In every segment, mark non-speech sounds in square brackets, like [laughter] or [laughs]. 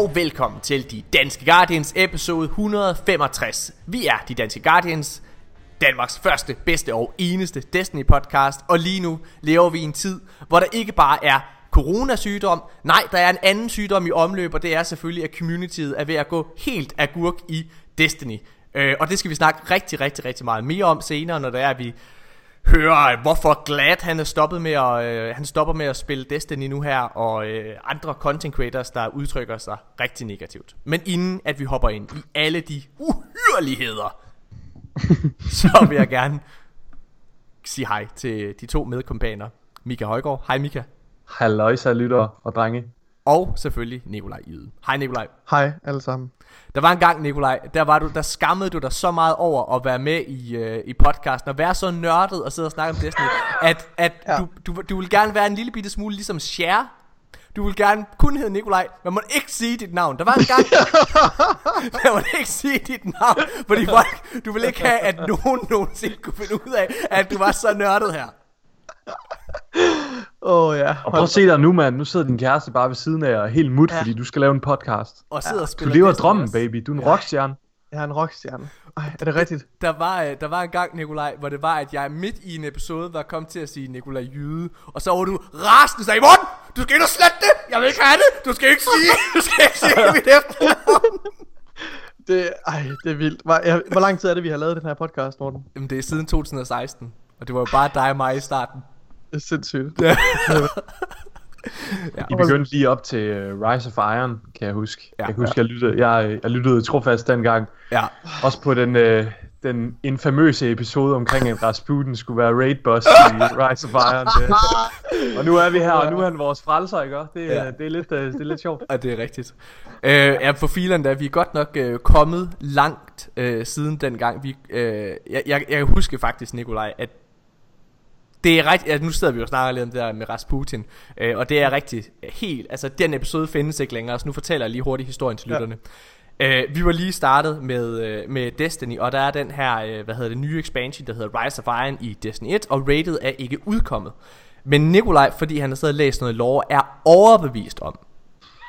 Og velkommen til De Danske Guardians episode 165. Vi er De Danske Guardians, Danmarks første, bedste og eneste Destiny podcast, og lige nu lever vi i en tid, hvor der ikke bare er coronasygdom, nej, der er en anden sygdom i omløb, og det er selvfølgelig, at communityet er ved at gå helt agurk i Destiny. Øh, og det skal vi snakke rigtig, rigtig, rigtig meget mere om senere, når der er, at vi hører, hvorfor Glad han er stoppet med at, øh, han stopper med at spille Destiny nu her, og øh, andre content creators, der udtrykker sig rigtig negativt. Men inden at vi hopper ind i alle de uhyreligheder, [laughs] så vil jeg gerne sige hej til de to medkompaner. Mika Højgaard. Hej Mika. Halløjsa lytter og drenge. Og selvfølgelig Nikolaj Yde. Hej Nikolaj. Hej alle sammen. Der var en gang, Nikolaj, der, var du, der skammede du dig så meget over at være med i, øh, i podcasten, og være så nørdet og sidde og snakke om Destiny, at, at ja. du, du, du vil gerne være en lille bitte smule ligesom Cher. Du vil gerne kun hedde Nikolaj, men må ikke sige dit navn. Der var en gang, der [laughs] må ikke sige dit navn, fordi folk, du vil ikke have, at nogen nogensinde kunne finde ud af, at du var så nørdet her. [laughs] Åh oh, ja. Og prøv at se dig nu, mand. Nu sidder din kæreste bare ved siden af og er helt mut, ja. fordi du skal lave en podcast. Og sidder ja. og spiller Du lever drømmen, også. baby. Du er en Ja. rockstjerne. Jeg er en rockstjerne. Ej, er det rigtigt? Der var, øh, der var en gang, Nikolaj, hvor det var, at jeg midt i en episode var kommet til at sige Nikolaj Jyde, og så var du rasende, sagde, Morten, du skal ind og slette det, jeg vil ikke have det, du skal ikke sige, [laughs] du skal ikke sige mit efternavn. Det, ej, det er vildt. Hvor, jeg, hvor lang tid er det, vi har lavet den her podcast, Morten? Jamen, det er siden 2016, og det var jo bare dig og mig i starten. Det er sindssygt. Ja. [laughs] I begyndte lige op til uh, Rise of Iron, kan jeg huske. Ja. Ja. Jeg kan huske, jeg lyttede, jeg, jeg lyttede trofast dengang. ja. Også på den, uh, den infamøse episode omkring, at Rasputin skulle være raid boss i Rise of Iron. Det. [laughs] [laughs] Og nu er vi her, og nu er han vores frelser, ikke? Det, Ja. ja. det, er, lidt, uh, det er lidt sjovt. Og det er rigtigt. Øh, ja, for filen der, vi er godt nok øh, kommet langt øh, siden dengang. Vi, øh, jeg, jeg, jeg kan huske faktisk, Nikolaj, at det er rigtigt, altså nu sidder vi jo og snakker lidt om det der med Rasputin, øh, og det er rigtigt helt, altså den episode findes ikke længere, så nu fortæller jeg lige hurtigt historien til Ja. lytterne. Øh, vi var lige startet med, øh, med Destiny, og der er den her, øh, hvad hedder det, nye expansion, der hedder Rise of Iron i Destiny 1, og rated er ikke udkommet. Men Nikolaj, fordi han har siddet og læst noget lore, er overbevist om,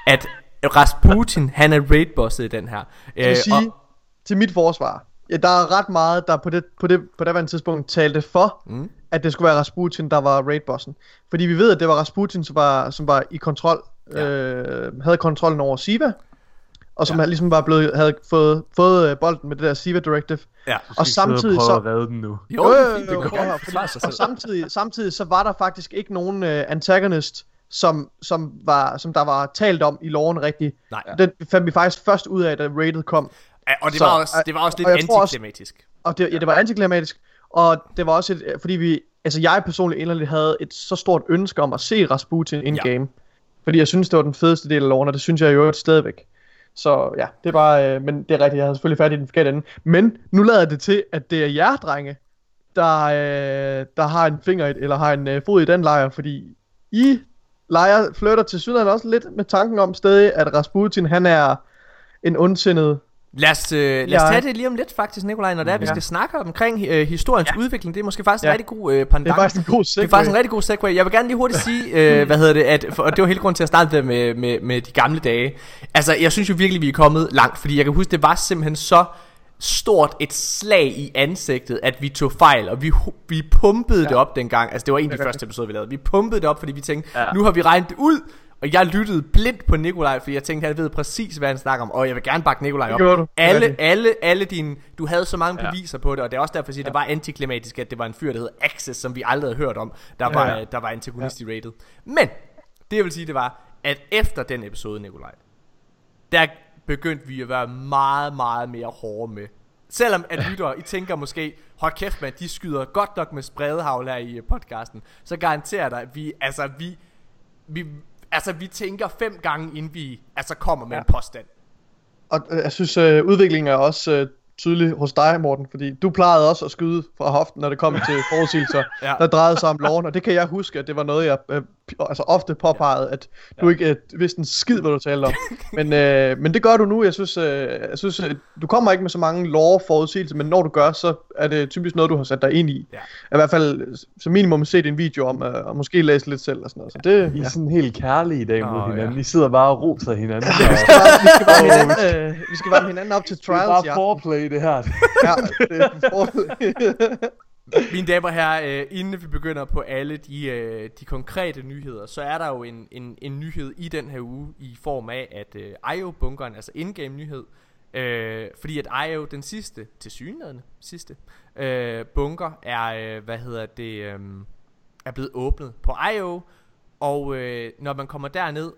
at Rasputin, han er raidbosset i den her. Jeg vil Øh, sige, og, til mit forsvar, ja, der er ret meget, der på det, på det, på det tidspunkt talte for, Mm. at det skulle være Rasputin, der var raidbossen. Fordi vi ved, at det var Rasputin, som var, som var i kontrol, Ja. øh, havde kontrollen over Siva, og som Ja. ligesom var blevet, havde fået, fået øh, bolden med det der Siva Directive. ja. Og samtidig så... at redde den nu. Jo, jo, jo, jo, forsvare sig Og samtidig, samtidig så var der faktisk ikke nogen øh, antagonist, som, som, var, som der var talt om i loven rigtigt. Nej. Den fandt vi faktisk først ud af, da rated kom. Og det Så, var også, og- det var også lidt og også- antiklimatisk. Og det, ja, det var antiklimatisk, og det var også et, fordi vi, altså jeg personligt inderligt havde et så stort ønske om at se Rasputin in-game. Ja. Fordi jeg synes, det var den fedeste del af loven, og det synes jeg jo øvrigt stadigvæk. Så ja, det er bare, øh, men det er rigtigt, jeg havde selvfølgelig fat i den forkerte ende. Men nu lader det til, at det er jer, drenge, der, øh, der har en finger i, eller har en øh, fod i den lejr, fordi I lejer flytter til sydland også lidt med tanken om stadig, at Rasputin, han er en ondsindet Lad os, øh, lad os Ja. tage det lige om lidt faktisk, Nikolaj, når det er, vi Ja. skal snakke omkring øh, historiens ja. udvikling. Det er måske faktisk en Ja. rigtig god øh, pandang. Det er faktisk en god Det segue. er faktisk en rigtig god segue. Jeg vil gerne lige hurtigt sige, øh, hvad hedder det, at, for, og det var hele grunden til at starte det med, med, med de gamle dage. Altså, jeg synes jo virkelig, vi er kommet langt, fordi jeg kan huske, det var simpelthen så stort et slag i ansigtet, at vi tog fejl, og vi, vi pumpede ja. det op dengang. Altså, det var en af de Det første episoder, vi lavede. Vi pumpede det op, fordi vi tænkte. Ja. nu har vi regnet det ud, og jeg lyttede blindt på Nikolaj, fordi jeg tænkte, han ved præcis, hvad han snakker om, og jeg vil gerne bakke Nikolaj op. du. Alle, rigtigt. alle, alle dine, du havde så mange Ja. beviser på det, og det er også derfor, siger, ja. det var antiklimatisk, at det var en fyr, der hed Access, som vi aldrig havde hørt om, der var, Ja. der var antagonist i rated. Men, det jeg vil sige, det var, at efter den episode, Nikolaj, der begyndte vi at være meget, meget mere hårde med. Selvom at lyttere, I tænker måske, hold kæft mand, de skyder godt nok med spredehavl her i podcasten, så garanterer jeg dig, at vi, altså vi, vi, altså vi tænker fem gange, inden vi altså kommer med ja. En påstand. Og øh, jeg synes, øh, udviklingen er også øh, tydelig hos dig, Morten, fordi du plejede også at skyde fra hoften, når det kom til [laughs] forudsigelser, ja. der drejede sig om loven, og det kan jeg huske, at det var noget, jeg øh, altså ofte påpeget, at du ikke øh, vidste en skid, hvad du talte om. [laughs] men, øh, men det gør du nu. Jeg synes, øh, jeg synes øh, du kommer ikke med så mange lore forudsigelser, men når du gør, så er det typisk noget, du har sat dig ind i. Ja. I hvert fald som minimum set en video om, øh, og måske læse lidt selv og sådan noget. Så det, I er ja. sådan helt kærlige i dag mod hinanden. ja. I sidder bare og roser hinanden. vi og- skal bare, vi skal bare hinanden, øh, vi skal varme hinanden op til Det er trials, bare ja. foreplay, det her. ja det er for... [laughs] Mine damer og herrer, øh, inden vi begynder på alle de, øh, de konkrete nyheder, så er der jo en, en, en nyhed i den her uge i form af, at øh, IO-bunkeren, altså in-game nyhed, øh, fordi at IO, den sidste, til synligheden sidste, øh, bunker, er, øh, hvad hedder det, øh, er blevet åbnet på IO, og øh, når man kommer derned,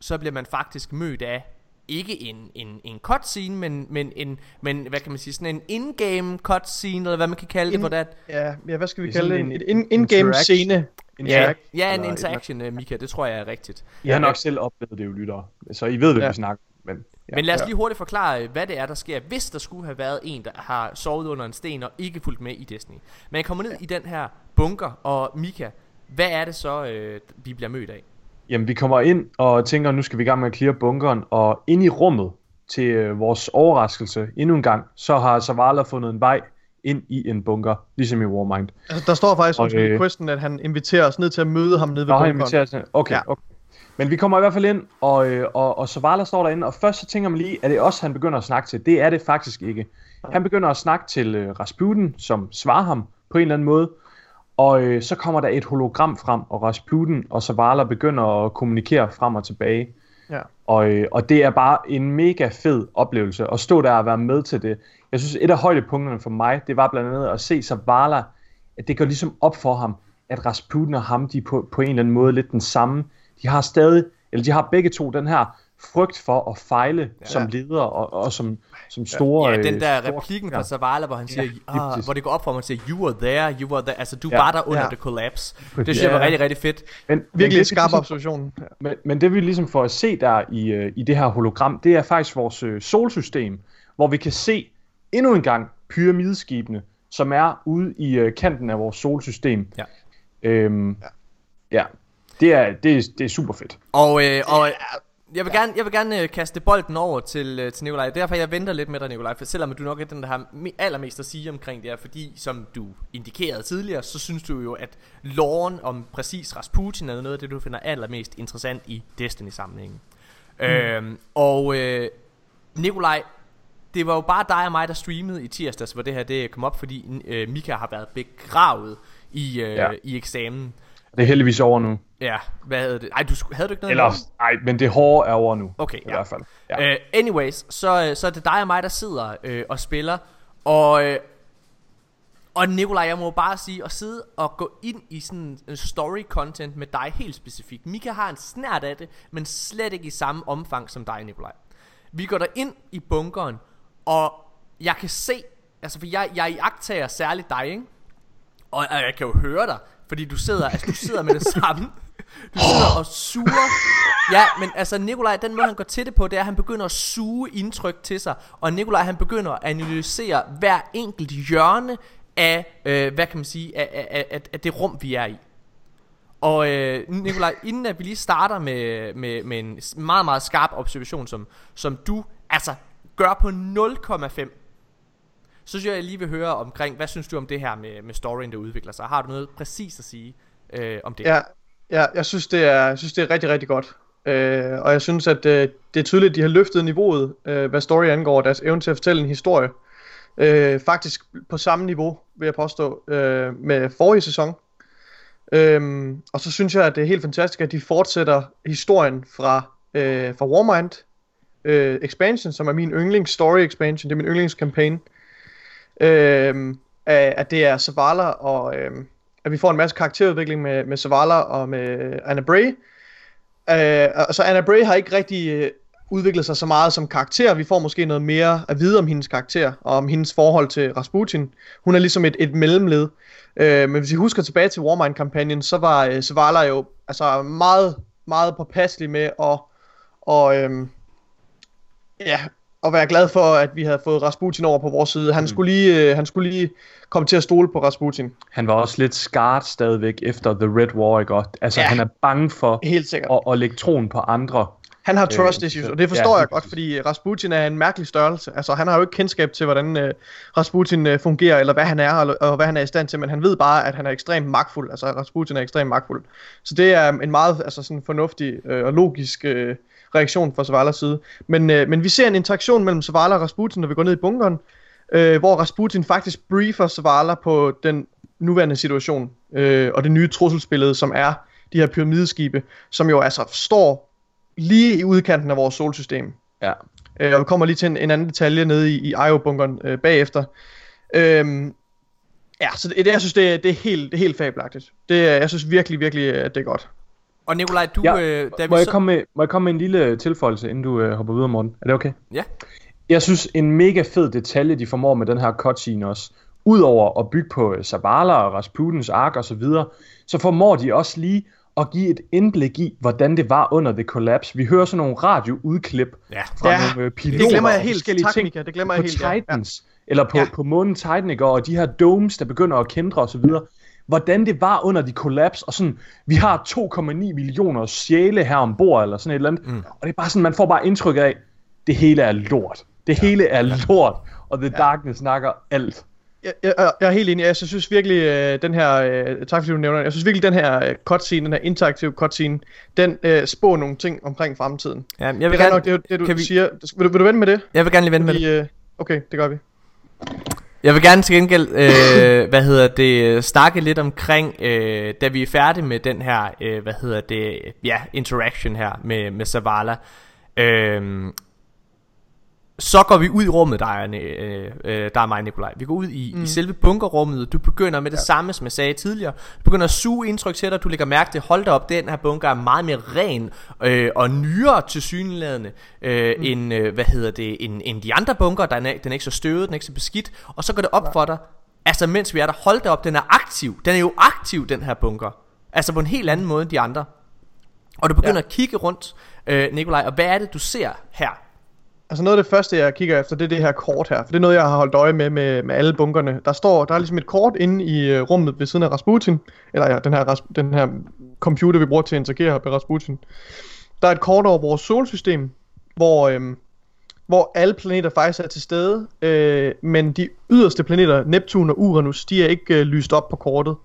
så bliver man faktisk mødt af ikke en, en, en cutscene, men, men en, men hvad kan man sige, sådan en in-game cutscene, eller hvad man kan kalde det, In- hvor der ja, ja, hvad skal vi Det kalde det? En, en en in-game scene. Ja, Interact- ja en interaction, øh, Mika, det tror jeg er rigtigt. I har nok selv oplevet det, jo lyttere. Så I ved, hvad Ja. vi snakker men... Ja, Men lad os lige hurtigt forklare, øh, hvad det er, der sker, hvis der skulle have været en, der har sovet under en sten og ikke fulgt med i Destiny. Man kommer ned ja. i den her bunker, og Mika, hvad er det så, øh, vi bliver mødt af? Jamen, vi kommer ind og tænker, nu skal vi i gang med at clear bunkeren, og ind i rummet til øh, vores overraskelse endnu en gang, så har Zavala fundet en vej ind i en bunker, ligesom i Warmind. Altså, der står faktisk Og, undskyld, i øh, questen, at han inviterer os ned til at møde ham nede ved bunkeren. inviterer os. Okay, Ja. okay. Men vi kommer i hvert fald ind, og, øh, og, og Zavala står derinde, og først så tænker man lige, er det os, han begynder at snakke til? Det er det faktisk ikke. Han begynder at snakke til øh, Rasputin, som svarer ham på en eller anden måde, og øh, så kommer der et hologram frem, og Rasputin og Zavala begynder at kommunikere frem og tilbage. Ja. Og, øh, og det er bare en mega fed oplevelse at stå der og være med til det. Jeg synes, et af højdepunkterne for mig, det var blandt andet at se Zavala, at det går ligesom op for ham, at Rasputin og ham, de er på, på en eller anden måde lidt den samme. De har stadig, eller de har begge to den her frygt for at fejle ja. som leder og, og som, som store... Ja, den øh, der store- replikken ja. fra Zavala, hvor han siger, lige ah, hvor det går op for mig, siger, you were there, you were there, altså du Ja. var der under Ja. the collapse. Det synes jeg var Ja. rigtig, rigtig fedt. Men, Virkelig det, skarp ligesom, observation. Ja. men, men det vi ligesom får at se der i, øh, i det her hologram, det er faktisk vores øh, solsystem, hvor vi kan se endnu en gang pyramideskibene, som er ude i øh, kanten af vores solsystem. Ja. Øhm, ja. ja. Det er, det, er, det er super fedt. Og, øh, og jeg vil gerne, jeg vil gerne øh, kaste bolden over til, øh, til Nikolaj. Derfor jeg venter lidt med dig, Nikolaj. For selvom du nok er den, der har me- allermest at sige omkring det her. Fordi, som du indikerede tidligere, så synes du jo, at loven om præcis Rasputin er noget af det, du finder allermest interessant i Destiny-sammenhængen. Mm. Øhm, og øh, Nikolaj, det var jo bare dig og mig, der streamede i tirsdags, hvor det her det kom op, fordi øh, Mika har været begravet i, øh, ja. Ja. i eksamen. Det er heldigvis over nu. Ja, hvad havde det? Ej, du, havde du ikke noget? Eller, nej, men det hårde er over nu. Okay, I ja. hvert fald. Ja. Uh, anyways, så, øh, så er det dig og mig, der sidder uh, og spiller. Og, uh, og Nikolaj, jeg må bare sige, at sidde og gå ind i sådan en story content med dig helt specifikt. Mika har en snært af det, men slet ikke i samme omfang som dig, Nikolaj. Vi går der ind i bunkeren, og jeg kan se, altså for jeg, jeg iagtager særligt dig, ikke? Og, og jeg kan jo høre dig, fordi du sidder, altså du sidder med det samme. Du sidder og suger. Ja, men altså Nikolaj, den måde han går til det på, det er, at han begynder at suge indtryk til sig. Og Nikolaj, han begynder at analysere hver enkelt hjørne af, øh, hvad kan man sige, af, af, af, af det rum, vi er i. Og øh, Nikolaj, inden at vi lige starter med, med, med en meget, meget skarp observation, som, som du altså gør på 0,5, så synes jeg, jeg lige vil høre omkring, hvad synes du om det her med, med storyen, der udvikler sig? Har du noget præcis at sige øh, om det? Ja, ja jeg, synes, det er, jeg synes, det er rigtig, rigtig godt. Øh, og jeg synes, at øh, det er tydeligt, at de har løftet niveauet, øh, hvad story angår, deres evne til at fortælle en historie. Øh, faktisk på samme niveau, vil jeg påstå, øh, med forrige sæson. Øh, og så synes jeg, at det er helt fantastisk, at de fortsætter historien fra, øh, fra Warmind øh, expansion, som er min yndlings story expansion, det er min yndlingskampagne. Øh, at det er Zavala og øh, at vi får en masse karakterudvikling med, med Zavala og med Anna Bray. Øh, altså Anna Bray har ikke rigtig øh, udviklet sig så meget som karakter. Vi får måske noget mere at vide om hendes karakter og om hendes forhold til Rasputin. Hun er ligesom et, et mellemled. Øh, men hvis I husker tilbage til Warmind-kampagnen, så var øh, Zavala jo altså meget, meget påpasselig med at og, øhm, ja, at være glad for, at vi havde fået Rasputin over på vores side. Han, mm. skulle, lige, øh, han skulle lige komme til at stole på Rasputin. Han var også lidt skarpt stadigvæk efter The Red War, ikke? Altså, ja. han er bange for Helt sikkert. At, at lægge troen på andre. Han har trust øh, issues, og det forstår ja, jeg godt, fordi Rasputin er en mærkelig størrelse. Altså, han har jo ikke kendskab til, hvordan uh, Rasputin uh, fungerer, eller hvad han er, og, og hvad han er i stand til, men han ved bare, at han er ekstremt magtfuld. Altså, Rasputin er ekstremt magtfuld. Så det er en meget altså, sådan fornuftig uh, og logisk uh, reaktion fra Savalas side. Men, uh, men vi ser en interaktion mellem Savala og Rasputin, når vi går ned i bunkeren, uh, hvor Rasputin faktisk briefer Savala på den nuværende situation, uh, og det nye trusselsbillede, som er de her pyramideskibe, som jo altså står lige i udkanten af vores solsystem. Ja. Øh, og vi kommer lige til en, en anden detalje nede i, i Io-bunkeren øh, bagefter. Øhm, ja, så det, jeg synes, det, det, er helt, det er helt fabelagtigt. Det, jeg synes virkelig, virkelig, at det er godt. Og Nikolaj, du... Ja, øh, da må, vi jeg så... komme med, må jeg komme med en lille tilføjelse, inden du øh, hopper videre, morgen? Er det okay? Ja. Jeg synes, en mega fed detalje, de formår med den her cutscene også, udover at bygge på øh, Sabala og Rasputins ark og så videre, så formår de også lige at give et indblik i, hvordan det var under The Collapse. Vi hører sådan nogle radioudklip ja. fra ja. nogle øh, piloter. Det glemmer jeg helt, ting det glemmer jeg helt. Titans, ja. eller på, ja. på månen Titan, og de her domes, der begynder at kendre osv. Hvordan det var under The Collapse, og sådan, vi har 2,9 millioner sjæle her ombord, eller sådan et eller andet. Mm. Og det er bare sådan, man får bare indtryk af, det hele er lort. Det ja. hele er lort, og The ja. Darkness snakker alt jeg, jeg, jeg er helt enig. Jeg synes virkelig, øh, den her, øh, tak fordi du nævner jeg synes virkelig, den her øh, cutscene, den her interaktive cutscene, den øh, spår nogle ting omkring fremtiden. Ja, jeg vil det gerne, nok det, det, du vi... siger. Vil du, vil du vende med det? Jeg vil gerne lige vende med det. Øh, okay, det gør vi. Jeg vil gerne til gengæld, øh, [laughs] hvad hedder det, snakke lidt omkring, øh, da vi er færdige med den her, øh, hvad hedder det, ja, interaction her med, med Zavala. Øh, så går vi ud i rummet, der er, øh, øh, der er mig, Nikolaj. Vi går ud i, mm. i selve bunkerrummet. Du begynder med det ja. samme, som jeg sagde tidligere. Du begynder at suge indtryk til dig. Du lægger mærke til, hold da op, den her bunker er meget mere ren øh, og nyere til synlædende, øh, mm. end, øh, hvad hedder det, end, end de andre bunker. Den er, den er ikke så støvet, den er ikke så beskidt. Og så går det op ja. for dig, altså mens vi er der, hold da op, den er aktiv. Den er jo aktiv, den her bunker. Altså på en helt anden måde end de andre. Og du begynder ja. at kigge rundt, øh, Nikolaj, og hvad er det, du ser her? Altså noget af det første, jeg kigger efter, det er det her kort her. For det er noget, jeg har holdt øje med med, med alle bunkerne. Der står, der er ligesom et kort inde i uh, rummet ved siden af Rasputin. Eller ja, den her, den her computer, vi bruger til at interagere med Rasputin. Der er et kort over vores solsystem, hvor, øhm, hvor alle planeter faktisk er til stede. Øh, men de yderste planeter, Neptun og Uranus, de er ikke øh, lyst op på kortet.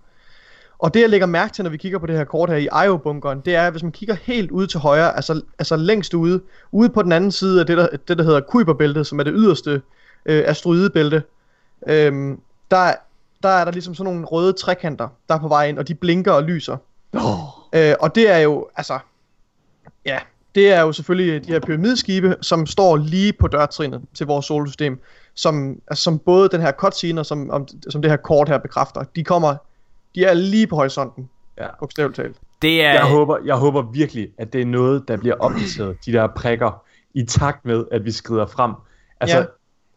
Og det jeg lægger mærke til, når vi kigger på det her kort her i Io-bunkeren, det er, at hvis man kigger helt ude til højre, altså, altså længst ude, ude på den anden side af det, der, det, der hedder Kuiperbæltet, som er det yderste øh, asteroidebælte, øh, der, der er der ligesom sådan nogle røde trekanter, der er på vej ind, og de blinker og lyser. Oh. Øh, og det er jo, altså, ja, det er jo selvfølgelig de her pyramideskibe, som står lige på dørtrinnet til vores solsystem, som, altså, som både den her cutscene og som, om, som det her kort her bekræfter. De kommer de er lige på horisonten. Ja. Bogstaveligt talt. Det er... jeg, håber, jeg håber virkelig, at det er noget, der bliver opdateret, de der prikker, i takt med, at vi skrider frem. Altså, ja.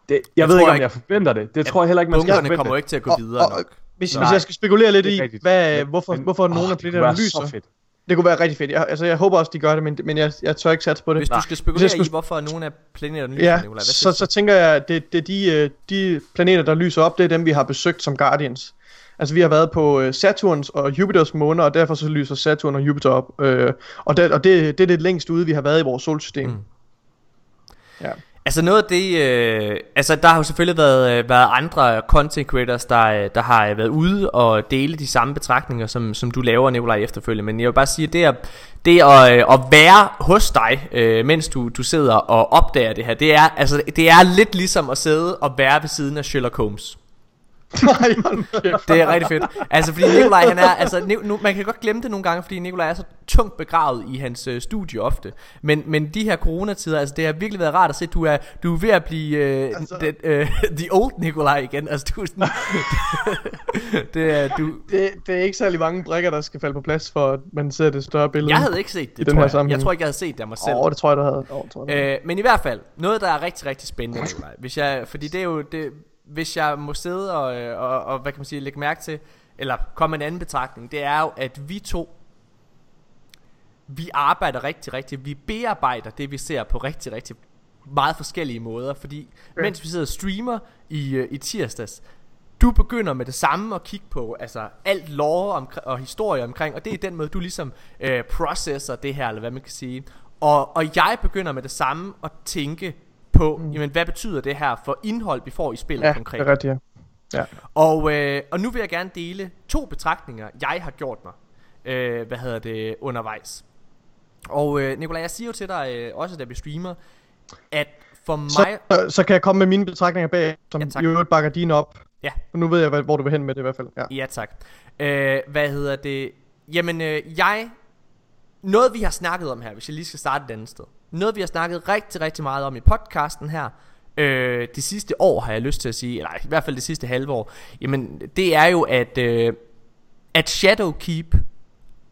det, jeg, jeg ved ikke, om jeg forventer det. Det tror jeg heller ikke, man skal forvente. kommer ikke til at gå videre og, og, nok. Hvis, hvis jeg skal spekulere lidt i, hvad, hvorfor, men, hvorfor nogle af planeter lyser. Fedt. Det kunne være rigtig fedt. Jeg, altså, jeg håber også, de gør det, men, men jeg, jeg tør ikke satse på det. Hvis du skal spekulere skulle... i, hvorfor nogle af planeterne lyser, ja, Nicolai, så, så tænker jeg, at det, det er de, øh, de planeter, der lyser op, det er dem, vi har besøgt som Guardians. Altså vi har været på øh, Saturns og Jupiters måner, og derfor så lyser Saturn og Jupiter op. Øh, og det, og det, det er det længst ude, vi har været i vores solsystem. Mm. Ja. Altså noget af det, øh, altså der har jo selvfølgelig været, øh, været andre content creators, der, øh, der har været ude og dele de samme betragtninger, som, som du laver, Nikolaj, efterfølgende. Men jeg vil bare sige, det er, det at, øh, at være hos dig, øh, mens du, du sidder og opdager det her, det er, altså, det er lidt ligesom at sidde og være ved siden af Sherlock Holmes. Det er rigtig fedt. Altså, fordi Nikolaj, han er, altså, nu, man kan godt glemme det nogle gange, fordi Nikolaj er så tungt begravet i hans øh, studie ofte. Men, men de her coronatider, altså, det har virkelig været rart at se, du er, du er ved at blive øh, altså, the, øh, the old Nikolaj igen. Altså, du er sådan, [laughs] det, er, du... Det, det, er ikke særlig mange brækker, der skal falde på plads, for at man ser det større billede. Jeg havde ikke set det, tror jeg. Jeg tror ikke, jeg havde set det af mig selv. Åh, oh, det tror jeg, du havde. Oh, tror jeg, øh, men i hvert fald, noget, der er rigtig, rigtig spændende, Nikolaj. Hvis jeg, fordi det er jo, det, hvis jeg må sidde og, øh, og, og hvad kan man sige, lægge mærke til, eller komme en anden betragtning, det er jo, at vi to, vi arbejder rigtig, rigtig, vi bearbejder det, vi ser på rigtig, rigtig meget forskellige måder, fordi ja. mens vi sidder og streamer i, øh, i tirsdags, du begynder med det samme at kigge på altså alt lore om, og historie omkring, og det er den måde, du ligesom øh, processer det her, eller hvad man kan sige. Og, og jeg begynder med det samme at tænke på, mm. jamen hvad betyder det her for indhold, vi får i spillet ja, konkret. det er rigtigt, ja. ja. Og, øh, og nu vil jeg gerne dele to betragtninger, jeg har gjort mig, øh, hvad hedder det, undervejs. Og øh, Nikolaj, jeg siger jo til dig, øh, også da vi streamer, at for mig... Så, så kan jeg komme med mine betragtninger bag, som ja, i øvrigt bakker dine op. Ja. Nu ved jeg, hvor du vil hen med det i hvert fald. Ja, ja tak. Øh, hvad hedder det? Jamen, øh, jeg... Noget vi har snakket om her, hvis jeg lige skal starte et andet sted. Noget vi har snakket rigtig, rigtig meget om i podcasten her, øh, det sidste år har jeg lyst til at sige, eller i hvert fald det sidste halve år, jamen det er jo, at, øh, at Shadowkeep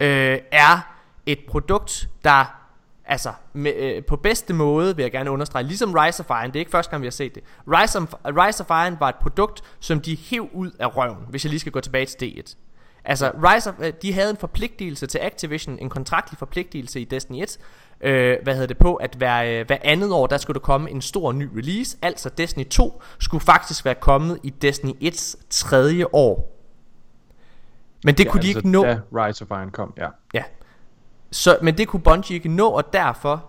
øh, er et produkt, der altså med, øh, på bedste måde vil jeg gerne understrege, ligesom Rise of Iron, det er ikke første gang vi har set det. Rise of, Rise of Iron var et produkt, som de hev ud af røven, hvis jeg lige skal gå tilbage til D1. Altså Rise of, øh, de havde en forpligtelse til Activision, en kontraktlig forpligtelse i Destiny 1, øh, hvad hedder det på, at hver, øh, hver andet år, der skulle der komme en stor ny release, altså Destiny 2 skulle faktisk være kommet i Destiny 1's tredje år. Men det ja, kunne de altså, ikke nå. Da Rise of Iron kom, ja. Ja, så, men det kunne Bungie ikke nå, og derfor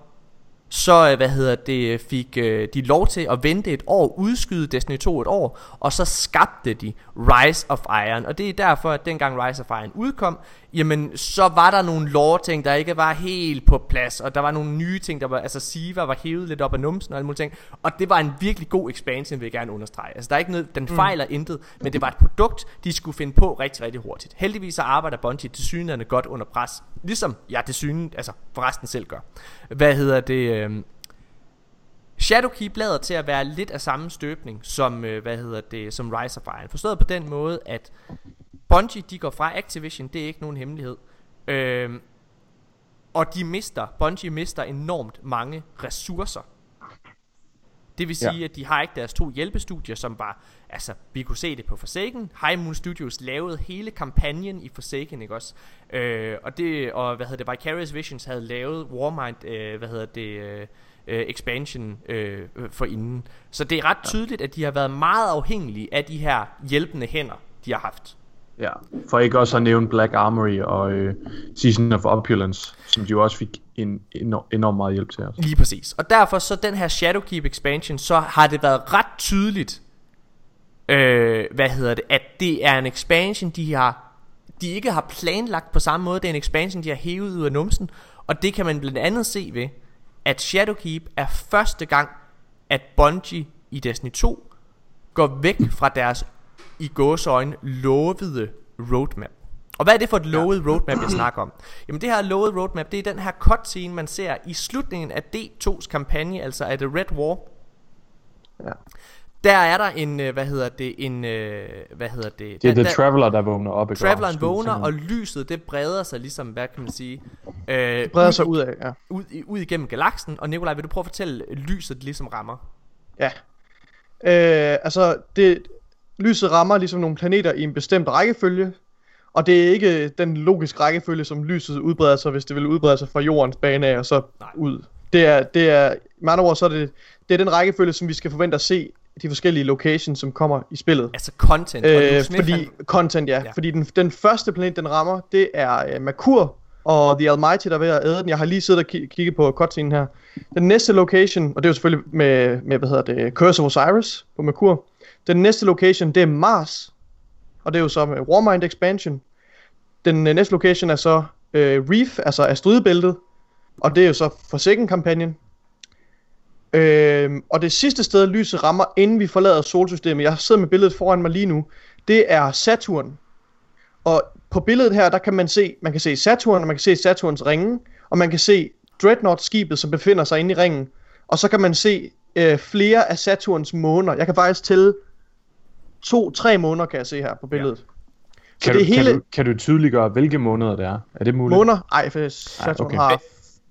så øh, hvad hedder det fik øh, de lov til at vente et år, udskyde Destiny 2 et år, og så skabte de Rise of Iron. Og det er derfor at dengang Rise of Iron udkom, jamen så var der nogle lore ting der ikke var helt på plads, og der var nogle nye ting der var altså Siva var hævet lidt op af numsen og alle mulige ting. Og det var en virkelig god expansion, vil jeg gerne understrege. Altså der er ikke noget den mm. fejler mm. intet, men det var et produkt de skulle finde på rigtig rigtig hurtigt. Heldigvis så arbejder Bungie til synligheden godt under pres, ligesom jeg til syne, altså forresten selv gør. Hvad hedder det øh, Shadowkeep lader til at være lidt af samme støbning som øh, hvad hedder det som Rise of Iron. Forstået på den måde at Bungie de går fra Activision, det er ikke nogen hemmelighed. Øh, og de mister, Bungie mister enormt mange ressourcer. Det vil sige, ja. at de har ikke deres to hjælpestudier, som var, altså, vi kunne se det på Forsaken. High Moon Studios lavede hele kampagnen i Forsaken, ikke også? Øh, og det, og hvad hedder det, Vicarious Visions havde lavet Warmind, øh, hvad hedder det, øh, øh expansion øh, for inden. Så det er ret tydeligt, at de har været meget afhængige af de her hjælpende hænder, de har haft. Ja, for ikke også at nævne Black Armory og øh, Season of Opulence, som de jo også fik en enorm, meget hjælp til os. Lige præcis. Og derfor så den her Shadowkeep expansion, så har det været ret tydeligt, øh, hvad hedder det, at det er en expansion, de har de ikke har planlagt på samme måde. Det er en expansion, de har hævet ud af numsen. Og det kan man blandt andet se ved, at Shadowkeep er første gang, at Bungie i Destiny 2 går væk fra deres i gåsøjne lovede roadmap. Og hvad er det for et lovet ja. roadmap, jeg snakker om? Jamen det her lovet roadmap, det er den her cutscene, man ser i slutningen af D2's kampagne, altså af The Red War. Ja. Der er der en, øh, hvad hedder det, en, øh, hvad hedder det? Det er der, The Traveler, der vågner op. Traveleren vågner, og lyset, det breder sig ligesom, hvad kan man sige? Øh, det breder ud, sig ud af, ja. Ud, ud igennem galaksen, og Nikolaj, vil du prøve at fortælle, lyset ligesom rammer? Ja. Øh, altså, det, lyset rammer ligesom nogle planeter i en bestemt rækkefølge, og det er ikke den logiske rækkefølge, som lyset udbreder sig, hvis det vil udbrede sig fra jordens bane af og så Nej. ud. Det er, det er, med andre ord, så er det, det er den rækkefølge, som vi skal forvente at se de forskellige locations, som kommer i spillet. Altså content. Øh, fordi, han... Content, ja. ja. Fordi den, den første planet, den rammer, det er uh, Makur og The Almighty, der er ved at æde den. Jeg har lige siddet og k- kigget på cutscene her. Den næste location, og det er jo selvfølgelig med, med hvad hedder det, Curse of Osiris på Makur. Den næste location, det er Mars. Og det er jo så med Warmind Expansion. Den øh, næste location er så øh, Reef, altså asteroidebæltet. Og det er jo så Forsaken-kampagnen. Øh, og det sidste sted, lyset rammer, inden vi forlader solsystemet, jeg sidder med billedet foran mig lige nu, det er Saturn. Og på billedet her, der kan man se, man kan se Saturn, og man kan se Saturns ringe, og man kan se Dreadnought-skibet, som befinder sig inde i ringen. Og så kan man se øh, flere af Saturns måner. Jeg kan faktisk tælle to-tre måneder, kan jeg se her på billedet. Ja. Så kan, det du, hele... kan, du, kan du tydeliggøre, hvilke måneder det er? Er det muligt? Måneder? Ej, for Saturn okay. har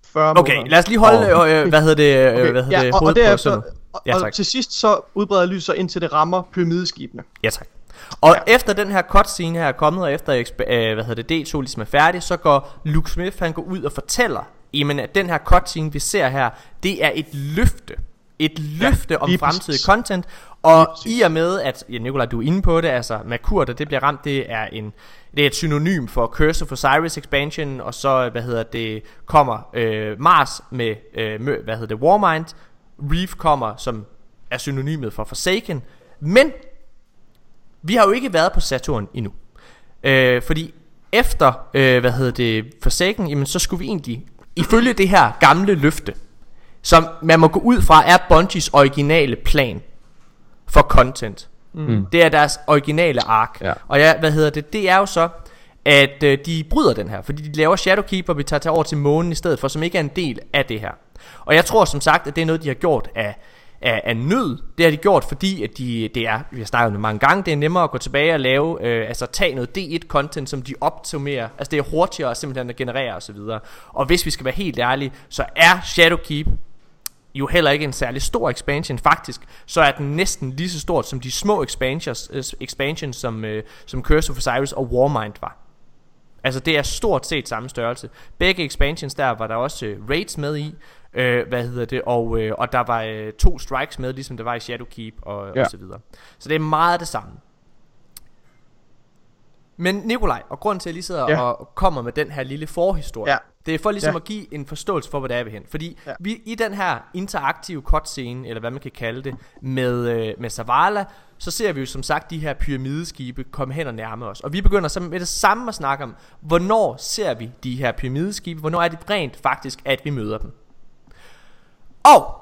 40 Okay, måneder. lad os lige holde, oh. øh, hvad hedder det, okay. hvad hedder ja, det, og, og, derefter, og, ja, og til sidst så udbreder lyset indtil det rammer pyramideskibene. Ja, tak. Og ja. efter den her cutscene her er kommet, og efter øh, hvad hedder det, D2 ligesom er færdig, så går Luke Smith, han går ud og fortæller, jamen at den her cutscene vi ser her, det er et løfte Et løfte Ja, om fremtidig content, og i og med, at, ja, Nikolaj, du er inde på det, altså Makurt, og det bliver ramt, det er, en, det er et synonym for Curse of Osiris expansion, og så, hvad hedder det, kommer øh, Mars med, øh, hvad hedder det, Warmind, Reef kommer, som er synonymet for Forsaken, men vi har jo ikke været på Saturn endnu. Øh, fordi efter, øh, hvad hedder det, Forsaken, jamen så skulle vi egentlig, ifølge det her gamle løfte, som man må gå ud fra er Bungies originale plan for content. Mm. Det er deres originale ark. Ja. Og ja, hvad hedder det, det er jo så, at øh, de bryder den her, fordi de laver Shadowkeep, hvor vi tager til over til månen i stedet for, som ikke er en del af det her. Og jeg tror som sagt, at det er noget, de har gjort af, af, af nød. Det har de gjort, fordi at de, det er, vi har snakket om det mange gange, det er nemmere at gå tilbage og lave, øh, altså tage noget D1-content, som de optimerer. Altså det er hurtigere simpelthen at generere osv. Og hvis vi skal være helt ærlige, så er Shadowkeep jo heller ikke en særlig stor expansion. Faktisk, så er den næsten lige så stort som de små expansions, øh, expansions som, øh, som Curse of Osiris og Warmind var. Altså det er stort set samme størrelse. Begge expansions der var der også øh, raids med i, øh, hvad hedder det, og, øh, og der var øh, to strikes med, ligesom der var i Shadowkeep og, ja. Og så videre. Så det er meget det samme. Men Nikolaj, og grunden til at jeg lige sidder. Ja. og kommer med den her lille forhistorie, Ja. Det er for ligesom Ja. at give en forståelse for, hvor det er vi hen. Fordi. Ja. vi i den her interaktive cutscene, eller hvad man kan kalde det, med, øh, med Zavala, så ser vi jo som sagt de her pyramideskibe komme hen og nærme os. Og vi begynder så med det samme at snakke om, hvornår ser vi de her pyramideskibe, hvornår er det rent faktisk, at vi møder dem. Og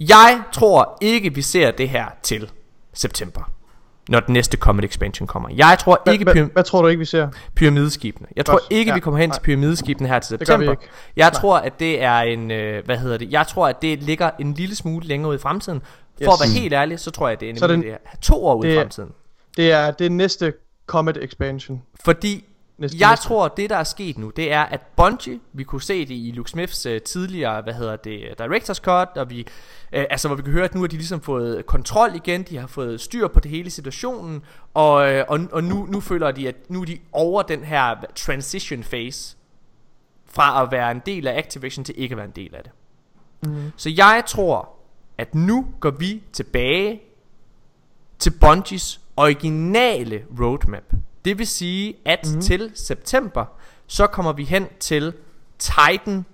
jeg tror ikke, vi ser det her til september, når den næste Comet Expansion kommer. Jeg tror ikke, Hvad, pyram- hvad, tror du ikke, vi ser? pyramideskibene. Jeg tror Godt. ikke, Ja. vi kommer hen Nej. til pyramideskibene her til september. Jeg Nej. tror, at det er en, øh, hvad hedder det, jeg tror, at det ligger en lille smule længere ud i fremtiden. For Yes. at være helt ærlig, så tror jeg, at det er nemlig den- det er to år ud i fremtiden. Det er det næste Comet Expansion. Fordi Næste, jeg næste. tror, det der er sket nu, det er, at Bungie, vi kunne se det i Luke Smiths uh, tidligere, hvad hedder det, Director's Cut, og vi, uh, altså hvor vi kan høre, at nu har de ligesom fået kontrol igen, de har fået styr på det hele situationen, og, uh, og, og nu, nu føler de, at nu er de over den her transition phase, fra at være en del af Activision til ikke at være en del af det. Mm. Så jeg tror, at nu går vi tilbage til Bungies originale roadmap. Det vil sige, at mm. til september, så kommer vi hen til Titan,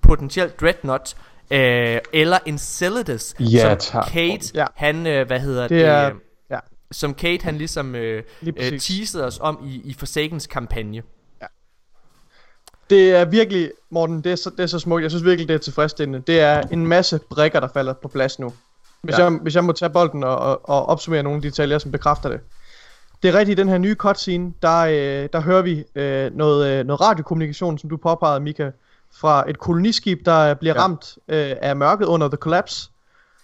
potentielt Dreadnought, øh, eller Enceladus, Ja, som tak. Kate, Ja. han, øh, hvad hedder det, Det er- øh, ja. som Kate, han ligesom øh, Lige øh, teasede os om i, i Forsakens kampagne. Det er virkelig, Morten, det er, så, det er så smukt. Jeg synes virkelig, det er tilfredsstillende. Det er en masse brikker, der falder på plads nu. Hvis, Ja. ja. jeg, hvis jeg må tage bolden og, og, og opsummere nogle detaljer, som bekræfter det. Det er rigtigt, i den her nye cutscene, der, øh, der hører vi øh, noget, øh, noget radiokommunikation, som du påpegede, Mika, fra et koloniskib, der bliver Ja. ramt øh, af mørket under The Collapse,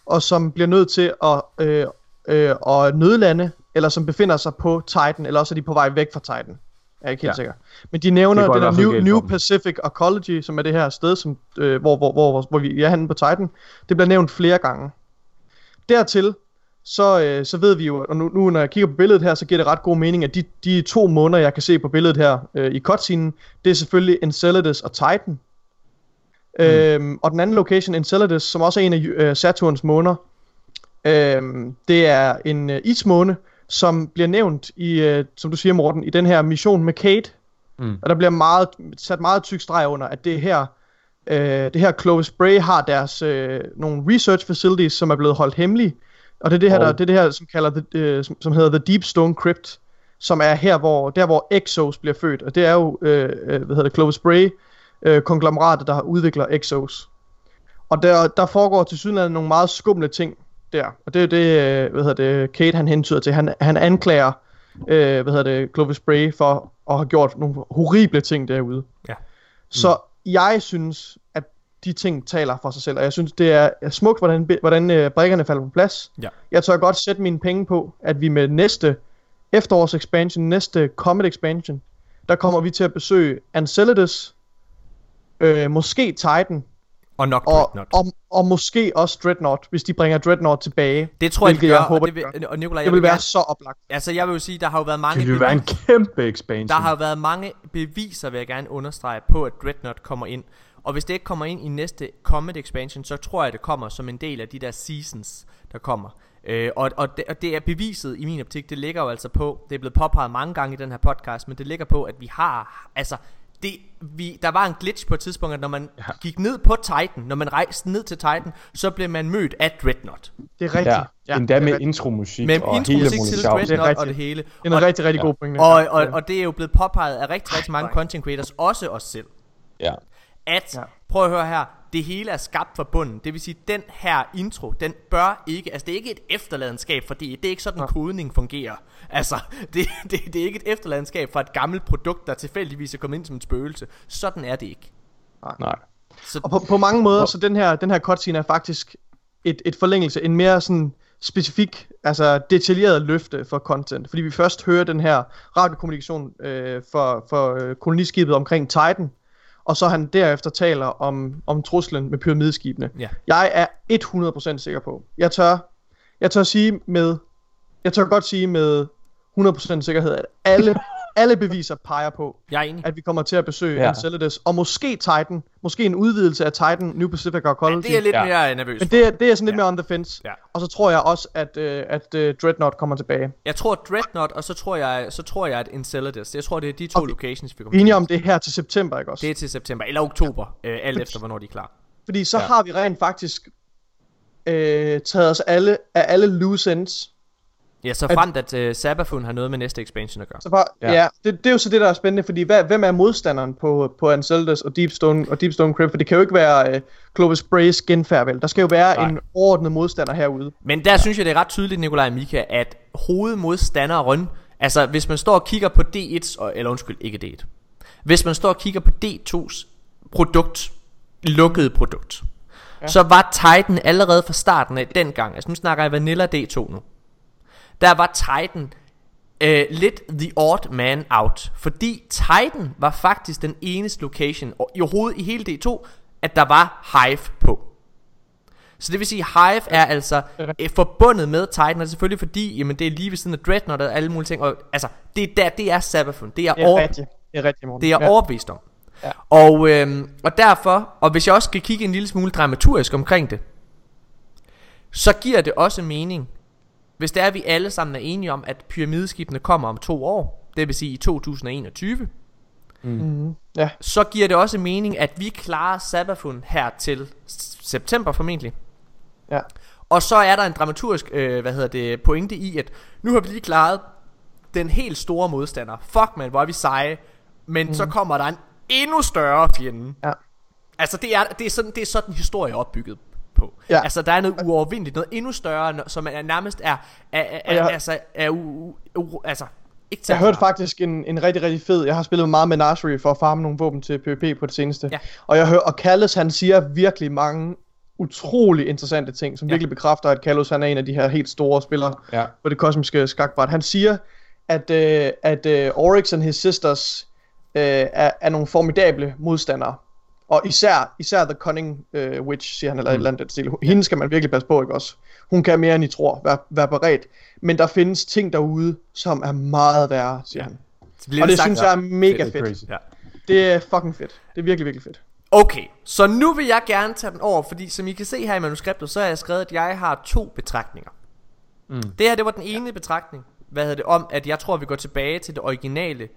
og som bliver nødt til at, øh, øh, at nødlande, eller som befinder sig på Titan, eller også er de på vej væk fra Titan. Jeg er ikke helt Ja. sikker. Men de nævner det der New, New. Pacific Ecology, som er det her sted, som, øh, hvor, hvor, hvor, hvor vi er henne på Titan. Det bliver nævnt flere gange. Dertil, så, øh, så ved vi jo, og nu, nu når jeg kigger på billedet her, så giver det ret god mening, at de, de to måneder, jeg kan se på billedet her øh, i cutscenen, det er selvfølgelig Enceladus og Titan. Mm. Øhm, og den anden location, Enceladus, som også er en af øh, Saturns måner, øhm, det er en øh, ismåne, som bliver nævnt i, øh, som du siger Morten, i den her mission med Kate. Mm. Og der bliver meget, sat meget tyk streg under, at det her, øh, det her Clovis Bray har deres øh, nogle research facilities, som er blevet holdt hemmelige. Og det er det her, Og- der, det er det her som, kalder the, øh, som, som hedder The Deep Stone Crypt, som er her, hvor, der hvor Exos bliver født. Og det er jo, øh, øh, hvad hedder det, Clovis Bray, øh, konglomeratet, der udvikler Exos. Og der, der foregår til sydenlandet nogle meget skumle ting der. Og det er det, øh, hvad hedder det, Kate han hentyder til. Han, han anklager, øh, hvad hedder det, Clovis Bray for at have gjort nogle horrible ting derude. Ja. Så jeg synes, de ting taler for sig selv, og jeg synes, det er smukt, hvordan, hvordan øh, brikkerne falder på plads. Ja. Jeg tør godt sætte mine penge på, at vi med næste efterårs expansion, næste Comet expansion, der kommer vi til at besøge Enceladus, øh, måske Titan, Og nok og, Dreadnought. og, og måske også Dreadnought, hvis de bringer Dreadnought tilbage. Det tror jeg, de gør, jeg håber, og, det de vil, og Nikolaj, Det jeg vil vil være så oplagt. altså jeg vil jo sige, der har jo været mange Det vil være en kæmpe expansion. Der har jo været mange beviser, vil jeg gerne understrege, på, at Dreadnought kommer ind. Og hvis det ikke kommer ind i næste Comet Expansion, så tror jeg, det kommer som en del af de der seasons, der kommer. Øh, og, og, det, og det er beviset i min optik, det ligger jo altså på, det er blevet påpeget mange gange i den her podcast, men det ligger på, at vi har, altså, det, vi, der var en glitch på et tidspunkt, at når man ja. gik ned på Titan, når man rejste ned til Titan, så blev man mødt af Dreadnought. Det er rigtigt. Ja, ja endda det er med rigtigt. intromusik Med og intro hele musik til muligt Det er Dreadnought og det hele. Det er en Og, rigtig, rigtig ja. god pointe. og, og, og det er jo blevet påpeget af rigtig, rigtig mange content creators, også os selv. Ja. At, Ja. prøv at høre her, det hele er skabt fra bunden. Det vil sige, den her intro, den bør ikke, altså det er ikke et efterladenskab, fordi det er ikke sådan, Ja. kodning fungerer. Altså, [laughs] det, det, det er ikke et efterladenskab fra et gammelt produkt, der tilfældigvis er kommet ind som et spøgelse. Sådan er det ikke. Nej. Så, Og på, på mange måder, så den her, den her cutscene er faktisk et, et forlængelse, en mere sådan specifik, altså detaljeret løfte for content. Fordi vi først hører den her radiokommunikation øh, for, for øh, koloniskibet omkring Titan, og så han derefter taler om, om truslen med pyramideskibene. Ja. Jeg er 100% sikker på. Jeg tør, jeg tør sige med, jeg tør godt sige med 100% sikkerhed, at alle, alle beviser peger på, jeg er enig. at vi kommer til at besøge Ja. ja. Enceladus, og måske Titan, måske en udvidelse af Titan, New Pacific Ja, Arcology. det er lidt Ja. mere nervøs Men det, er- det er sådan lidt Ja. mere on the fence. Ja. Og så tror jeg også, at, øh, at øh, Dreadnought kommer tilbage. Jeg tror Dreadnought, og så tror jeg, så tror jeg at Enceladus. Jeg tror, det er de to Okay. locations, vi kommer er enige til. om det her til september, ikke også? Det er til september, eller oktober, øh, alt efter, hvornår de er klar. Fordi så Ja. ja. har vi rent faktisk øh, taget os alle af alle loose ends. Ja, så At- fremt at øh, Sabafun har noget med næste expansion at gøre. Så bare, Ja. ja, ja det, det, er jo så det, der er spændende, fordi hvad, hvem er modstanderen på, på Enceladus og Deepstone, og Deepstone Crypt? For det kan jo ikke være øh, Clovis Brace genfærd? Der skal jo være Nej. en overordnet modstander herude. Men der synes jeg, det er ret tydeligt, Nikolaj og Mika, at hovedmodstanderen, altså hvis man står og kigger på D1's, og- eller undskyld, ikke D1. Hvis man står og kigger på D2's produkt, lukkede produkt, ja. så var Titan allerede fra starten af dengang, altså nu snakker jeg Vanilla D2 nu, der var Titan øh, lidt the odd man out, fordi Titan var faktisk den eneste location og i overhovedet i hele D2, at der var Hive på. Så det vil sige, Hive er altså øh, forbundet med Titan, og selvfølgelig fordi, jamen det er lige ved siden af Dreadnought og alle mulige ting, og altså, det er, der, det er Sabafun, det er, Det er over, rigtigt. Det er rigtigt, Morten. det er jeg ja. overbevist om. Ja. Og, øhm, og derfor, og hvis jeg også skal kigge en lille smule dramaturgisk omkring det, så giver det også mening, hvis det er, at vi alle sammen er enige om, at pyramideskibene kommer om to år, det vil sige i 2021, Mm-hmm. Ja, så giver det også mening, at vi klarer Sabafun her til september formentlig. ja. Og så er der en dramaturgisk øh, hvad hedder det, pointe i, at nu har vi lige klaret den helt store modstander. Fuck man, hvor er vi seje. Men mm. så kommer der en endnu større fjende. Ja. Altså det er, det er, sådan, det er sådan historie er opbygget på. Ja. Altså der er noget uovervindeligt, noget endnu større, som er nærmest er, er, er, jeg- er altså, er u, u, u, altså ikke Jeg hørte faktisk en, en rigtig, rigtig fed. Jeg har spillet meget med Nursery for at farme nogle våben til PvP på det seneste. Ja. Og jeg hører, og Kallus han siger virkelig mange utrolig interessante ting, som Ja. ja. virkelig bekræfter, at Kallus han er en af de her helt store spillere Ja. på det kosmiske skakbræt. Han siger, at, øh, at øh, Oryx and his sisters øh, er, er nogle formidable modstandere. Og især, især The Cunning øh, Witch, siger han, eller mm. et eller andet stil. Hende skal man virkelig passe på, ikke også? Hun kan mere end I tror, vær, vær beredt. Men der findes ting derude, som er meget værre, siger Ja. han. Bliver Og det sagt- synes jeg er mega Det fedt. crazy. Ja. Det er fucking fedt. Det er virkelig, virkelig fedt. Okay, så nu vil jeg gerne tage den over, fordi som I kan se her i manuskriptet, så har jeg skrevet, at jeg har to betragtninger. Mm. Det her, det var den ene betragtning, hvad hedder det, om, at jeg tror, vi går tilbage til det originale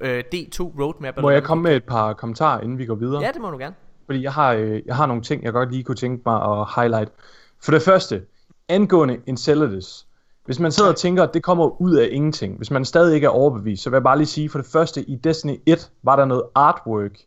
øh, D2 roadmap. Må jeg komme med et par kommentarer, inden vi går videre? Ja, det må du gerne. Fordi jeg har, øh, jeg har nogle ting, jeg godt lige kunne tænke mig at highlight. For det første, angående Enceladus. Hvis man sidder og tænker, at det kommer ud af ingenting, hvis man stadig ikke er overbevist, så vil jeg bare lige sige, for det første, i Destiny 1 var der noget artwork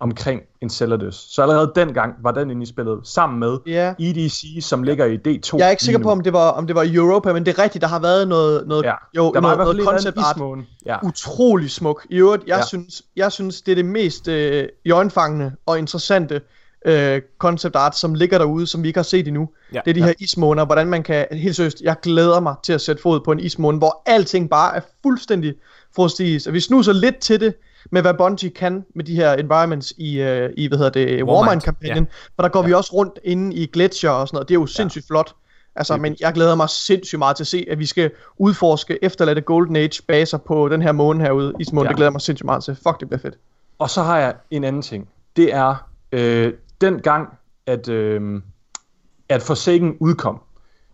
omkring Enceladus. Så allerede dengang var den inde i spillet, sammen med Ja. EDC, som ligger i D2. Jeg er ikke sikker på, om det var, om det var i Europa, men det er rigtigt, der har været noget, noget, Ja. jo, der noget, noget concept art. Ja. utrolig smuk. I øvrigt, jeg, Ja. synes, jeg synes, det er det mest øh, iøjnefangende og interessante øh, concept art, som ligger derude, som vi ikke har set endnu. Ja. det er de Ja. her ismåner, hvordan man kan, helt seriøst, jeg glæder mig til at sætte fod på en ismåne, hvor alting bare er fuldstændig frostigt. Og vi snuser lidt til det, med hvad Bungie kan med de her environments i, øh, i hvad hedder det, Warmind-kampagnen. Ja. For der går vi også rundt inde i gletscher og sådan noget. Det er jo sindssygt flot. Altså, men jeg glæder mig sindssygt meget til at se, at vi skal udforske efterladte Golden Age baser på den her måne herude, ismånen. Ja. Ja. Det glæder mig sindssygt meget til. Fuck, det bliver fedt. Og så har jeg en anden ting. Det er, øh, den gang, at, øh, at Forsaken udkom,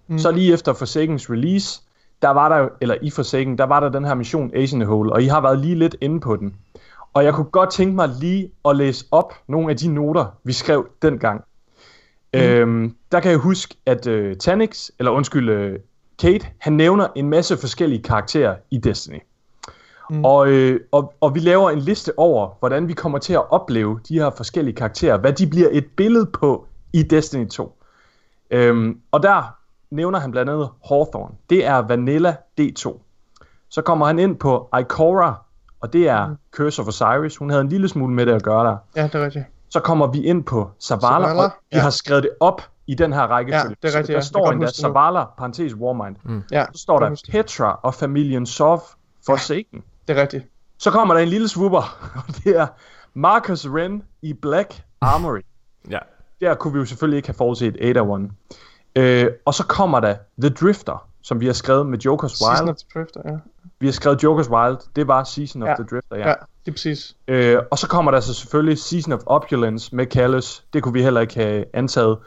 mm. så lige efter Forsakens release, der var der, eller i Forsaken, der var der den her mission Asian Hole, og I har været lige lidt inde på den. Og jeg kunne godt tænke mig lige at læse op nogle af de noter, vi skrev dengang. Mm. Øhm, der kan jeg huske, at øh, Tanix, eller undskyld, øh, Kate, han nævner en masse forskellige karakterer i Destiny. Mm. Og, øh, og, og vi laver en liste over, hvordan vi kommer til at opleve de her forskellige karakterer, hvad de bliver et billede på i Destiny 2. Øhm, og der nævner han blandt andet Hawthorne. Det er Vanilla D2. Så kommer han ind på Ikora, og det er mm. Curse of Osiris. Hun havde en lille smule med det at gøre der. Ja, det er rigtigt. Så kommer vi ind på Zavala, Zavala, og vi ja. har skrevet det op i den her rækkefølge. Ja, det er rigtigt, Så ja. der står endda. Zavala, parentes Warmind. Mm. Ja, Så står der. Petra og familien Sov Forsaken. Det er rigtigt. Så kommer der en lille swooper, [laughs] og det er Marcus Wren i Black Armory. Ja. Der kunne vi jo selvfølgelig ikke have forudset Ada One. Øh, og så kommer der The Drifter, som vi har skrevet med Joker's Season Wild. of the Drifter, ja. Vi har skrevet Joker's Wild, det var Season of Ja. the Drifter, ja. Ja, det er præcis. Øh, og så kommer der så selvfølgelig Season of Opulence med Callus. Det kunne vi heller ikke have antaget.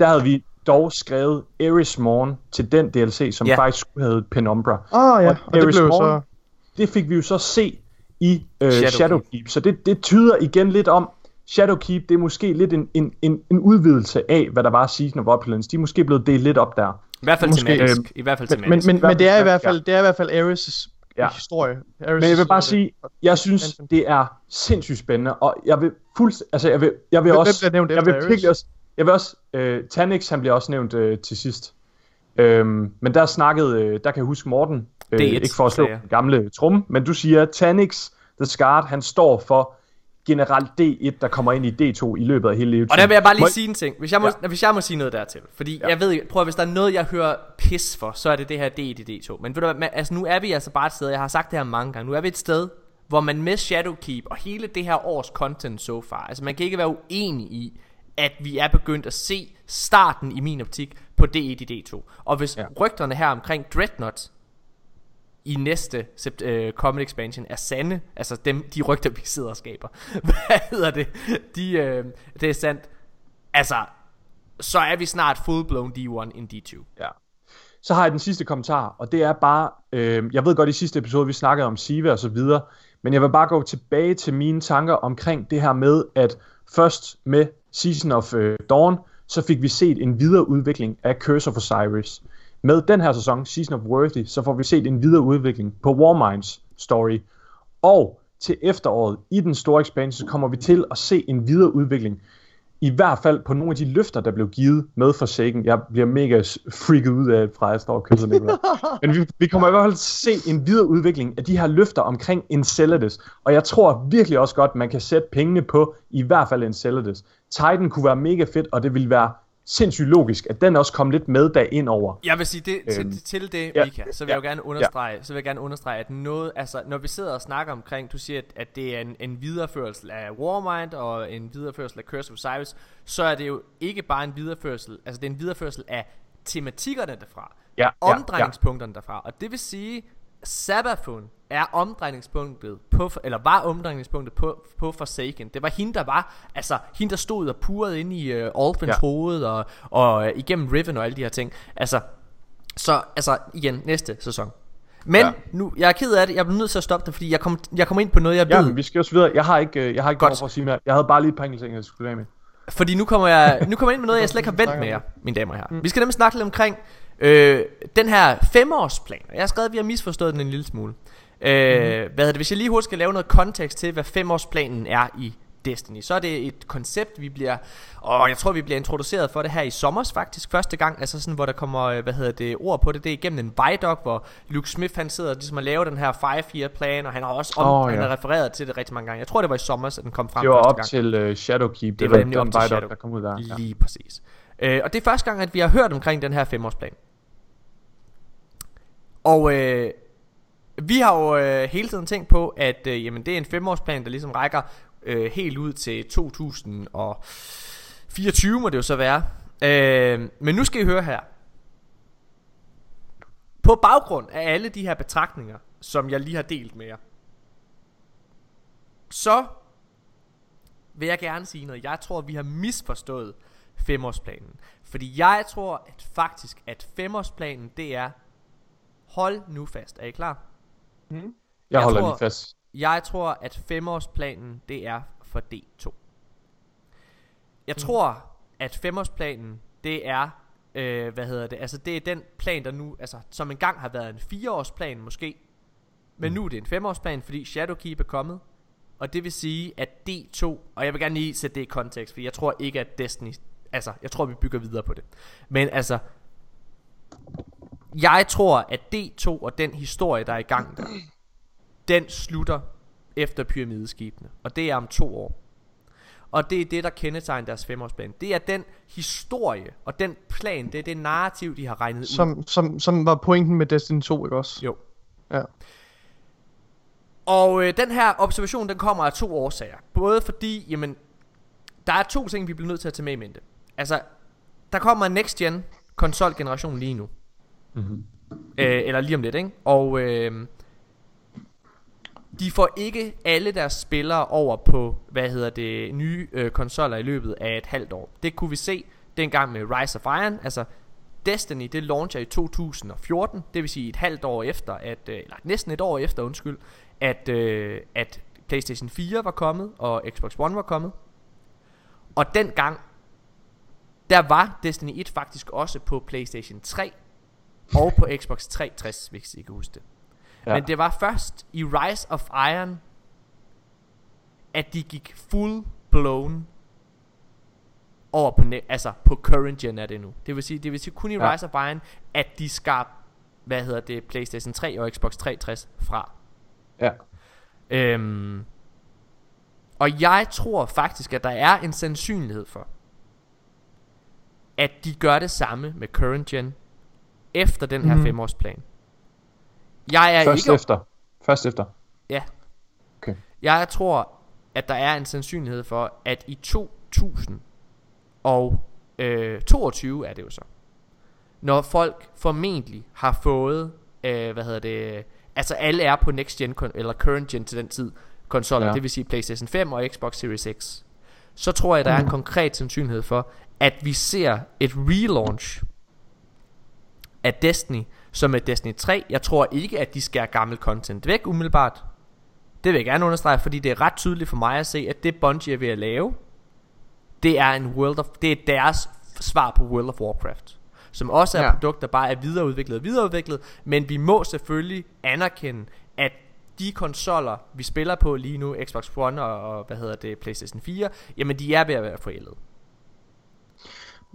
Der havde vi dog skrevet Eris Morn til den DLC, som Ja. faktisk skulle have Penumbra. Åh oh, ja, Og og det Ares blev Morn, så... Det fik vi jo så se i øh, Shadowkeep. Shadowkeep. Så det, det tyder igen lidt om, Shadowkeep, det er måske lidt en, en, en, en udvidelse af, hvad der var Season of Opulence. De er måske blevet delt lidt op der. I hvert fald Måske, tematisk. øhm, I hvert fald Men, tematisk. men, men, men det er i Ja. hvert fald, det er i hvert fald Ares' Ja. ja. historie. Ares' Men jeg vil bare sige, jeg synes, det er sindssygt spændende, og jeg vil fuldst, altså jeg vil, jeg vil Hvem- også, hvem bliver nævnt jeg vil også, jeg vil også, øh, Tanix, han bliver også nævnt øh, til sidst. Øhm, men der snakkede, øh, der kan jeg huske Morten, øh, D1, ikke for at slå den gamle trum, men du siger, Tanix, The Scarred, han står for generelt D1, der kommer ind i D2 i løbet af hele levetiden. Og der vil jeg bare lige Må- sige en ting. Hvis jeg må, ja. hvis jeg må sige noget dertil. Fordi ja. Jeg ved prøv at, hvis der er noget, jeg hører pis for, så er det det her D i D2. Men ved du hvad, altså nu er vi altså bare et sted, jeg har sagt det her mange gange, nu er vi et sted, hvor man med Shadowkeep og hele det her års content so far, altså man kan ikke være uenig i, at vi er begyndt at se starten i min optik på D1 i D2. Og hvis. Ja. rygterne her omkring Dreadnought i næste sept, øh, Comet Expansion er sande, altså dem, de rygter, vi sidder og skaber. [laughs] Hvad hedder det? De, øh, det er sandt. Altså, så er vi snart fullblown D1 in D2. Ja. Så har jeg den sidste kommentar, og det er bare, øh, jeg ved godt i sidste episode, vi snakkede om Siva og så videre, men jeg vil bare gå tilbage til mine tanker omkring det her med, at først med Season of øh, Dawn, så fik vi set en videre udvikling af Curse of Osiris. Med den her sæson, Season of Worthy, så får vi set en videre udvikling på Warminds story. Og til efteråret, i den store expansion, så kommer vi til at se en videre udvikling i hvert fald på nogle af de løfter, der blev givet med Forsaken. Jeg bliver mega freaket ud af, fra jeg står og kysser Nicolai. [laughs] Men vi, vi kommer i hvert fald se en videre udvikling af de her løfter omkring Enceladus. Og jeg tror virkelig også godt, man kan sætte pengene på i hvert fald Enceladus. Titan kunne være mega fedt, og det ville være sindssygt logisk, at den også kom lidt med derind over. Jeg vil sige det til, Øhm, til det, ja, Mika, så vil ja, jeg jo gerne understrege, så vil jeg gerne understrege, at noget, altså når vi sidder og snakker omkring, du siger, at, at det er en, en videreførsel af Warmind og en videreførsel af Curse of Osiris, så er det jo ikke bare en videreførsel, altså det er en videreførsel af tematikkerne derfra, Ja, ja, omdrejningspunkterne derfra, og det vil sige, Sabathun er omdrejningspunktet på, eller var omdrejningspunktet på, på Forsaken. Det var hende, der var, altså hende, der stod og purede ind i uh, Aldrins Ja. hoved, og, og uh, igennem Riven og alle de her ting. Altså, så altså igen, næste sæson. Men ja. Ja. nu, jeg er ked af det, jeg bliver nødt til at stoppe det, fordi jeg kommer jeg kom ind på noget, jeg Ja, ved. men vi skal også videre. Jeg har ikke, øh, jeg har ikke Godt. For at sige mere. Jeg havde bare lige et par enkelte ting, jeg skulle af med. Fordi nu kommer jeg, nu kommer jeg ind med noget, jeg slet ikke har vendt med jer, mine damer og herrer. Vi skal nemlig snakke lidt omkring øh, den her femårsplan. Jeg har skrevet, at vi har misforstået den en lille smule. Øh, hvad hedder det? Hvis jeg lige hurtigt skal lave noget kontekst til, hvad femårsplanen er i Destiny, så er det et koncept, vi bliver, og jeg tror, vi bliver introduceret for det her i sommers faktisk, første gang, altså sådan, hvor der kommer, øh, hvad hedder det, ord på det, det er igennem en Vidoc, hvor Luke Smith, han sidder ligesom og laver den her 5-year plan, og han har også om, oh, han ja. har refereret til det rigtig mange gange. Jeg tror, det var i sommers, at den kom frem Det var op gang. til uh, Shadowkeep. Det var nemlig op til Shadow. der kom ud der. Ja. Lige præcis. Øh, og det er første gang, at vi har hørt omkring den her femårsplan. Og øh, vi har jo øh, hele tiden tænkt på, at øh, jamen, det er en femårsplan, der ligesom rækker øh, helt ud til 2024, må det jo så være. Øh, men nu skal I høre her. På baggrund af alle de her betragtninger, som jeg lige har delt med jer, så vil jeg gerne sige noget. Jeg tror, vi har misforstået femårsplanen. Fordi jeg tror at faktisk, at femårsplanen, det er... Hold nu fast. Er I klar? Jeg, Jeg jeg holder tror- lige fast. Jeg tror, at femårsplanen, det er for D2. Jeg tror, at femårsplanen, det er, øh, hvad hedder det, altså det er den plan, der nu, altså som engang har været en fireårsplan måske, men nu er det en femårsplan, fordi Shadowkeep er kommet, og det vil sige, at D2, og jeg vil gerne lige sætte det i kontekst, for jeg tror ikke, at Destiny, altså jeg tror, vi bygger videre på det, men altså, jeg tror, at D2 og den historie, der er i gang der, den slutter efter pyramideskibene, og det er om to år. Og det er det, der kendetegner deres femårsplan. Det er den historie og den plan, det er det narrativ, de har regnet ud. Som, som, som var pointen med Destiny 2, ikke også? Jo. Ja. Og øh, den her observation, den kommer af to årsager. Både fordi, jamen, der er to ting, vi bliver nødt til at tage med i mente. Altså, der kommer en next gen konsolgeneration lige nu. Mhm. Øh, eller lige om lidt, ikke? Og øh, de får ikke alle deres spillere over på, hvad hedder det, nye øh, konsoller i løbet af et halvt år. Det kunne vi se dengang med Rise of Iron. Altså, Destiny, det launcher i 2014, det vil sige et halvt år efter, at, øh, eller næsten et år efter, undskyld, at, øh, at PlayStation 4 var kommet, og Xbox One var kommet. Og dengang, der var Destiny 1 faktisk også på PlayStation 3, og på Xbox 360, hvis I kan huske det. Ja. Men det var først i Rise of Iron, at de gik full blown over på, ne- altså på current gen er det nu. Det vil sige, det vil sige kun i Ja. Rise of Iron, at de skar, hvad hedder det, PlayStation 3 og Xbox 360 fra. Ja. Øhm, og jeg tror faktisk, at der er en sandsynlighed for, at de gør det samme med current gen, efter den her Mhm. femårsplan. Jeg er Først ikke efter. Først efter. Ja. Okay. Jeg tror, at der er en sandsynlighed for, at i 2022 er det jo så, når folk formentlig har fået, øh, hvad hedder det, altså alle er på next gen, eller current gen til den tid, konsoller, ja. Ja. det vil sige PlayStation 5 og Xbox Series X, så tror jeg, der er en konkret sandsynlighed for, at vi ser et relaunch af Destiny, som er Destiny 3. Jeg tror ikke, at de skærer gammel content væk umiddelbart. Det vil jeg gerne understrege, fordi det er ret tydeligt for mig at se, at det Bungie er ved at lave, det er en World of, det er deres svar på World of Warcraft. Som også er ja. Ja. et produkt, der bare er videreudviklet og videreudviklet, men vi må selvfølgelig anerkende, at de konsoller, vi spiller på lige nu, Xbox One og, og hvad hedder det, PlayStation 4, jamen de er ved at være forældet.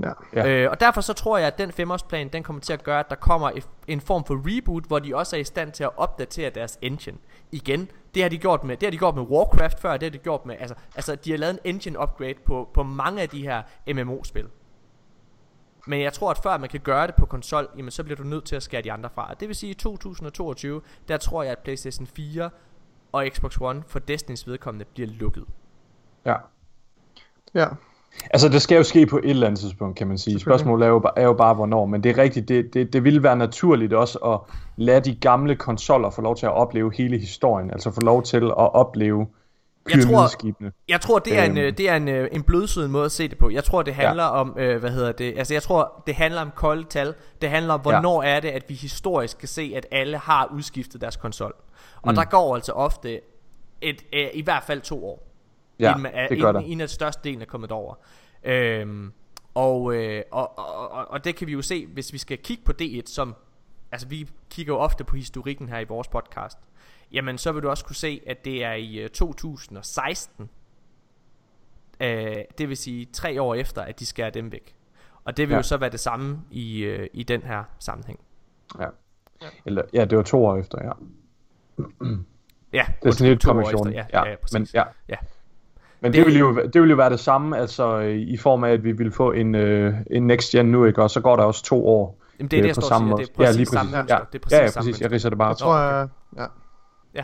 Ja. Ja. Øh, og derfor så tror jeg, at den femårsplan, den kommer til at gøre, at der kommer et- en form for reboot, hvor de også er i stand til at opdatere deres engine. Igen, det har de gjort med, det har de gjort med Warcraft før, det har de gjort med, altså, altså de har lavet en engine upgrade på, på mange af de her MMO-spil. Men jeg tror, at før man kan gøre det på konsol, jamen så bliver du nødt til at skære de andre fra. Det vil sige, at i 2022, der tror jeg, at PlayStation 4 og Xbox One for Destiny's vedkommende bliver lukket. ja. Ja. Altså, det skal jo ske på et eller andet tidspunkt, kan man sige. Spørgsmålet er jo, er jo bare, hvornår. Men det er rigtigt, det, det, det ville være naturligt også at lade de gamle konsoller få lov til at opleve hele historien. Altså få lov til at opleve Jeg tror-. Jeg tror det er en Øhm. øh, det er en øh, en blødsøden måde at se det på. Jeg tror det handler ja. om øh, hvad hedder det? Altså jeg tror det handler om kolde tal. Det handler om hvornår ja. er det at vi historisk kan se at alle har udskiftet deres konsol. Og mm. der går altså ofte et øh, i hvert fald to år. Ja, inden, er- det gør inden, der. inden at størstedelen er kommet over. Øhm, og, øh, og, og, og, og det kan vi jo se, hvis vi skal kigge på D1, som, altså vi kigger jo ofte på historikken her i vores podcast, jamen så vil du også kunne se, at det er i øh, 2016, øh, det vil sige tre år efter, at de skærer dem væk. Og det vil ja. Jo så være det samme i, øh, i den her sammenhæng. Ja. Eller, ja, det var to år efter, ja. Ja, Det er sådan år kommission. efter, Ja, ja, ja, præcis. men, ja. Ja. Men Det- det, vil jo, det vil jo være det samme, altså øh, i form af, at vi vil få en, øh, en next gen nu, ikke? Og så går der også to år Jamen, det er det, øh, jeg på står og samme siger. måde. Det er præcis ja, lige samme præcis. mønster. Ja, Det er præcis ja, ja, samme præcis. Jeg ridser det bare. Jeg tror, jeg... Ja. Ja.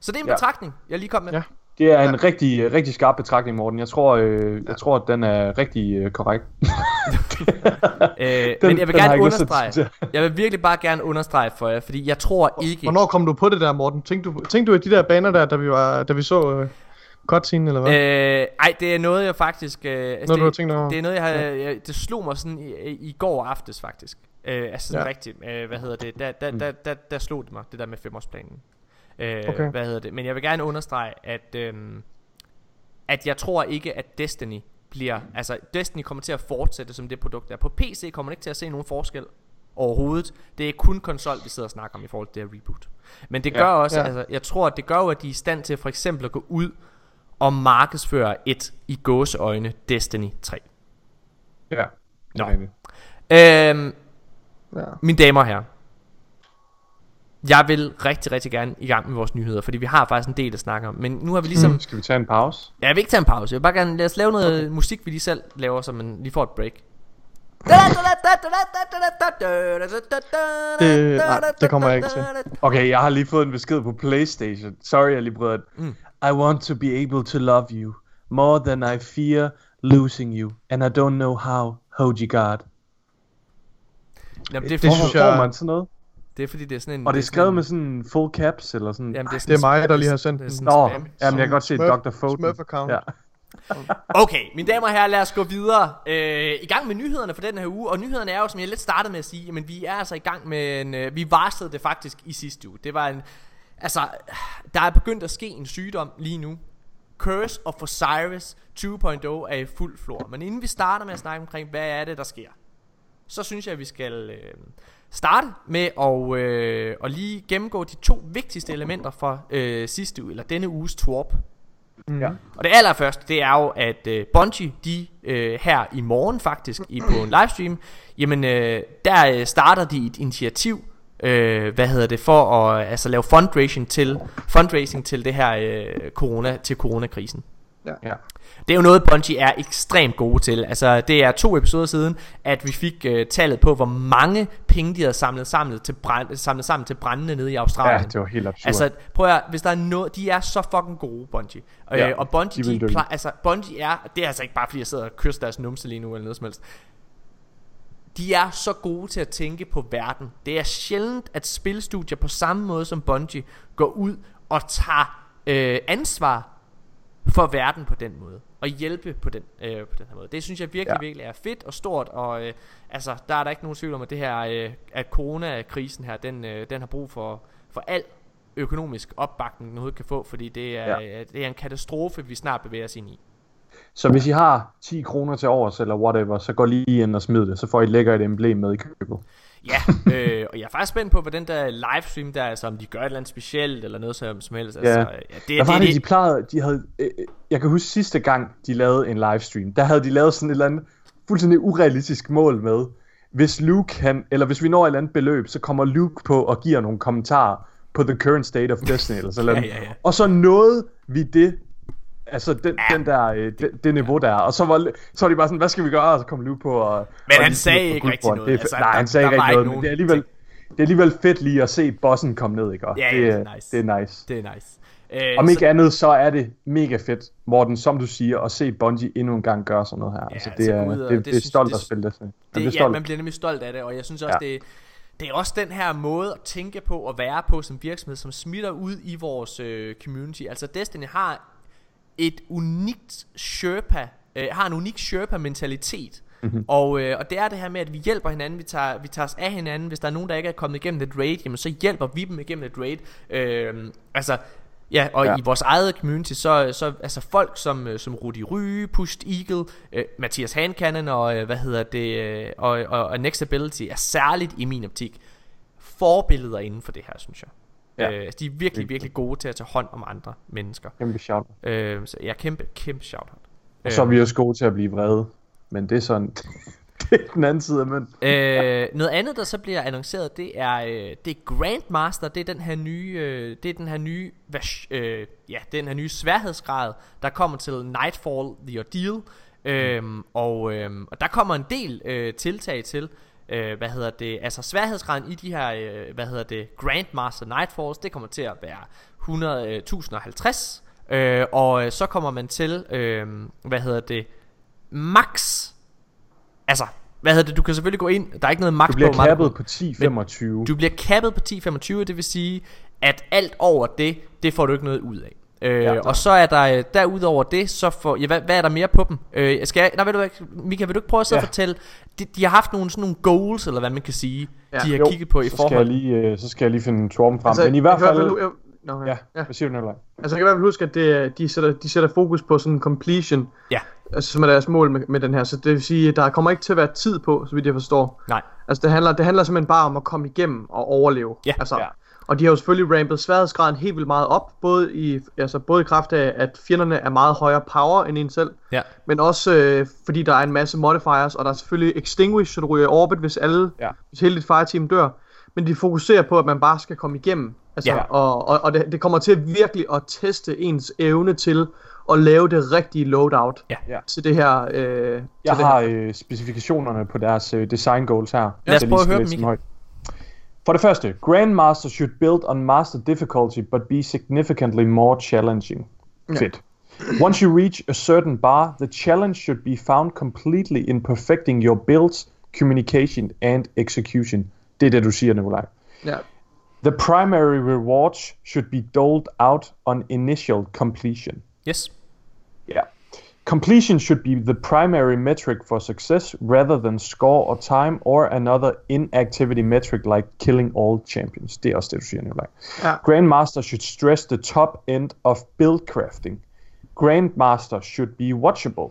Så det er en Ja. betragtning, jeg lige kom med. Ja. Det er en rigtig, rigtig skarp betragtning, Morten. Jeg tror, øh, jeg tror at den er rigtig øh, korrekt. [laughs] Øh, Den- men jeg vil jeg gerne at understrege, jeg vil virkelig bare gerne understrege for jer, fordi jeg tror ikke, Hvornår kom du på det der, Morten? Tænkte du, tænkte du i de der baner der, da vi, var, da vi så... Øh, cutscene, eller hvad? Øh, ej, det er noget, jeg faktisk... Øh, altså, Noget, det, du har tænkt over? Det er noget, jeg har... Jeg, det slog mig sådan i, i går aftes, faktisk. Øh, altså sådan Ja. ja. rigtigt. Øh, hvad hedder det? Der, der, der, der, der slog det mig, det der med femårsplanen. Øh, Okay. Hvad hedder det? Men jeg vil gerne understrege, at... Øh, at jeg tror ikke, at Destiny bliver... Altså, Destiny kommer til at fortsætte som det produkt der. På PC kommer man ikke til at se nogen forskel overhovedet. Det er kun konsol, vi sidder og snakker om i forhold til det her reboot. Men det gør Ja, også, ja. altså, jeg tror, at det gør at de er i stand til for eksempel at gå ud og markedsføre et i gåseøjne Destiny 3. Ja. Nå. Øhm, Ja. mine damer og herrer. Jeg vil rigtig, rigtig gerne i gang med vores nyheder, fordi vi har faktisk en del at snakke om. Men nu har vi ligesom... Mm. Skal vi tage en pause? Ja, jeg vil ikke tage en pause. Jeg vil bare gerne lad os lave noget okay. musik, vi lige selv laver, så man lige får et break. Det- nej, det kommer jeg ikke til. Okay, jeg har lige fået en besked på Playstation. Sorry, jeg lige brød Mm. I want to be able to love you more than I fear losing you, and I don't know how. Hold you God. Jamen, det, er Det synes jeg- får man sådan noget? det er fordi, det er sådan en... Og det er sådan skrevet med sådan full caps eller sådan. Jamen, det, er Det er sådan mig, der lige har sendt det er den. sådan Nå, jamen jeg kan godt se Dr. Foden. Smurf-account. Ja. Okay, mine damer og herrer, lad os gå videre øh, I gang med nyhederne for den her uge Og nyhederne er jo, som jeg lidt startede med at sige Men vi er altså i gang med en øh, Vi varslede det faktisk i sidste uge Det var en Altså, der er begyndt at ske en sygdom lige nu. Curse of Osiris 2.0 er i fuld flor. Men inden vi starter med at snakke omkring Hvad er det der sker Så synes jeg at vi skal øh, Starte med at, øh, at lige gennemgå de to vigtigste elementer fra øh, sidste uge Eller denne uges twarp Ja. og det allerførste, det er jo, at øh, Bungie, de øh, her i morgen faktisk, i, på en livestream, jamen øh, der øh, starter de et initiativ, øh, hvad hedder det, for at altså, lave fundraising til, fundraising til det her øh, corona, til coronakrisen. ja. Det er jo noget, Bungie er ekstremt gode til. Altså, det er to episoder siden, at vi fik øh, tallet på, hvor mange penge, de havde samlet, samlet, til brand, samlet sammen til brændende nede i Australien. ja, det var helt absurd. Altså, prøv at hvis der er noget, de er så fucking gode, Bungie. Øh, Ja, og Bungie, de de, plejer, altså, Bungie er, det er altså ikke bare fordi jeg sidder og kysser deres numse lige nu, eller noget som helst. De er så gode til at tænke på verden. Det er sjældent, at spilstudier på samme måde som Bungie går ud og tager øh, ansvar for verden på den måde. Og hjælpe på den, øh, på den her måde. Det synes jeg virkelig, Ja. virkelig er fedt og stort. Og øh, altså, der er der ikke nogen tvivl om, at det her, øh, at coronakrisen her, den, øh, den har brug for, for al økonomisk opbakning, den overhovedet kan få. Fordi det er, Ja. ja. det er en katastrofe, vi snart bevæger os ind i. Så hvis I har 10 kroner til overs, eller whatever, så gå lige ind og smid det, så får I lækker et emblem med i købet. Ja, øh, og jeg er faktisk spændt på, hvad den der livestream der, altså om de gør et eller andet specielt, eller noget som, som helst. Altså, Ja. ja, det, Hvad var det, det, de plejede, de havde, øh, øh, jeg kan huske sidste gang, de lavede en livestream, der havde de lavet sådan et eller andet fuldstændig urealistisk mål med, hvis Luke kan, eller hvis vi når et eller andet beløb, så kommer Luke på og giver nogle kommentarer på the current state of Destiny, eller sådan [laughs] Ja, ja, ja. Og så nåede vi det, altså den, Ja. den der, øh, det, det niveau der, og så var, så var de bare sådan, hvad skal vi gøre, og så kom Luke på og... Men og han lige sagde ikke rigtig noget. Det er, Altså, nej, der- han sagde der ikke rigtig noget, men det er alligevel, det er alligevel fedt lige at se bossen komme ned, ikke? Og Ja, det, ja, er- det er nice. det er nice. det er nice. Øh, Om så- ikke andet, så er det mega fedt, Morten, som du siger, at se Bungie endnu en gang gøre sådan noget her. Ja, altså, altså, det, er, ud det, det, det det, er stolt det- at spille det. Man det, bliver ja, man bliver nemlig stolt af det, og jeg synes også, ja. det, det er også den her måde at tænke på og være på som virksomhed, som smitter ud i vores øh, community. Altså Destiny har et unikt Sherpa, øh, har en unik Sherpa-mentalitet. Mm-hmm. Og, øh, og det er det her med, at vi hjælper hinanden, vi tager, vi tager os af hinanden. Hvis der er nogen, der ikke er kommet igennem et raid, jamen så hjælper vi dem igennem et raid. Øh, altså, Ja, og Ja. i vores eget community, så, så altså folk som, øh, som Rudi Ryge, Pushed Eagle, øh, Mathias Hankanen og øh, hvad hedder det, øh, og, og, og Next Ability er særligt i min optik forbilleder inden for det her, synes jeg. Ja. Ja. Øh, altså, de er virkelig, virkelig gode til at tage hånd om andre mennesker. Kæmpe shout. Øh, så jeg kæmpe, kæmpe shout out. Og så er vi også gode til at blive vrede. Men det er sådan, [laughs] det er den anden side af mønt. øh, noget andet der så bliver annonceret Det er øh, det er Grandmaster Det er den her nye øh, Det er den her nye vers, øh, Ja den her nye sværhedsgrad Der kommer til Nightfall The Ordeal øhm, og, øhm, og der kommer en del øh, tiltag til øh, Hvad hedder det Altså sværhedsgraden i de her øh, Hvad hedder det Grandmaster Nightfalls Det kommer til at være 100, øh, 1050 øh, Og øh, så kommer man til øh, Hvad hedder det Max Altså, hvad hedder det? Du kan selvfølgelig gå ind. Der er ikke noget max Du bliver på. på 10-25. Du bliver kappet på 10-25, det vil sige, at alt over det, det får du ikke noget ud af. Øh, Ja. og så er der øh, derudover det, så for, ja, hvad, hvad er der mere på dem? Øh, skal jeg, nej, ved du hvad, Mika, vil du ikke prøve at sidde Ja. fortælle, de, de har haft nogle, sådan nogle goals, eller hvad man kan sige, Ja. de har Jo, kigget på i så skal, jeg forhold. lige, øh, så skal jeg lige finde Torben frem. Altså, Men i jeg hvert fald... hvert jeg, Nå, Ja, ja. hvad siger du, Nikolaj? Altså jeg kan i hvert fald huske, at det, de, sætter, de sætter fokus på sådan completion, Ja, altså, som er deres mål med, med den her. Så det vil sige, at der kommer ikke til at være tid på, så vidt jeg forstår. nej. Altså det handler, det handler simpelthen bare om at komme igennem og overleve. Ja. altså, Ja. Og de har jo selvfølgelig rampet sværhedsgraden helt vildt meget op, både i, altså både i kraft af, at fjenderne er meget højere power end en selv, Ja. men også øh, fordi der er en masse modifiers, og der er selvfølgelig extinguish, så du ryger i orbit, hvis alle, Ja. hvis hele dit fireteam dør. Men de fokuserer på, at man bare skal komme igennem. Altså, Ja. Og, og, og det, det kommer til virkelig at teste ens evne til at lave det rigtige loadout Ja. Ja. til det her. Øh, til Jeg det har her. øh, specifikationerne på deres øh, design goals her. Lad os Jeg prøve at høre dem, højt. For det første, Grandmaster should build on master difficulty but be significantly more challenging. Ja. Fedt. Once you reach a certain bar, the challenge should be found completely in perfecting your builds, communication and execution. Det er det, du siger, Nikolaj. Ja. The primary rewards should be doled out on initial completion. Yes. Completion should be the primary metric for success rather than score or time or another inactivity metric like killing all champions. Det er også det, du siger, Nikolaj. Ja. Grandmaster should stress the top end of build crafting. Grandmaster should be watchable.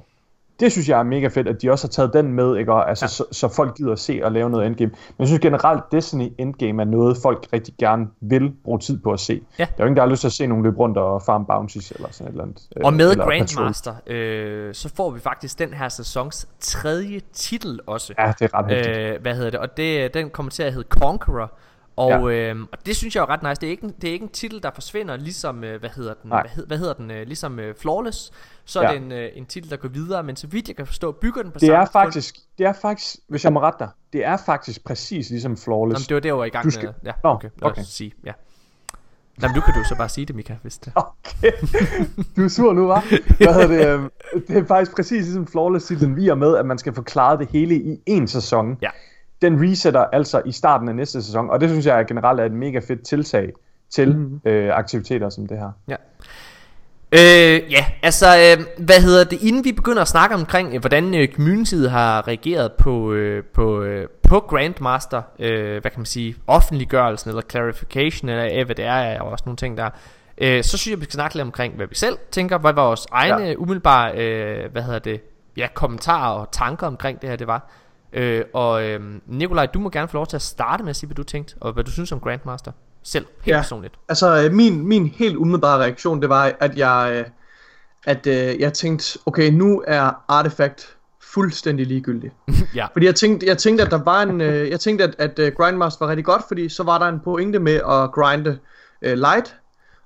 Det synes jeg er mega fedt, at de også har taget den med, ikke? Og, altså, ja. så, så folk gider at se og lave noget endgame. Men jeg synes generelt, Destiny Endgame er noget, folk rigtig gerne vil bruge tid på at se. Ja. Der er jo ingen, der har lyst til at se nogen løbe rundt og farm bounties eller sådan et eller andet. øh, Og med eller. Grandmaster, øh, så får vi faktisk den her sæsons tredje titel også. Ja, det er ret. Øh, hvad hedder det? Og det, den kommer til at hedde Conqueror. Og, ja. øhm, og det synes jeg er ret nice. Det er ikke en, det er ikke en titel, der forsvinder, ligesom, øh, hvad hedder den, Nej. hvad, hed, hvad hedder den, øh, ligesom øh, Flawless. Så er Ja. det en, øh, en titel, der går videre, men så vidt jeg kan forstå, bygger den på Det samme er faktisk, det er faktisk, hvis jeg må rette dig, det er faktisk præcis ligesom Flawless. Jamen, det var det, jeg var i gang Du skal- med. Ja, Nå, okay. Lad os okay. sige, ja. Jamen, nu kan du så bare sige det, Mika, hvis det... Okay. Du er sur nu, hva'? Hvad hedder det? øhm, Det er faktisk præcis ligesom Flawless titlen vi er med, at man skal få klaret det hele i én sæson. Ja. Den resetter altså i starten af næste sæson, og det synes jeg generelt er et mega fedt tiltag til mm. øh, aktiviteter som det her. Ja. Øh, ja, altså, øh, hvad hedder det, inden vi begynder at snakke omkring, øh, hvordan øh, communityet har reageret på, øh, på, øh, på Grandmaster, øh, hvad kan man sige, offentliggørelsen eller clarification eller af, hvad det er, er også nogle ting der, øh, så synes jeg, vi skal snakke lidt omkring, hvad vi selv tænker, hvad vores egne ja. umiddelbare, øh, hvad hedder det, ja, kommentarer og tanker omkring det her, det var. Øh, og øh, Nikolaj, du må gerne få lov til at starte med at sige, hvad du tænkte, og hvad du synes om Grandmaster selv, helt Ja. personligt. Altså, øh, min, min helt umiddelbare reaktion, det var, at jeg, øh, at øh, jeg tænkte, okay, nu er Artifact fuldstændig ligegyldig. [laughs] ja, Fordi jeg tænkte, jeg tænkte at der var en, øh, jeg tænkte, at, at øh, Grindmaster var rigtig godt, fordi så var der en pointe med at grinde øh, light,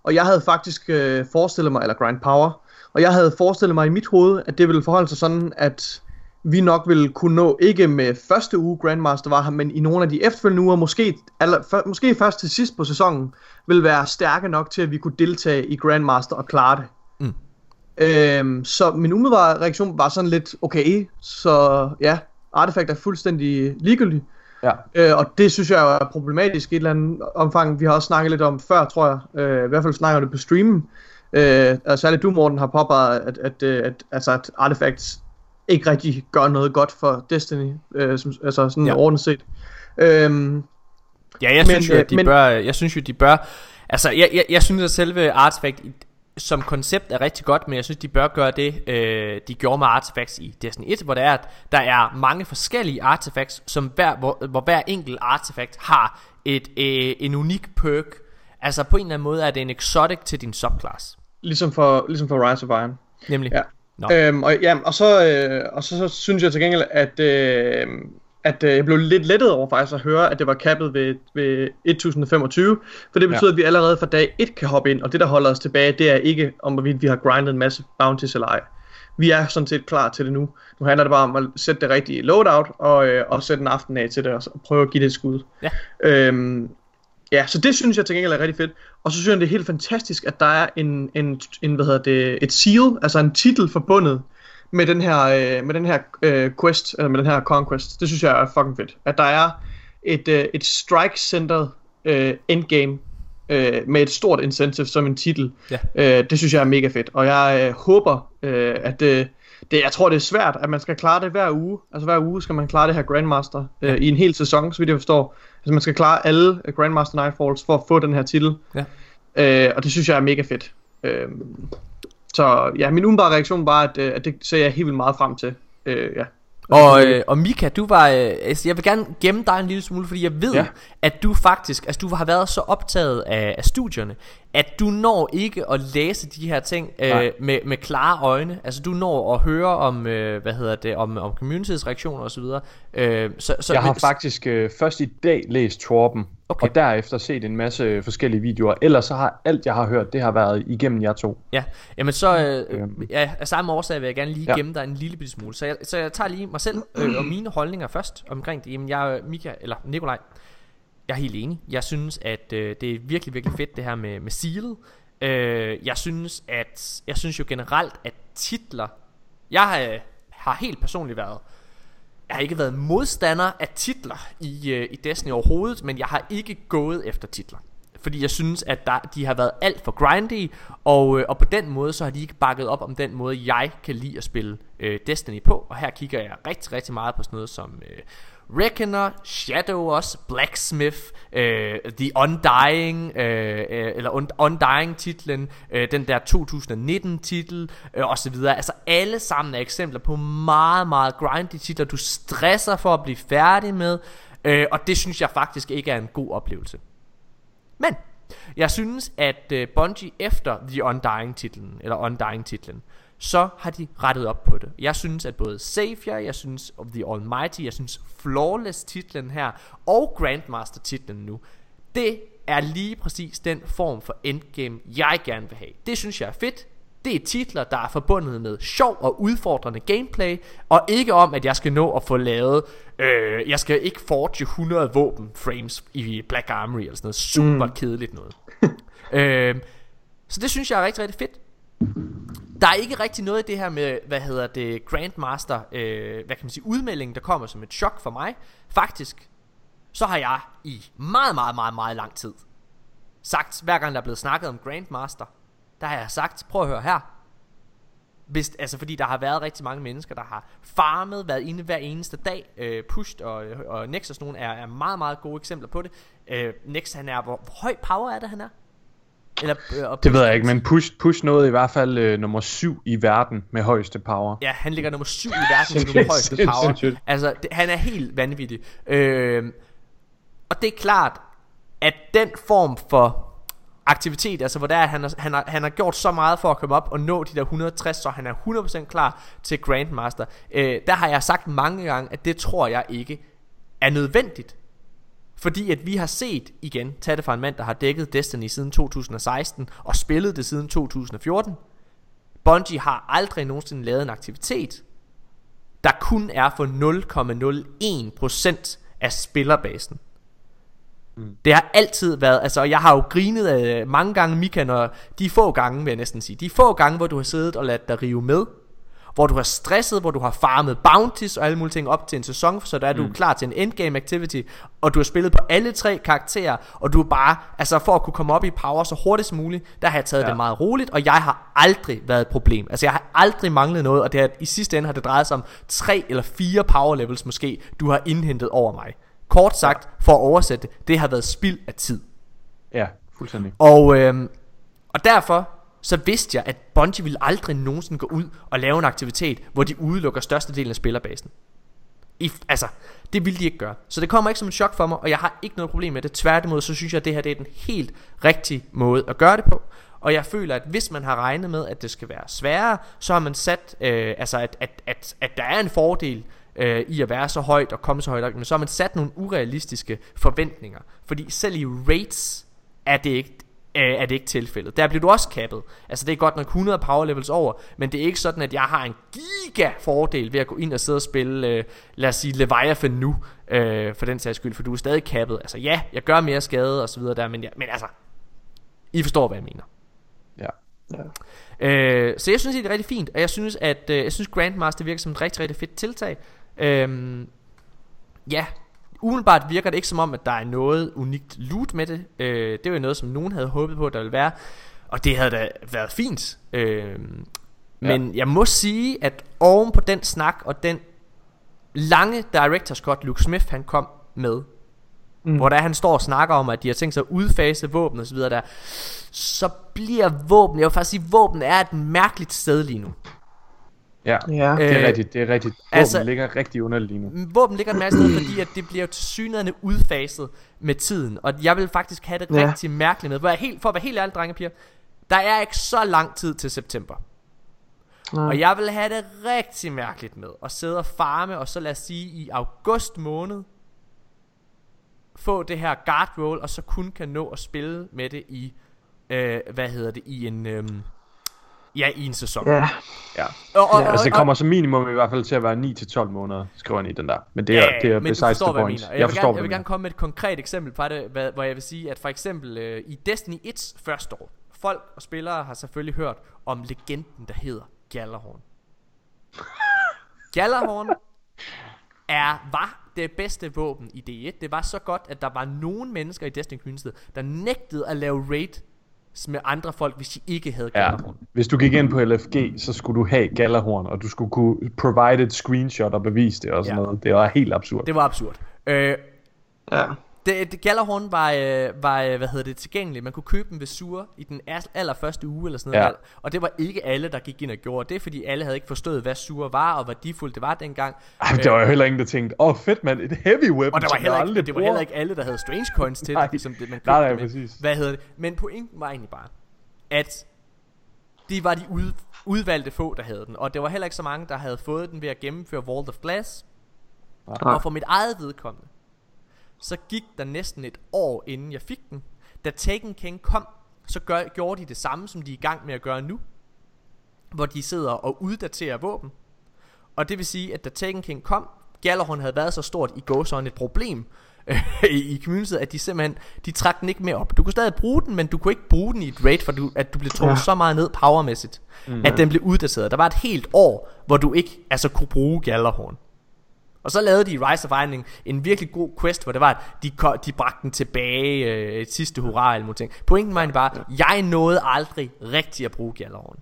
og jeg havde faktisk øh, forestillet mig, eller grind power, og jeg havde forestillet mig i mit hoved, at det ville forholde sig sådan, at vi nok ville kunne nå, ikke med første uge Grandmaster var her, men i nogle af de efterfølgende uger, måske, aller, for, måske først til sidst på sæsonen, vil være stærke nok til, at vi kunne deltage i Grandmaster og klare det. Mm. Øhm, så min umiddelbare reaktion var sådan lidt, okay, så ja, Artifact er fuldstændig ligegyldig. Ja. Øh, og det synes jeg jo er problematisk i et eller andet omfang. Vi har også snakket lidt om før, tror jeg. Øh, I hvert fald snakker det på streamen. Øh, og særligt du, Morten, har påpeget, at, at, at, at, altså, at Artifacts ikke rigtig gør noget godt for Destiny, øh, som, altså sådan Ja. ordentligt set. Øhm, Ja, jeg Men, synes jo, øh, at de men- bør, jeg synes jo, de bør, altså, jeg, jeg, jeg synes, at selve Artifact som koncept er rigtig godt, men jeg synes, de bør gøre det, øh, de gjorde med Artifacts i Destiny 1, hvor det er, at der er mange forskellige artifacts, som hver, hvor, hvor hver enkelt artifact har et, øh, en unik perk. Altså på en eller anden måde er det en exotic til din subclass. ligesom, for, ligesom for Rise of Iron. Nemlig. Ja. Øhm, og, ja, og, så, øh, og så, så synes jeg til gengæld, at, øh, at øh, jeg blev lidt lettet over faktisk at høre, at det var cappet ved, ved 1025, for det betyder, ja. at vi allerede fra dag 1 kan hoppe ind, og det der holder os tilbage, det er ikke om, hvorvidt vi har grindet en masse bounties eller ej. Vi er sådan set klar til det nu. Nu handler det bare om at sætte det rigtige loadout, og, øh, og sætte en aften af til det, og så prøve at give det et skud. Ja. Øhm, ja, så det synes jeg til gengæld er rigtig fedt. Og så synes jeg, det er helt fantastisk, at der er en, en, en hvad hedder det, et seal, altså en titel forbundet med den her, øh, med den her øh, quest, eller med den her conquest. Det synes jeg er fucking fedt. At der er et, øh, et strike-centered øh, endgame øh, med et stort incentive som en titel. Ja. Øh, det synes jeg er mega fedt, og jeg øh, håber, øh, at det, det, jeg tror det er svært, at man skal klare det hver uge. Altså hver uge skal man klare det her Grandmaster øh, i en hel sæson, så vidt jeg forstår. Altså man skal klare alle øh, Grandmaster Nightfalls for at få den her titel. Ja. Øh, og det synes jeg er mega fedt. Øh, så ja, min umiddelbare reaktion var, at, øh, at det ser jeg helt vildt meget frem til. Øh, ja. Og, øh, og Mika, du var, øh, altså, jeg vil gerne gemme dig en lille smule, fordi jeg ved, ja. At du faktisk, altså du har været så optaget af, af studierne, at du når ikke at læse de her ting øh, med, med klare øjne. Altså du når at høre om, øh, hvad hedder det, om, om communities reaktioner osv. Øh, så, så, Jeg har men- faktisk øh, først i dag læst Torben, Okay. og derefter set en masse forskellige videoer. Ellers så har alt, jeg har hørt, det har været igennem jer to. Ja, jamen så øh, Øhm. ja, af samme årsag vil jeg gerne lige Ja. gemme dig en lille bitte smule. Så jeg, så jeg tager lige mig selv øh, og [clears throat] mine holdninger først omkring det. Jamen jeg, Mika, eller Nikolaj, jeg er helt enig. Jeg synes, at øh, det er virkelig, virkelig fedt det her med, med sealet. Øh, jeg synes, at jeg synes jo generelt, at titler, jeg har, har helt personligt været jeg har ikke været modstander af titler i, øh, i Destiny overhovedet, men jeg har ikke gået efter titler. Fordi jeg synes, at der, de har været alt for grindy, og, øh, og på den måde, så har de ikke bakket op om den måde, jeg kan lide at spille øh, Destiny på. Og her kigger jeg rigtig, rigtig meget på sådan noget som øh, Reckoner, Shadow også, Blacksmith, øh, The Undying, øh, øh eller Undying titlen, øh, den der 2019 titel, øh, og så videre. Altså alle sammen er eksempler på meget, meget grindy titler, du stresser for at blive færdig med, øh, og det synes jeg faktisk ikke er en god oplevelse. Men jeg synes, at øh, Bungie efter The Undying titlen, eller Undying titlen, så har de rettet op på det. Jeg synes, at både Savior, jeg synes of The Almighty, jeg synes Flawless titlen her, og Grandmaster titlen nu, det er lige præcis den form for endgame, jeg gerne vil have. Det synes jeg er fedt. Det er titler, der er forbundet med sjov og udfordrende gameplay, og ikke om, at jeg skal nå at få lavet, øh, jeg skal ikke forge 100 våben frames i Black Armory eller sådan noget super mm. kedeligt noget. [laughs] øh, så det synes jeg er rigtig, rigtig fedt. Der er ikke rigtig noget i det her med, hvad hedder det, Grandmaster, øh, hvad kan man sige, udmelding, der kommer som et chok for mig. Faktisk, så har jeg i meget, meget, meget, meget lang tid sagt, hver gang der er blevet snakket om Grandmaster, der har jeg sagt, prøv at høre her. Hvis, altså fordi der har været rigtig mange mennesker, der har farmet, været inde hver eneste dag, øh, pushed og, og Nexus nogen er, er meget, meget gode eksempler på det. Øh, Nex han er, hvor, hvor høj power er det han er? Eller, øh, Det ved jeg ikke, men Push, push nåede i hvert fald øh, nummer 7 i verden med højeste power. Ja, han ligger nummer 7 i verden med højeste power. Altså, det, han er helt vanvittig. Øh, og det er klart, at den form for aktivitet, altså hvor der er, han, har, han, har, han har gjort så meget for at komme op og nå de der 160, så han er 100% klar til Grandmaster. Øh, der har jeg sagt mange gange, at det tror jeg ikke er nødvendigt. Fordi at vi har set igen, tag det fra en mand, der har dækket Destiny siden 2016 og spillet det siden 2014. Bungie har aldrig nogensinde lavet en aktivitet, der kun er for 0,01% af spillerbasen. Mm. Det har altid været, altså jeg har jo grinet af mange gange Mika, når de få gange, vil jeg næsten sige, de få gange, hvor du har siddet og ladet dig rive med, hvor du har stresset, hvor du har farmet bounties og alle mulige ting op til en sæson, så der er du klar til en endgame activity, og du har spillet på alle tre karakterer, og du er bare, altså for at kunne komme op i power så hurtigt som muligt, der har jeg taget ja. Det meget roligt, og jeg har aldrig været et problem. Altså jeg har aldrig manglet noget, og det har, i sidste ende har det drejet sig om tre eller fire power levels måske, du har indhentet over mig. Kort sagt, for at oversætte det, det har været spild af tid. Ja, fuldstændig. Og, øhm, og derfor så vidste jeg, at Bungie ville aldrig nogensinde gå ud og lave en aktivitet, hvor de udelukker størstedelen af spillerbasen. I, altså, det ville de ikke gøre. Så det kommer ikke som en chok for mig, og jeg har ikke noget problem med det. Tværtimod, så synes jeg, at det her det er den helt rigtige måde at gøre det på. Og jeg føler, at hvis man har regnet med, at det skal være sværere, så har man sat, øh, altså at, at, at, at der er en fordel øh, i at være så højt og komme så højt op, men så har man sat nogle urealistiske forventninger. Fordi selv i rates er det ikke øh, er det ikke tilfældet. Der bliver du også kappet. Altså det er godt nok 100 power levels over, men det er ikke sådan, at jeg har en giga fordel ved at gå ind og sidde og spille, øh, lad os sige, Leviathan nu, øh, for den sags skyld, for du er stadig kappet. Altså ja, jeg gør mere skade og så videre der, men, jeg, men altså, I forstår, hvad jeg mener. Ja. Ja. Øh, så jeg synes det er rigtig fint, og jeg synes at øh, jeg synes Grandmaster virker som et rigtig rigtig fedt tiltag. Øh, ja, umiddelbart virker det ikke som om, at der er noget unikt loot med det. Øh, det var jo noget, som nogen havde håbet på, at der ville være. Og det havde da været fint. Øh, men ja. jeg må sige, at oven på den snak og den lange director's cut, Luke Smith han kom med, mm. hvor der han står og snakker om, at de har tænkt sig at udfase våben og så videre der, så bliver våben, jeg vil faktisk sige, våben er et mærkeligt sted lige nu. Ja, ja. det er øh, rigtigt, det er rigtigt. Våben altså, ligger rigtig underligt lige nu. Våben ligger et mærkeligt sted, fordi at det bliver til synligheden udfaset med tiden. Og jeg vil faktisk have det ja. rigtig mærkeligt med. For, jeg helt, for at være helt ærlig, drenge og piger, der er ikke så lang tid til september. Nej. Og jeg vil have det rigtig mærkeligt med at sidde og farme, og så lad os sige i august måned, få det her guard roll, og så kun kan nå at spille med det i, øh, hvad hedder det, i en, øh, ja, i en sæson. Ja. ja. Og, og, ja. Altså det kommer som minimum i hvert fald til at være 9-12 måneder, skriver han i den der. Men det er, ja, det er men besides forstår, the point. Jeg, jeg, vil gerne, jeg vil gerne komme med et konkret eksempel på det, hvad, hvor jeg vil sige, at for eksempel øh, i Destiny 1's første år, folk og spillere har selvfølgelig hørt om legenden, der hedder Gjallarhorn. Gjallarhorn [laughs] er, var det bedste våben i D1. Det var så godt, at der var nogle mennesker i Destiny Community, der nægtede at lave raid med andre folk, hvis de ikke havde Gjallarhorn. Ja. Hvis du gik ind på LFG, så skulle du have Gjallarhorn, og du skulle kunne provide et screenshot og bevise det og sådan ja. noget. Det var helt absurd. Det var absurd. Øh, ja. Det, det Gallerhorn var, øh, var, øh, hvad hedder det, tilgængeligt. Man kunne købe dem ved Sur i den allerførste uge eller sådan noget. Ja. Der. Og det var ikke alle, der gik ind og gjorde det, fordi alle havde ikke forstået, hvad Sur var, og hvor værdifuldt det var dengang. Ej, der var jo heller ingen, der tænkte, åh oh, fedt mand, et heavy weapon, Og der var heller ikke, det var heller ikke alle, der havde strange coins til det, ligesom det, man købte nej, nej, præcis. Hvad hedder det? Men pointen var egentlig bare, at de var de ud, udvalgte få, der havde den. Og det var heller ikke så mange, der havde fået den ved at gennemføre Vault of Glass. Nej. Og for mit eget vedkommende, så gik der næsten et år inden jeg fik den. Da Taken King kom, så gør, gjorde de det samme, som de er i gang med at gøre nu. Hvor de sidder og uddaterer våben. Og det vil sige, at da Taken King kom, Gallerhorn havde været så stort i gåsøjne et problem i, i communityet, at de simpelthen, de trak den ikke mere op. Du kunne stadig bruge den, men du kunne ikke bruge den i et raid, for du, at du blev trukket ja. så meget ned powermæssigt, mm. at den blev uddateret. Der var et helt år, hvor du ikke altså kunne bruge Gallerhorn. Og så lavede de i Rise of Iron en virkelig god quest, hvor det var, at de, de bragte den tilbage øh, et sidste hurra eller ting. Pointen var bare, ja. jeg nåede aldrig rigtig at bruge Gjallarhorn.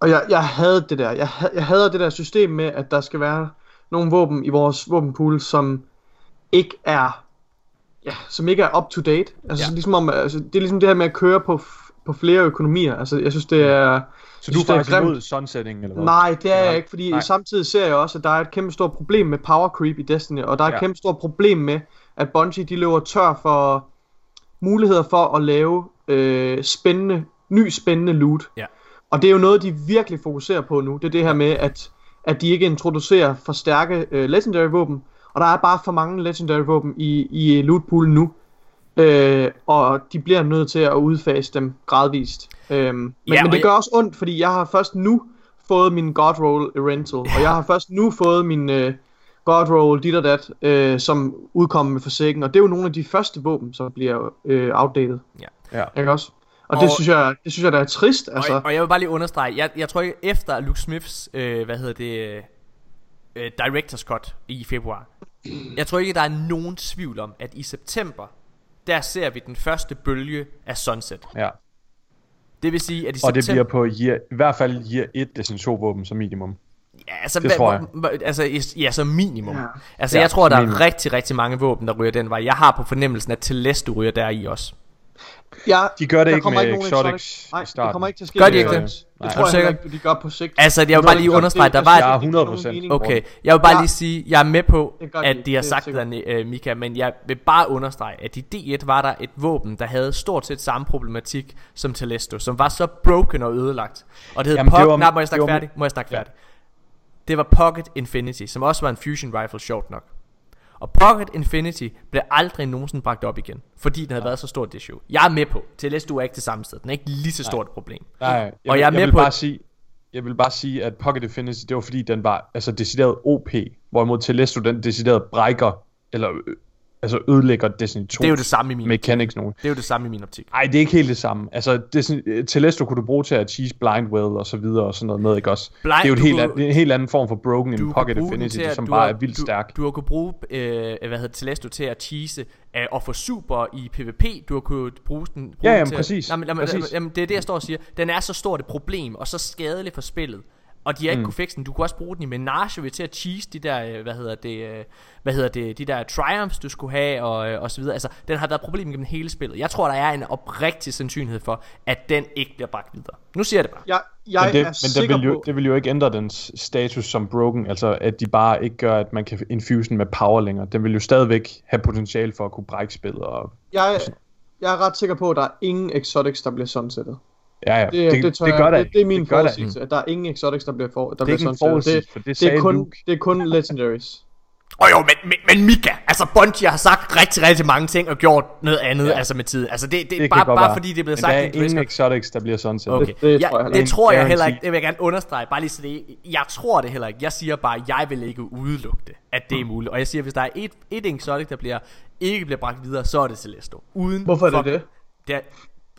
Og jeg, jeg havde det der. Jeg, jeg havde det der system med, at der skal være nogle våben i vores våbenpool, som ikke er ja, som ikke er up to date. Altså, ja. ligesom om, altså, det er ligesom det her med at køre på, på flere økonomier. Altså, jeg synes, det er... Så du er faktisk imod sunsetting, eller hvad? Nej, det er jeg ikke, fordi Nej. samtidig ser jeg også, at der er et kæmpe stort problem med power creep i Destiny, og der er et ja. kæmpe stort problem med, at Bungie de løber tør for muligheder for at lave øh, spændende, ny spændende loot. Ja. Og det er jo noget, de virkelig fokuserer på nu. Det er det her med, at, at de ikke introducerer for stærke øh, legendary våben, og der er bare for mange legendary våben i, i lootpoolen nu. Øh, og de bliver nødt til at udfase dem gradvist. Øh, men, ja, men det gør også ondt, fordi jeg har først nu fået min God Roll Rental, og jeg har først nu fået min øh, God Roll dit og dat, øh, som udkommer med forsikring, og det er jo nogle af de første våben, som bliver øh, outdated. Ja. ja. Ikke også? Og, og det synes jeg, det synes jeg der er trist. Altså. Og, og jeg vil bare lige understrege, jeg, jeg tror ikke efter Luke Smiths, øh, hvad hedder det, øh, Director's Cut i februar, jeg tror ikke der er nogen tvivl om, at i september, der ser vi den første bølge af Sunset. Ja. Det vil sige, at i Og det bliver på year, i hvert fald year 1 våben som minimum. Ja, altså, det tror jeg. Altså, ja, som minimum. Ja. Altså, ja, jeg tror, der minimum. er rigtig, rigtig mange våben, der ryger den vej. Jeg har på fornemmelsen, at Celeste ryger der i også. Ja, de gør det ikke med ikke exotics Nej, det kommer ikke til at ske. Gør de ikke det? Det tror jeg ikke, de gør på sigt. Altså, jeg vil bare lige understrege, der var... et... 100%. Okay, jeg vil bare lige sige, jeg er med på, at de har sagt det, uh, Mika, men jeg vil bare understrege, at i D1 var der et våben, der havde stort set samme problematik som Telesto, som var så broken og ødelagt. Og det hed Pocket... Nej, må jeg snakke færdig? Må jeg snakke færdig? Det var Pocket Infinity, som også var en fusion rifle, sjovt nok. Og Pocket Infinity blev aldrig nogensinde bragt op igen, fordi den havde ja. været så stort det show. Jeg er med på, TLS er ikke det samme sted, den er ikke lige så stort et problem. Nej, jeg, og jeg er med jeg vil på, bare sige, jeg vil bare sige, at Pocket Infinity, det var fordi, den var altså decideret OP, hvorimod Telesto, den decideret brækker, eller altså ødelægger Destiny 2 Det er jo det samme i min mechanics nogen. Det er jo det samme i min optik. Nej, det er ikke helt det samme. Altså, Destiny, Telesto kunne du bruge til at cheese blind well og så videre og sådan noget med, ikke også? Blind- det er jo et helt, an, en helt anden form for broken in pocket affinity, til som bare har- er vildt du, stærk. Du har kunne bruge, øh, hvad hedder Telesto til at cheese øh, og få super i PvP. Du har kunne bruge den, bruge Ja, jamen, til, præcis. Nej, men, jamen, Præcis. jamen, det er det, jeg står og siger. Den er så stort et problem, og så skadelig for spillet. Og de har ikke mm. kunne fikse den. Du kunne også bruge den i Menage til at cheese de der, øh, hvad hedder det, øh, hvad hedder det, de der triumphs, du skulle have, og, øh, og så videre. Altså, den har været et problem gennem hele spillet. Jeg tror, der er en oprigtig sandsynlighed for, at den ikke bliver bragt videre. Nu siger jeg det bare. Jeg, jeg Men, det, er men sikker det, vil jo, på... det vil jo ikke ændre dens status som broken, altså at de bare ikke gør, at man kan infuse den med power længere. Den vil jo stadigvæk have potentiale for at kunne brække spillet. Og, Jeg, jeg er ret sikker på, at der er ingen exotics, der bliver sunsettet. Ja, ja, Det, det, det, tør det gør det, det er min det forudsigelse, at der er ingen exotics, der bliver, for, der Det er bliver forudsigelse, Det, for det det, er kun, Luke. det er kun [laughs] legendaries. Og jo, men, men, men Mika, altså Bungie har sagt rigtig, rigtig mange ting og gjort noget andet, ja. Altså med tiden. Altså det, det, Det bare, bare være. fordi det er blevet Men sagt der er en ingen Twitter. exotics, der bliver sunset. Okay. Det- det ja, tror jeg heller det ikke. tror jeg heller ikke. Det vil jeg gerne understrege. Bare lige så det Jeg tror det heller ikke. Jeg siger bare, jeg vil ikke udelukke det, at det er Mm. muligt. Og jeg siger, hvis der er et, et exotic, der bliver, ikke bliver bragt videre, så er det Celeste. Uden Hvorfor er det fuck- det? det er,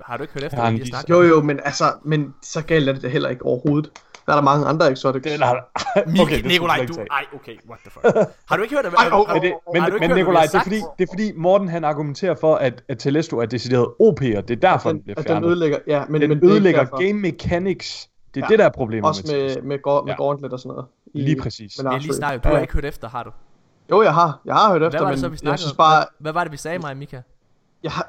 har du ikke hørt efter, hvad en vi har Jo jo, men altså, men så galt er det heller ikke overhovedet. Der er der mange andre exotics. Det, nej, [laughs] Mika, okay, Nikolaj, du... Ej, okay, what the fuck. Har du ikke hørt? Ej, åh, Men, det, men, Har du ikke men hvad Nikolaj, det er, fordi, det er fordi Morten han argumenterer for, at, at Telesto er decideret OP, og det er derfor, den, den, bliver at den fjernet. ødelægger, ja, men, Den men er ødelægger game mechanics. Det er Ja. det, der er problemet Også med med, med, go- med Ja. gauntlet og sådan noget. I- Lige præcis. med Archery. lige snakket. Du Ja, har ja. ikke hørt efter, har du? Jo, jeg har. Jeg har hørt efter, Hvad var det men så, vi jeg snakkede synes bare... Hvad, hvad var det, vi sagde mig, Mika? Jeg har...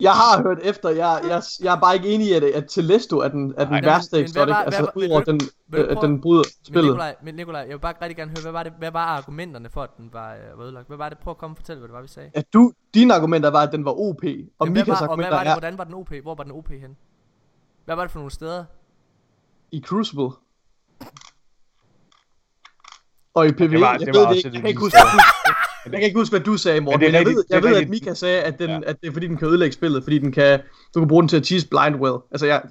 jeg har hørt efter, jeg, jeg, jeg er bare ikke enig i, at, at Telesto er den, er den Nej, værste men- men exotic, altså udover den, øh, den bryder Men spillet. Nikolaj, men Nikolaj, jeg vil bare rigtig gerne høre, hvad var, det, hvad var argumenterne for, at den var, øh, var ødelagt? Hvad var det? Prøv at komme og fortælle, hvad det var, vi sagde. At du, dine argumenter var, at den var OP, og Jamen, Mikas var, og hvad argumenter var det, er hvordan var den OP? Hvor var den OP hen? Hvad var det for nogle steder? i Crucible. Og i PvE, var- jeg det ved var det ikke, jeg kan ikke huske, jeg kan ikke huske, hvad du sagde, Morten, Men det men, jeg rigtigt- ved, det er jeg ved at. Mika sagde, at, den, Ja. at det er fordi, den kan ødelægge spillet, fordi den kan, du kan bruge den til at cheese blind well. Altså, jeg,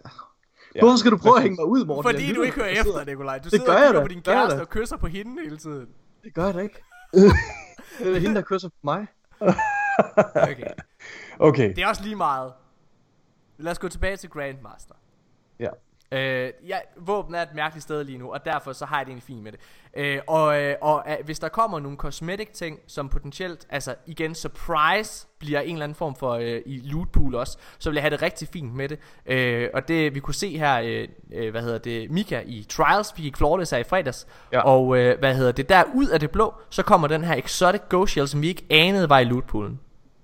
Ja, Hvorfor skal du prøve at hænge mig ud, Morten? Fordi Jeg du ikke hører efter, Nikolaj. Du Det sidder gør og kigger på din det gør jeg kæreste og kysser på hende hele tiden. Det gør jeg da ikke. [laughs] det er hende, der kysser på mig. Okay. Okay, Det er også lige meget. Lad os gå tilbage til Grandmaster. ja. Øh, ja, våben er et mærkeligt sted lige nu, og derfor så har jeg det egentlig fint med det. Øh, og øh, og øh, hvis der kommer nogle cosmetic ting, som potentielt, altså igen, surprise bliver en eller anden form for øh, i loot pool også, så vil jeg have det rigtig fint med det. Øh, og det vi kunne se her, øh, øh, hvad hedder det, Mika i Trials, vi gik flawless her i fredags, Ja. og øh, hvad hedder det, der ud af det blå, så kommer den her exotic ghost shell, som vi ikke anede var i loot poolen.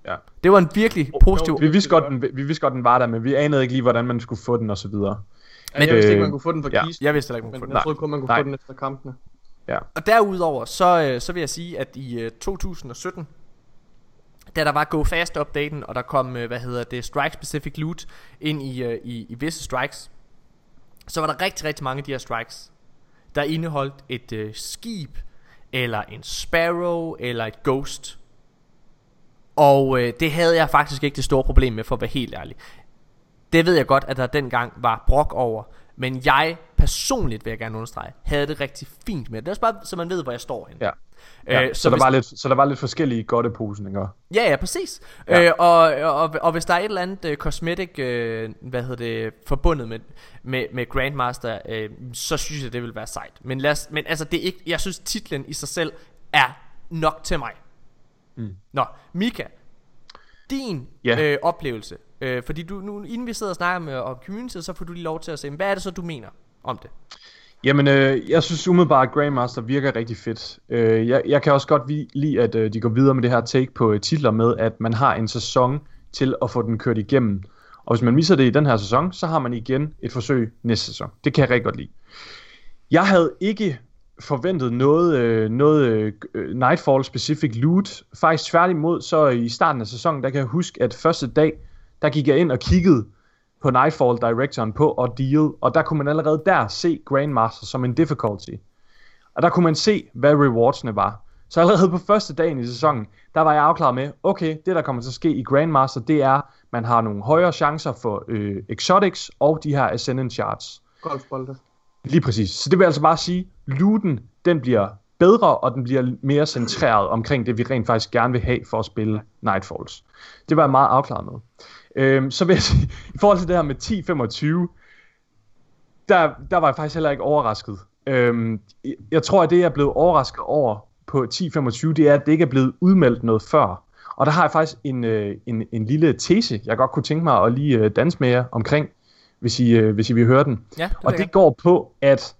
ja. Det var en virkelig positiv... Vi vidste, godt, den, vi vidste godt, den var der, men vi anede ikke lige, hvordan man skulle få den og så videre. Men, jeg vidste ikke, øh, man kunne få den fra ja. kisten, Jeg vidste heller ikke, man kunne få den. jeg troede kun, man kunne Nej. få den efter kampene. Og derudover, så, øh, så vil jeg sige, at i øh, 2017, da der var Go Fast updaten, og der kom, øh, hvad hedder det, Strike Specific Loot ind i, øh, i, i visse strikes, så var der rigtig, rigtig mange af de her strikes, der indeholdt et øh, skib, eller en sparrow, eller et ghost. Og øh, det havde jeg faktisk ikke det store problem med, for at være helt ærlig. Det ved jeg godt, at der dengang var brok over. Men jeg personligt, vil jeg gerne understrege, havde det rigtig fint med det. Det er også bare, så man ved, hvor jeg står henne. Ja. Ja, Øh, så, så, der hvis- var lidt, så der var lidt forskellige godteposen, ikke? Ja, ja, præcis. Ja. Øh, og, og, og hvis der er et eller andet uh, cosmetic, uh, hvad hedder det, forbundet med, med, med Grandmaster, uh, så synes jeg, det vil være sejt. Men, lad os, men altså, det er ikke, jeg synes, titlen i sig selv er nok til mig. Mm. Nå, Mika, din Ja. øh, oplevelse, øh, fordi du, nu, inden vi sidder og snakker med om community, så får du lige lov til at se, hvad er det så, du mener om det? Jamen, øh, jeg synes umiddelbart, at Grandmaster virker rigtig fedt. Øh, jeg, jeg kan også godt lide, at øh, de går videre med det her take på øh, titler med, at man har en sæson til at få den kørt igennem. Og hvis man misser det i den her sæson, så har man igen et forsøg næste sæson. Det kan jeg rigtig godt lide. Jeg havde ikke forventet noget, øh, noget øh, Nightfall specific loot. Faktisk tværtimod, så i starten af sæsonen, der kan jeg huske, at første dag, der gik jeg ind og kiggede på Nightfall Directoren på Ordeal, og der kunne man allerede der se Grandmaster som en difficulty. Og der kunne man se, hvad rewardsene var. Så allerede på første dagen i sæsonen, der var jeg afklaret med, okay, det der kommer til at ske i Grandmaster, det er, man har nogle højere chancer for øh, exotics og de her Ascendant Shards. Golfbolde. Lige præcis. Så det vil altså bare sige, looten, den bliver bedre, og den bliver mere centreret omkring det, vi rent faktisk gerne vil have for at spille Nightfalls. Det var jeg meget afklaret med. Øhm, så vil jeg sige, [laughs] i forhold til det her med 10-25, der, der var jeg faktisk heller ikke overrasket. Øhm, jeg tror, at det, jeg er blevet overrasket over på 10-25, det er, at det ikke er blevet udmeldt noget før. Og der har jeg faktisk en, øh, en, en lille tese, jeg godt kunne tænke mig at lige øh, danse med jer omkring, hvis I, øh, hvis I vil høre den. Ja, det og det jeg. går på, at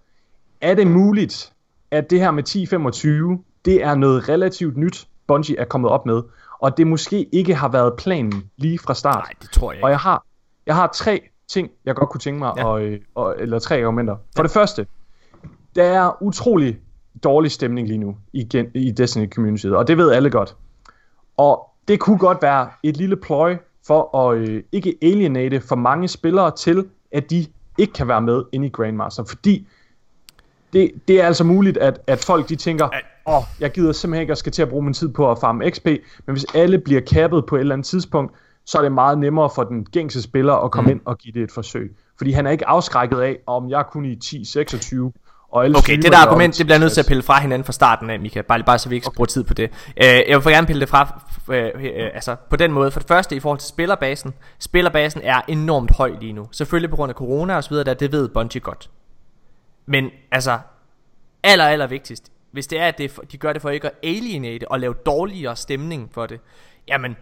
er det muligt, at det her med 10-25, det er noget relativt nyt, Bungie er kommet op med, og det måske ikke har været planen lige fra start. Nej, det tror jeg Og ikke. jeg har, jeg har tre ting, jeg godt kunne tænke mig, Ja. og, øh, og, eller tre argumenter. For ja. det første, der er utrolig dårlig stemning lige nu i, i Destiny Community, og det ved alle godt. Og det kunne godt være et lille pløj for at øh, ikke alienate for mange spillere til, at de ikke kan være med inde i Grandmaster, fordi det, det er altså muligt, at, at folk de tænker, åh, jeg gider simpelthen ikke at skal til at bruge min tid på at farme XP, men hvis alle bliver kappet på et eller andet tidspunkt, så er det meget nemmere for den gængse spiller at komme mm. ind og give det et forsøg. Fordi han er ikke afskrækket af, om jeg er kun i 10-26, og alle Okay, det der argument, det bliver nødt til at 10-60. pille fra hinanden fra starten af, Mika. Bare, bare så vi ikke skal bruge tid på det. Øh, jeg vil for gerne pille det fra, øh, øh, altså på den måde. For det første i forhold til spillerbasen. Spillerbasen er enormt høj lige nu. Selvfølgelig på grund af corona og så videre, der, det ved Bungie godt. Men altså, aller, aller vigtigst, hvis det er, at det, er for- de gør det for ikke at alienate og lave dårligere stemning for det, jamen,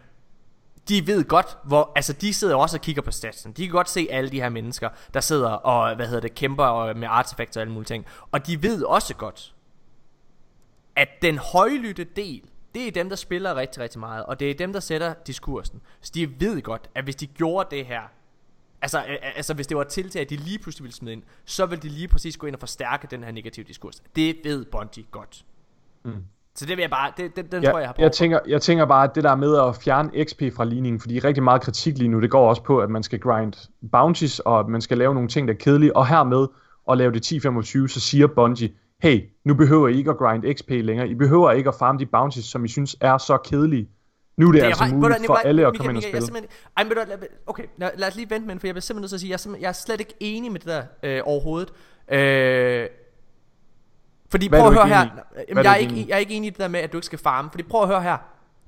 de ved godt, hvor, altså de sidder jo også og kigger på statsen. De kan godt se alle de her mennesker, der sidder og, hvad hedder det, kæmper og, med artefakter og alle mulige ting. Og de ved også godt, at den højlytte del, det er dem, der spiller rigtig, rigtig meget. Og det er dem, der sætter diskursen. Så de ved godt, at hvis de gjorde det her, altså, altså hvis det var til til, at de lige pludselig ville smide ind, så ville de lige præcis gå ind og forstærke den her negative diskurs. Det ved Bungie godt. Mm. Så det vil jeg bare, det, den, den Ja, tror jeg, jeg har jeg, tænker, jeg tænker bare, at det der med at fjerne XP fra ligningen, fordi rigtig meget kritik lige nu, det går også på, at man skal grind bounties, og at man skal lave nogle ting, der er kedelige, og hermed at lave det 10-25, så siger Bungie, hey, nu behøver I ikke at grind XP længere, I behøver ikke at farme de bounties, som I synes er så kedelige. Nu er det, det altså muligt for hvad, alle at komme ind og jeg spille. Ej, men okay, lad, lad os lige vente med den, for jeg bliver simpelthen nødt til at sige, jeg er, jeg er slet ikke enig med det der øh, overhovedet. Øh, fordi Hvad prøv at høre her? Jamen, jeg, er ikke, jeg er ikke enig i det der med, at du ikke skal farme, fordi prøv at høre her,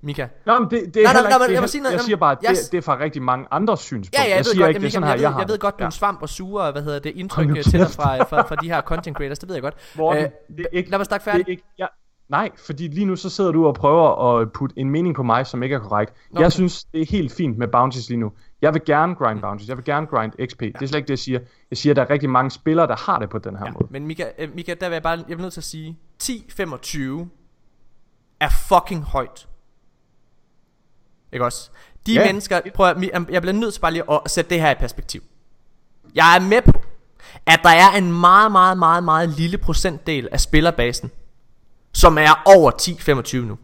Mika. Nå, men det, det er Nej, nej, nej, det, jeg vil sige jeg siger bare, at jeg- det, det er fra rigtig mange andre synspunkter. Ja, ja, jeg, jeg siger godt, ikke, det er sådan jeg, her, ved, jeg har jeg ved det. godt, du er svamp og sure, og hvad hedder det, indtryk øh, til dig fra, fra, fra de her content creators, det ved jeg godt. Morten, Øh, det er ikke, lad mig snakke det færdig. er ikke, ja, nej, fordi lige nu så sidder du og prøver at putte en mening på mig, som ikke er korrekt. Nå, Jeg okay. synes, det er helt fint med bounties lige nu. Jeg vil gerne grind bounties, jeg vil gerne grind XP. Det er slet ikke det, jeg siger. Jeg siger, at der er rigtig mange spillere, der har det på den her Ja, måde. men Mika, øh, Mika, der vil jeg bare, jeg bliver nødt til at sige, 10-25 er fucking højt. Ikke også? De Ja. mennesker, prøv at, jeg bliver nødt til bare lige at sætte det her i perspektiv. Jeg er med på, at der er en meget, meget, meget, meget lille procentdel af spillerbasen, som er over 10-25 nu.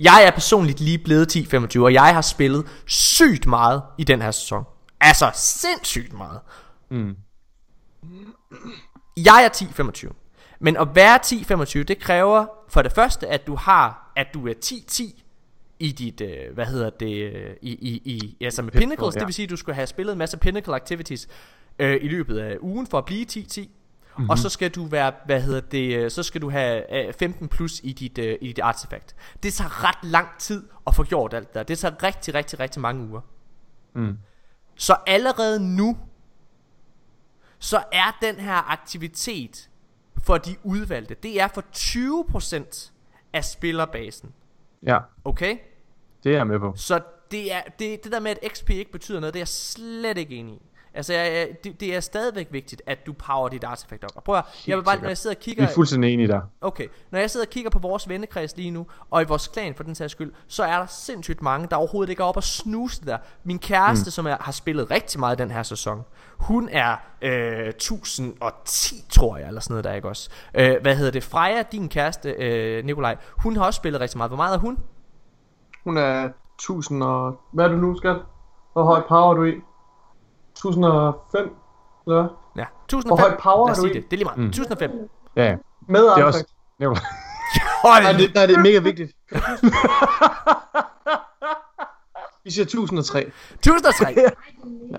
Jeg er personligt lige blevet 10-25, og jeg har spillet sygt meget i den her sæson. Altså sindssygt meget. Mm. Jeg er 10-25. Men at være 10-25, det kræver for det første, at du har, at du er 10-10 i dit, øh, hvad hedder det, øh, i, i, i altså med Pinnacle, Pinnacles, ja. det vil sige, at du skulle have spillet en masse Pinnacle Activities øh, i løbet af ugen for at blive 10-10. Mm-hmm. Og så skal du være, hvad hedder det, øh, så skal du have øh, 15 plus i dit, øh, i dit artefakt. Det tager ret lang tid at få gjort alt det der. Det tager rigtig, rigtig, rigtig mange uger. Mm. Så allerede nu, så er den her aktivitet for de udvalgte, det er for 20% af spillerbasen. Ja, Okay? det er jeg med på. Så det, er, det, det der med, at XP ikke betyder noget, det er jeg slet ikke enig i. Altså, jeg, det, det er stadigvæk vigtigt, at du power dit artefakt op. Og prøv at, jeg vil bare, sikkert. når jeg sidder og Vi kigger... er fuldstændig enige der. Okay, når jeg sidder og kigger på vores vennekreds lige nu, og i vores klan for den sags skyld, så er der sindssygt mange, der overhovedet ikke er oppe og snuse det der. Min kæreste, mm. som er, har spillet rigtig meget den her sæson, hun er øh, 1010, tror jeg, eller sådan noget der, ikke også? Øh, hvad hedder det? Freja, din kæreste, øh, Nikolaj, hun har også spillet rigtig meget. Hvor meget er hun? Hun er 1000 og... Hvad er du nu, skat? Hvor høj power er du i? 1005? Eller hvad? Ja, 1005. Hvor høj power Lad os er du sige i? det. Det er lige meget. Mm. 1005. Ja, ja. Med Det er også... [laughs] Nej, det, nej, det er mega vigtigt. [laughs] Vi siger 1003. 1003. [laughs]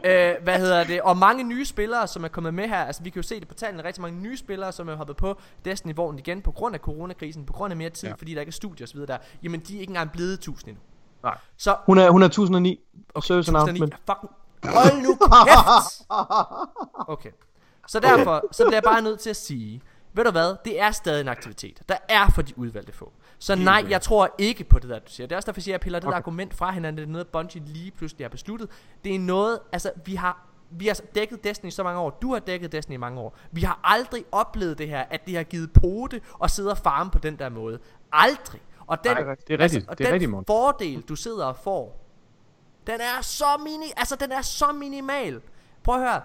øh, hvad hedder det? Og mange nye spillere, som er kommet med her. Altså, vi kan jo se det på tallene. Rigtig mange nye spillere, som er hoppet på Destiny-vognen igen på grund af coronakrisen, på grund af mere tid, ja. fordi der ikke er studier osv. der. Jamen, de er ikke engang blevet 1000 endnu. Nej. Så Hun er, hun er 1009 og service 1009 announcement. fucking... Hold nu kæft! Okay. Så derfor, så bliver jeg bare nødt til at sige, ved du hvad, det er stadig en aktivitet. Der er for de udvalgte få. Så nej, jeg tror ikke på det der, du siger. Det er også derfor, jeg siger, at jeg piller det okay. der argument fra hinanden. Det er noget, Bungie lige pludselig har besluttet. Det er noget, altså vi har vi har dækket Destiny i så mange år. Du har dækket Destiny i mange år. Vi har aldrig oplevet det her, at det har givet pote og sidde og farme på den der måde. Aldrig. Og den, Nej, det er rigtigt. Altså, og Det er den rigtigt, fordel, du sidder og får, den er så mini, altså den er så minimal. Prøv at høre.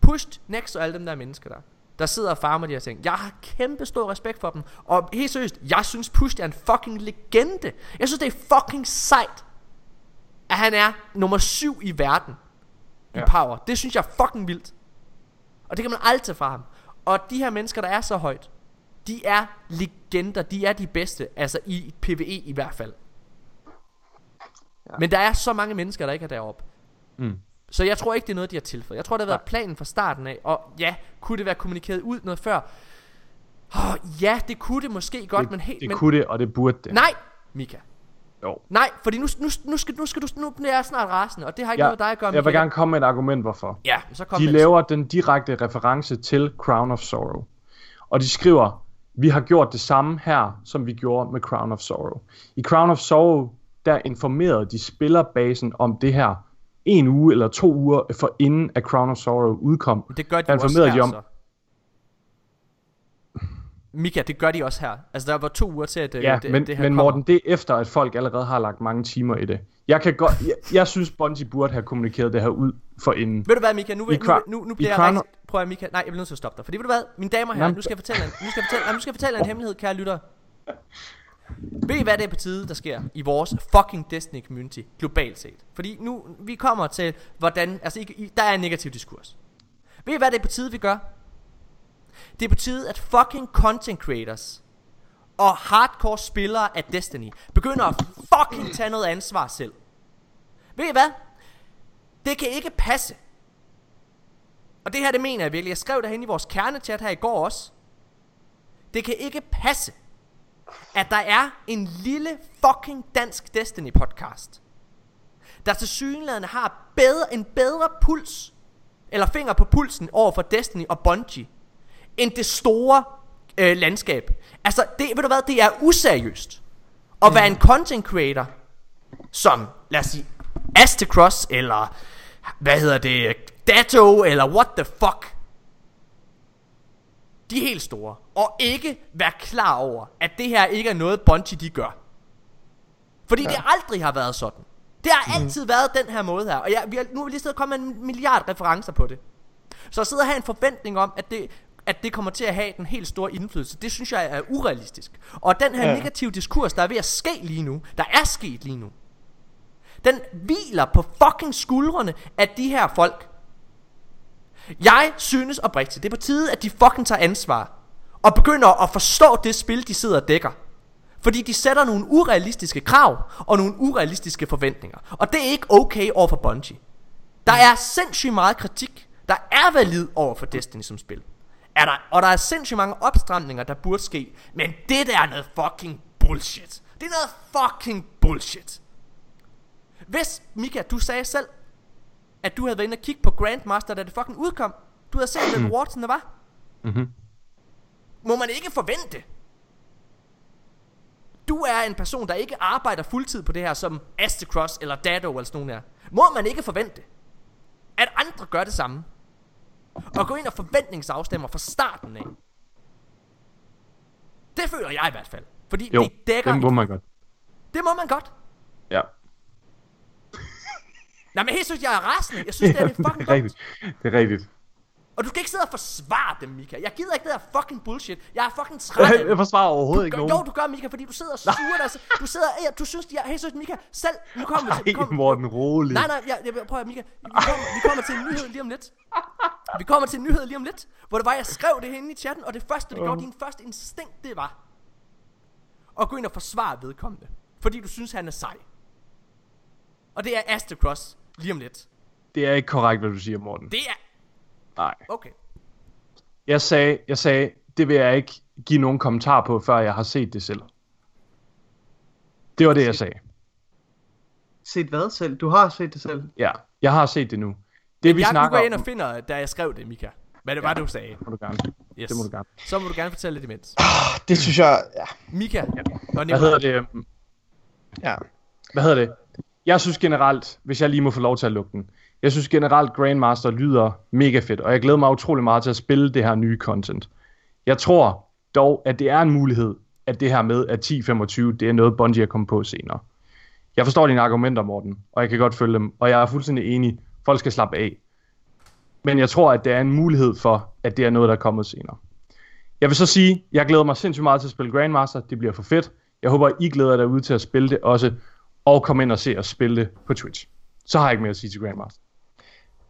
Pushed, Next og alle dem der mennesker der, der sidder og farmer de her ting. Jeg har kæmpe stor respekt for dem. Og helt seriøst, jeg synes Pushed er en fucking legende. Jeg synes det er fucking sejt, at han er nummer syv i verden i Ja. power. Det synes jeg er fucking vildt. Og det kan man aldrig tage fra ham. Og de her mennesker, der er så højt, de er legender. De er de bedste. Altså i PvE i hvert fald. Ja. Men der er så mange mennesker, der ikke er deroppe. Mm. Så jeg tror ikke, det er noget, de har tilføjet. Jeg tror, det har været planen fra starten af. Og ja, kunne det være kommunikeret ud noget før? Oh, ja, det kunne det måske godt, Det, men helt... det men, kunne det, og det burde det. Nej, Mika. Jo. Nej, fordi nu, nu, nu, skal, nu skal du... Nu bliver jeg snart rasende, og det har ikke Ja, noget med dig at gøre, jeg vil gerne komme med et argument, hvorfor. Ja, så kom De med laver den direkte reference til Crown of Sorrow. Og de skriver, vi har gjort det samme her, som vi gjorde med Crown of Sorrow. I Crown of Sorrow, der informerede de spillerbasen om det her en uge eller to uger for inden at Crown of Sorrow udkom. Det gør de Der jo også informerede her, de om- så. Mika, det gør de også her. Altså, der var to uger til, at øh, Ja, det, men, det her men kommer. Morten, det er efter, at folk allerede har lagt mange timer i det. Jeg kan godt, jeg, jeg synes, Bungie burde have kommunikeret det her ud for inden. Ved du hvad, Mika? Nu, I nu, nu, nu bliver jeg rigtig... Prøv at, Mika. Nej, jeg bliver nødt til at stoppe dig. Fordi ved du hvad, mine damer og herrer, nu skal jeg fortælle en, nu skal jeg fortælle, nej, nu skal jeg fortælle en hemmelighed, kære lytter. Ved I, hvad det er på tide, der sker i vores fucking Destiny community, globalt set? Fordi nu, vi kommer til, hvordan, altså, I, I, der er en negativ diskurs. Ved I, hvad det er på tide, vi gør? Det er på tide, at fucking content creators og hardcore spillere af Destiny begynder at fucking tage noget ansvar selv. Ved I hvad? Det kan ikke passe. Og det her, det mener jeg virkelig. Jeg skrev det hen i vores kernechat her i går også. Det kan ikke passe, at der er en lille fucking dansk Destiny podcast, der til synligheden har bedre, en bedre puls, eller finger på pulsen over for Destiny og Bungie, end det store øh, landskab. Altså, det, ved du hvad, det er useriøst. At være en content creator, som, lad os sige, Astecross, eller, hvad hedder det, Datto, eller what the fuck. De helt store. Og ikke være klar over, at det her ikke er noget Bungie de gør. Fordi ja. det aldrig har været sådan. Det har altid været den her måde her. Og jeg, vi har, nu er vi lige siddet og kommet med en milliard referencer på det. Så at sidde og have en forventning om, at det, at det kommer til at have den helt store indflydelse, det synes jeg er urealistisk. Og den her. Ja. negative diskurs, der er ved at ske lige nu, der er sket lige nu, den hviler på fucking skuldrene af de her folk. Jeg synes oprigtigt, det er på tide, at de fucking tager ansvar. Og begynder at forstå det spil, de sidder og dækker. Fordi de sætter nogle urealistiske krav og nogle urealistiske forventninger. Og det er ikke okay over for Bungie. Der er sindssygt meget kritik, der er valid over for Destiny som spil. Er der, og der er sindssygt mange opstramninger, der burde ske. Men det der er noget fucking bullshit. Det er noget fucking bullshit. Hvis, Mika, du sagde selv, at du havde været inde og kigge på Grandmaster, da det fucking udkom. Du havde set, hvad rewardsen der var. Mhm. Må man ikke forvente. Du er en person, der ikke arbejder fuldtid på det her, som Astecross eller Dado eller sådan nogen her. Må man ikke forvente, at andre gør det samme. Og gå ind og forventningsafstemmer fra starten af. Det føler jeg i hvert fald. Fordi Jo, det dækker... det må man godt. det må man godt. Ja. Nej, men helt synes jeg er rasende. Jeg synes, det er det det fucking er dumt. rigtigt. Det er rigtigt. Og du skal ikke sidde og forsvare dem, Mika. Jeg gider ikke det der fucking bullshit. Jeg er fucking træt af [laughs] Jeg, det. forsvarer overhovedet Du ikke gør, nogen. jo, du gør, Mika, fordi du sidder og suger dig. Du sidder, ja, du synes, jeg, hey, synes, Mika, selv, nu kommer vi til, kom, Morten, rolig. Nej, nej, jeg, jeg, prøv at, Mika, vi kommer, vi kommer til en nyhed lige om lidt. Vi kommer til en nyhed lige om lidt, hvor det var, jeg skrev det herinde i chatten, og det første, det gjorde, din første instinkt, det var, at gå ind og forsvare vedkommende, fordi du synes, han er sej. Og det er Astecross lige om lidt. det er ikke korrekt, hvad du siger, Morten. Det er... Nej. Okay. Jeg sagde, jeg sagde, det vil jeg ikke give nogen kommentar på, før jeg har set det selv. Det var det, jeg sagde. Set hvad selv? Du har set det selv. Ja, jeg har set det nu. Det vi jeg snakker går ind og finder, da jeg skrev det, Mika. Hvad det var, du sagde. må du gerne. Yes. Det må du gerne. Så må du gerne fortælle lidt imens. Det synes jeg, ja. Mika, ja. Hvad hedder det? øhm, ja. Hvad hedder det? Jeg synes generelt, hvis jeg lige må få lov til at lukke den, jeg synes generelt Grandmaster lyder mega fedt, og jeg glæder mig utrolig meget til at spille det her nye content. Jeg tror dog, at det er en mulighed, at det her med, at 10-25, det er noget, Bungie er kommet på senere. Jeg forstår dine argumenter, Morten, og jeg kan godt følge dem, og jeg er fuldstændig enig. Folk skal slappe af. Men jeg tror, at det er en mulighed for, at det er noget, der er kommet senere. Jeg vil så sige, jeg glæder mig sindssygt meget til at spille Grandmaster. Det bliver for fedt. Jeg håber, I glæder jer derude til at spille det også, og komme ind og se og spille det på Twitch. Så har jeg ikke mere at sige til Grandmaster.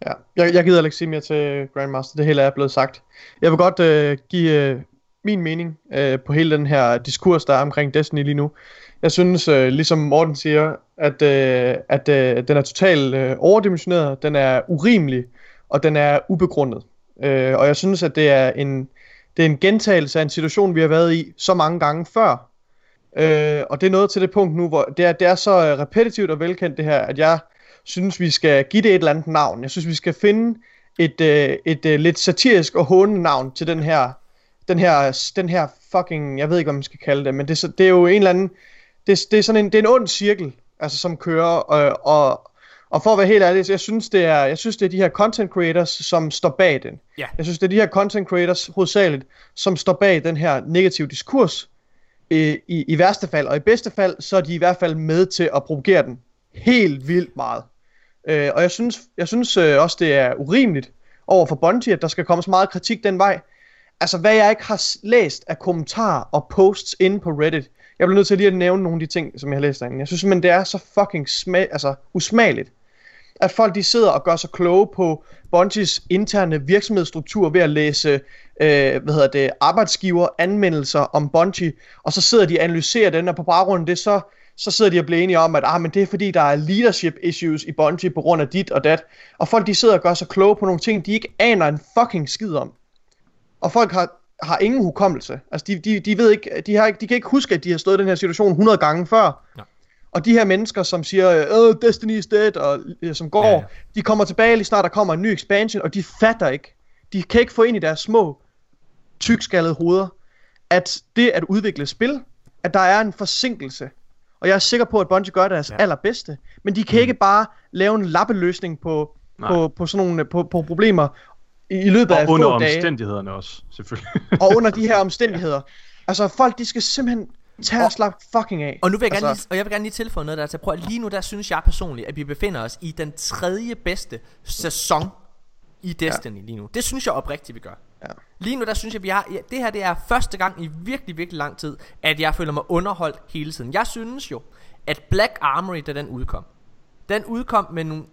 Ja, jeg, jeg gider ikke sige mere til Grandmaster, det hele er blevet sagt. Jeg vil godt øh, give øh, min mening øh, på hele den her diskurs, der er omkring Destiny lige nu. Jeg synes, øh, ligesom Morten siger, at, øh, at øh, den er totalt øh, overdimensioneret, den er urimelig, og den er ubegrundet. Øh, og jeg synes, at det er en det er en gentagelse af en situation, vi har været i så mange gange før. Øh, og det er noget til det punkt nu, hvor det er, det er så øh, repetitivt og velkendt det her, at jeg synes, vi skal give det et eller andet navn. Jeg synes, vi skal finde et, øh, et øh, lidt satirisk og hånende navn til den her, den her, den her fucking, jeg ved ikke, hvad man skal kalde det, men det, er det er jo en eller anden, det, det er sådan en, det er en ond cirkel, altså som kører, øh, og, og for at være helt ærlig, jeg synes, det er, jeg synes, det er de her content creators, som står bag den. Ja. Jeg synes, det er de her content creators hovedsageligt, som står bag den her negative diskurs, øh, i, i værste fald, og i bedste fald, så er de i hvert fald med til at provokere den helt vildt meget. Øh, og jeg synes, jeg synes øh, også, det er urimeligt over for Bungie, at der skal komme så meget kritik den vej. Altså, hvad jeg ikke har læst af kommentarer og posts inde på Reddit. Jeg bliver nødt til lige at nævne nogle af de ting, som jeg har læst derinde. Jeg synes simpelthen, det er så fucking smag, altså, usmageligt. At folk de sidder og gør sig kloge på Bungies interne virksomhedsstruktur ved at læse øh, hvad hedder det, arbejdsgiver anmeldelser om Bungie, og så sidder de og analyserer den, og på baggrund af det, så, så sidder de og bliver enige om, at ah, men det er fordi, der er leadership issues i Bungie på grund af dit og dat. Og folk de sidder og gør sig kloge på nogle ting, de ikke aner en fucking skid om. Og folk har, har ingen hukommelse. Altså, de, de, de ved ikke, de, har ikke, de kan ikke huske, at de har stået i den her situation 100 gange før. Ja. Og de her mennesker, som siger, øh, Destiny is dead, og øh, som går, Ja, ja, ja. ja. de kommer tilbage lige snart der kommer en ny expansion, og de fatter ikke. De kan ikke få ind i deres små, tykskallede hoveder, at det at udvikle et spil, at der er en forsinkelse. Og jeg er sikker på, at Bungie gør deres Ja. allerbedste. Men de kan mm. ikke bare lave en lappeløsning på, Nej. på, på sådan nogle på, på problemer i, i løbet af Og under få dage omstændighederne også, selvfølgelig. [laughs] og under de her [laughs] omstændigheder. Altså folk, de skal simpelthen tage og slappe fucking af. Og nu vil jeg gerne altså, lige, og jeg vil gerne lige tilføje noget der. Altså, prøv, at- lige nu der synes jeg personligt, at vi befinder os i den tredje bedste sæson i Destiny ja. lige nu. Det synes jeg oprigtigt, vi gør. Ja. Lige nu der synes jeg, vi har, ja, det her det er første gang i virkelig, virkelig lang tid, at jeg føler mig underholdt hele tiden. Jeg synes jo, at Black Armory, da den udkom, den udkom med nogle,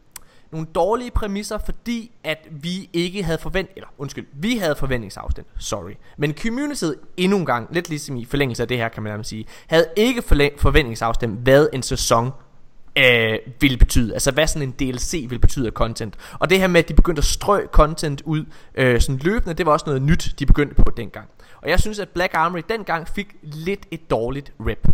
nogle dårlige præmisser, fordi at vi ikke havde forvent, eller undskyld, vi havde forventningsafstand, sorry. Men communityet endnu en gang, lidt ligesom i forlængelse af det her, kan man nærmest sige, havde ikke forlæ- forventningsafstand, hvad en sæson øh, ville betyde. Altså hvad sådan en DLC vil betyde af content. Og det her med, at de begyndte at strø content ud øh, sådan løbende, det var også noget nyt, de begyndte på dengang. Og jeg synes, at Black Armory dengang fik lidt et dårligt rep.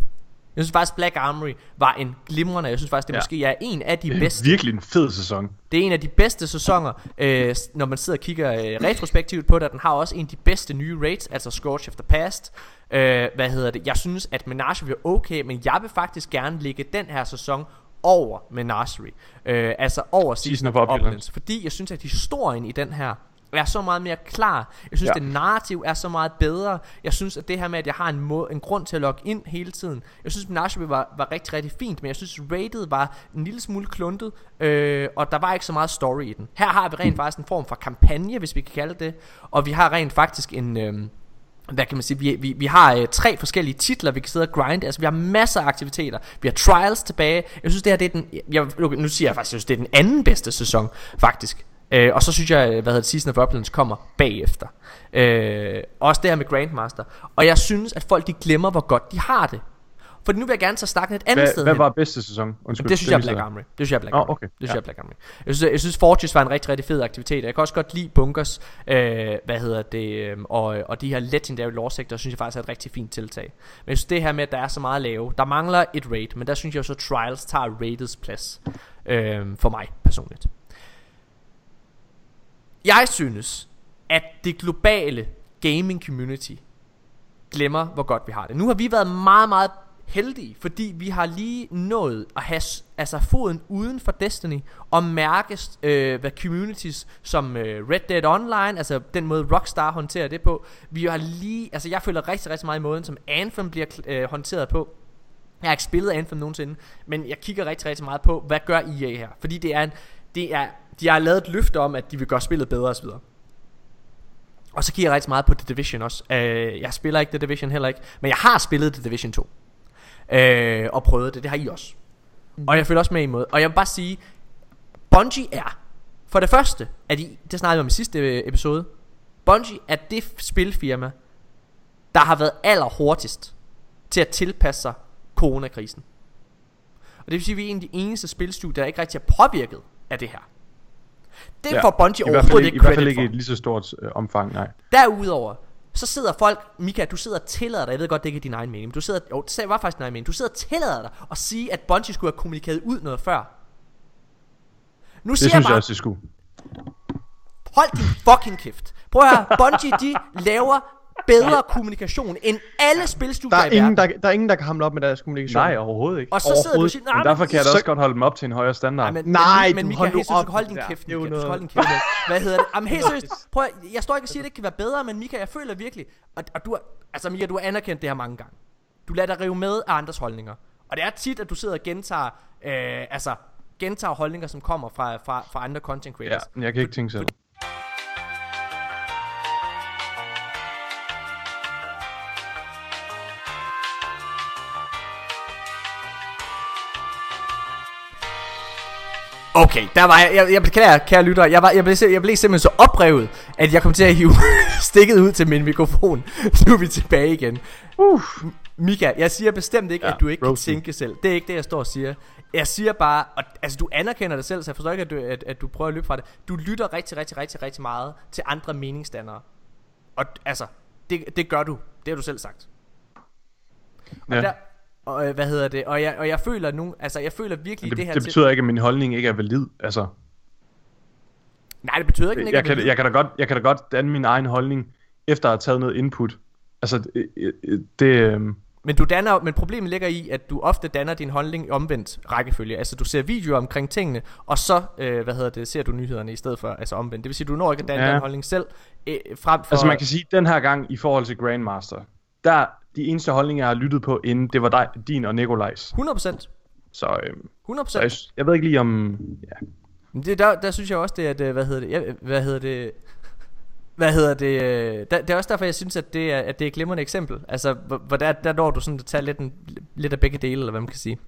Jeg synes faktisk, Black Armory var en glimrende, jeg synes faktisk, det Ja. måske er en af de Det er bedste virkelig en fed sæson. det er en af de bedste sæsoner, øh, når man sidder og kigger øh, retrospektivt på det. Den har også en af de bedste nye rates, altså Scorch the Past. Øh, hvad hedder det? Jeg synes, at Menagerie er okay, men jeg vil faktisk gerne lægge den her sæson over Menagerie. Øh, altså over Season, of Opulence. Fordi jeg synes, at historien i den her er så meget mere klar. Jeg synes, ja. Det narrativ er så meget bedre. Jeg synes, at det her med, at jeg har en, må- en grund til at logge ind hele tiden. Jeg synes, Menagerie var, var rigtig, rigtig fint, men jeg synes, rated var en lille smule kluntet, øh, og der var ikke så meget story i den. Her har vi rent faktisk en form for kampagne, hvis vi kan kalde det, og vi har rent faktisk en... Øh, hvad kan man sige, vi, vi, vi har øh, tre forskellige titler, vi kan sidde og grinde, altså vi har masser af aktiviteter, vi har trials tilbage, jeg synes det her det er den, jeg, nu siger jeg faktisk, jeg synes det er den anden bedste sæson, faktisk, øh, og så synes jeg, øh, hvad hedder det, Season of Uplands kommer bagefter, øh, også det her med Grandmaster, og jeg synes, at folk de glemmer, hvor godt de har det, for nu vil jeg gerne så snakke et andet Hvad, sted hvad hen. var bedste sæson? Undskyld, det synes jeg er det Black Armory. Det synes jeg er Black Armory. okay. Det synes Ja. jeg er Black Armory. Jeg synes, jeg synes Fortress var en rigtig, rigtig fed aktivitet. Jeg kan også godt lide bunkers, øh, hvad hedder det, øh, og, og de her legendary lore sector, synes jeg faktisk er et rigtig fint tiltag. Men jeg synes det her med, at der er så meget at lave, der mangler et raid, men der synes jeg så Trials tager raidets plads, øh, for mig personligt. Jeg synes, at det globale gaming community glemmer, hvor godt vi har det. Nu har vi været meget, meget heldige, fordi vi har lige nået at have altså foden uden for Destiny og mærke øh, hvad communities som øh, Red Dead Online, altså den måde Rockstar håndterer det på. Vi har lige, altså jeg føler rigtig, rigtig meget i måden, som Anthem bliver øh, håndteret på. Jeg har ikke spillet Anthem nogensinde, men jeg kigger rigtig, rigtig meget på, hvad gør EA her? Fordi det er en, det er, de har lavet et løfte om, at de vil gøre spillet bedre osv. Og så kigger jeg rigtig meget på The Division også. Øh, jeg spiller ikke The Division heller ikke, men jeg har spillet The Division 2. Øh, og prøvet det, det har I også. Og jeg følger også med i måde. Og jeg vil bare sige, Bungie er, for det første, at I, det snakkede vi om i sidste øh, episode, Bungie er det spilfirma, der har været allerhurtigst til at tilpasse sig coronakrisen. Og det vil sige, at vi er en af de eneste spilstudier, der ikke rigtig er påvirket af det her. Det Ja, får Bungie overhovedet ikke, ikke i hvert fald credit ikke i for. et lige så stort øh, omfang, nej. Derudover, så sidder folk, Mika, du sidder og tillader dig, jeg ved godt, det ikke er din egen mening, men du sidder, jo, det var faktisk din egen mening, du sidder og tillader dig at sige, at Bungie skulle have kommunikeret ud noget før. Nu Det siger jeg synes jeg bare, også, det skulle. hold din fucking kæft. Prøv at høre, Bungie, de laver bedre kommunikation end alle Der spilstudier er, i ingen, verden. der, der er ingen, der kan hamle op med deres kommunikation. Nej, overhovedet ikke. Og så sidder du og siger, Men nej, derfor kan jeg da så- også godt holde dem op til en højere standard. Nej, men, Nej, men, du men Mika, hold helt seriøst, hold din der. kæft, er du skal noget- holde din kæft. [laughs] Hvad hedder det? Jamen helt seriøst, prøv at, jeg står ikke og siger, at det ikke kan være bedre, men Mika, jeg føler virkelig, og, og du har, altså Mika, du har anerkendt det her mange gange. Du lader dig rive med af andres holdninger. Og det er tit, at du sidder og gentager, øh, altså, gentager holdninger, som kommer fra, fra, fra andre content Ja, creators. men jeg kan ikke tænke selv. Okay, der var jeg, jeg, jeg beklager, kære lytter, jeg, var, jeg, blev, jeg blev simpelthen så oprevet, at jeg kom til at hive [laughs] stikket ud til min mikrofon. [laughs] Nu er vi tilbage igen. Uh. Mika, jeg siger bestemt ikke, Ja, at du ikke kan roast me. tænke selv. Det er ikke det, jeg står og siger. Jeg siger bare, og, altså du anerkender det selv, så jeg forstår ikke, at du, at, at du prøver at løbe fra det. Du lytter rigtig, rigtig, rigtig, rigtig meget til andre meningsdannere. Og altså, det, det gør du. Det har du selv sagt. Og Ja. der, og, øh, hvad hedder det? Og jeg, og jeg føler nu, altså jeg føler virkelig Det, det her det til- betyder ikke, at min holdning ikke er valid. Altså, Nej, det betyder ikke, at den ikke jeg er kan, jeg, kan da godt, jeg kan da godt danne min egen holdning, efter at have taget noget input. Altså, det... det, det øhm, Men du danner, men problemet ligger i, at du ofte danner din holdning omvendt rækkefølge. Altså du ser videoer omkring tingene, og så, øh, hvad hedder det, ser du nyhederne i stedet for, altså omvendt. Det vil sige, du når ikke at danne Ja. din holdning selv, øh, frem for... Altså man kan sige, den her gang i forhold til Grandmaster, der de eneste holdninger, jeg har lyttet på inden, det var dig, din og Nikolajs. 100%. Så, øhm, 100%. så jeg, jeg ved ikke lige om... Ja. Men det, der, der synes jeg også, det er, at, øh, hvad hedder det, ja, hvad hedder det, hvad hedder det, øh, der, det er også derfor, jeg synes, at det er, at det er et glimrende eksempel. Altså, hvor, hvor der, der når du sådan at tage lidt, en, lidt af begge dele, eller hvad man kan sige.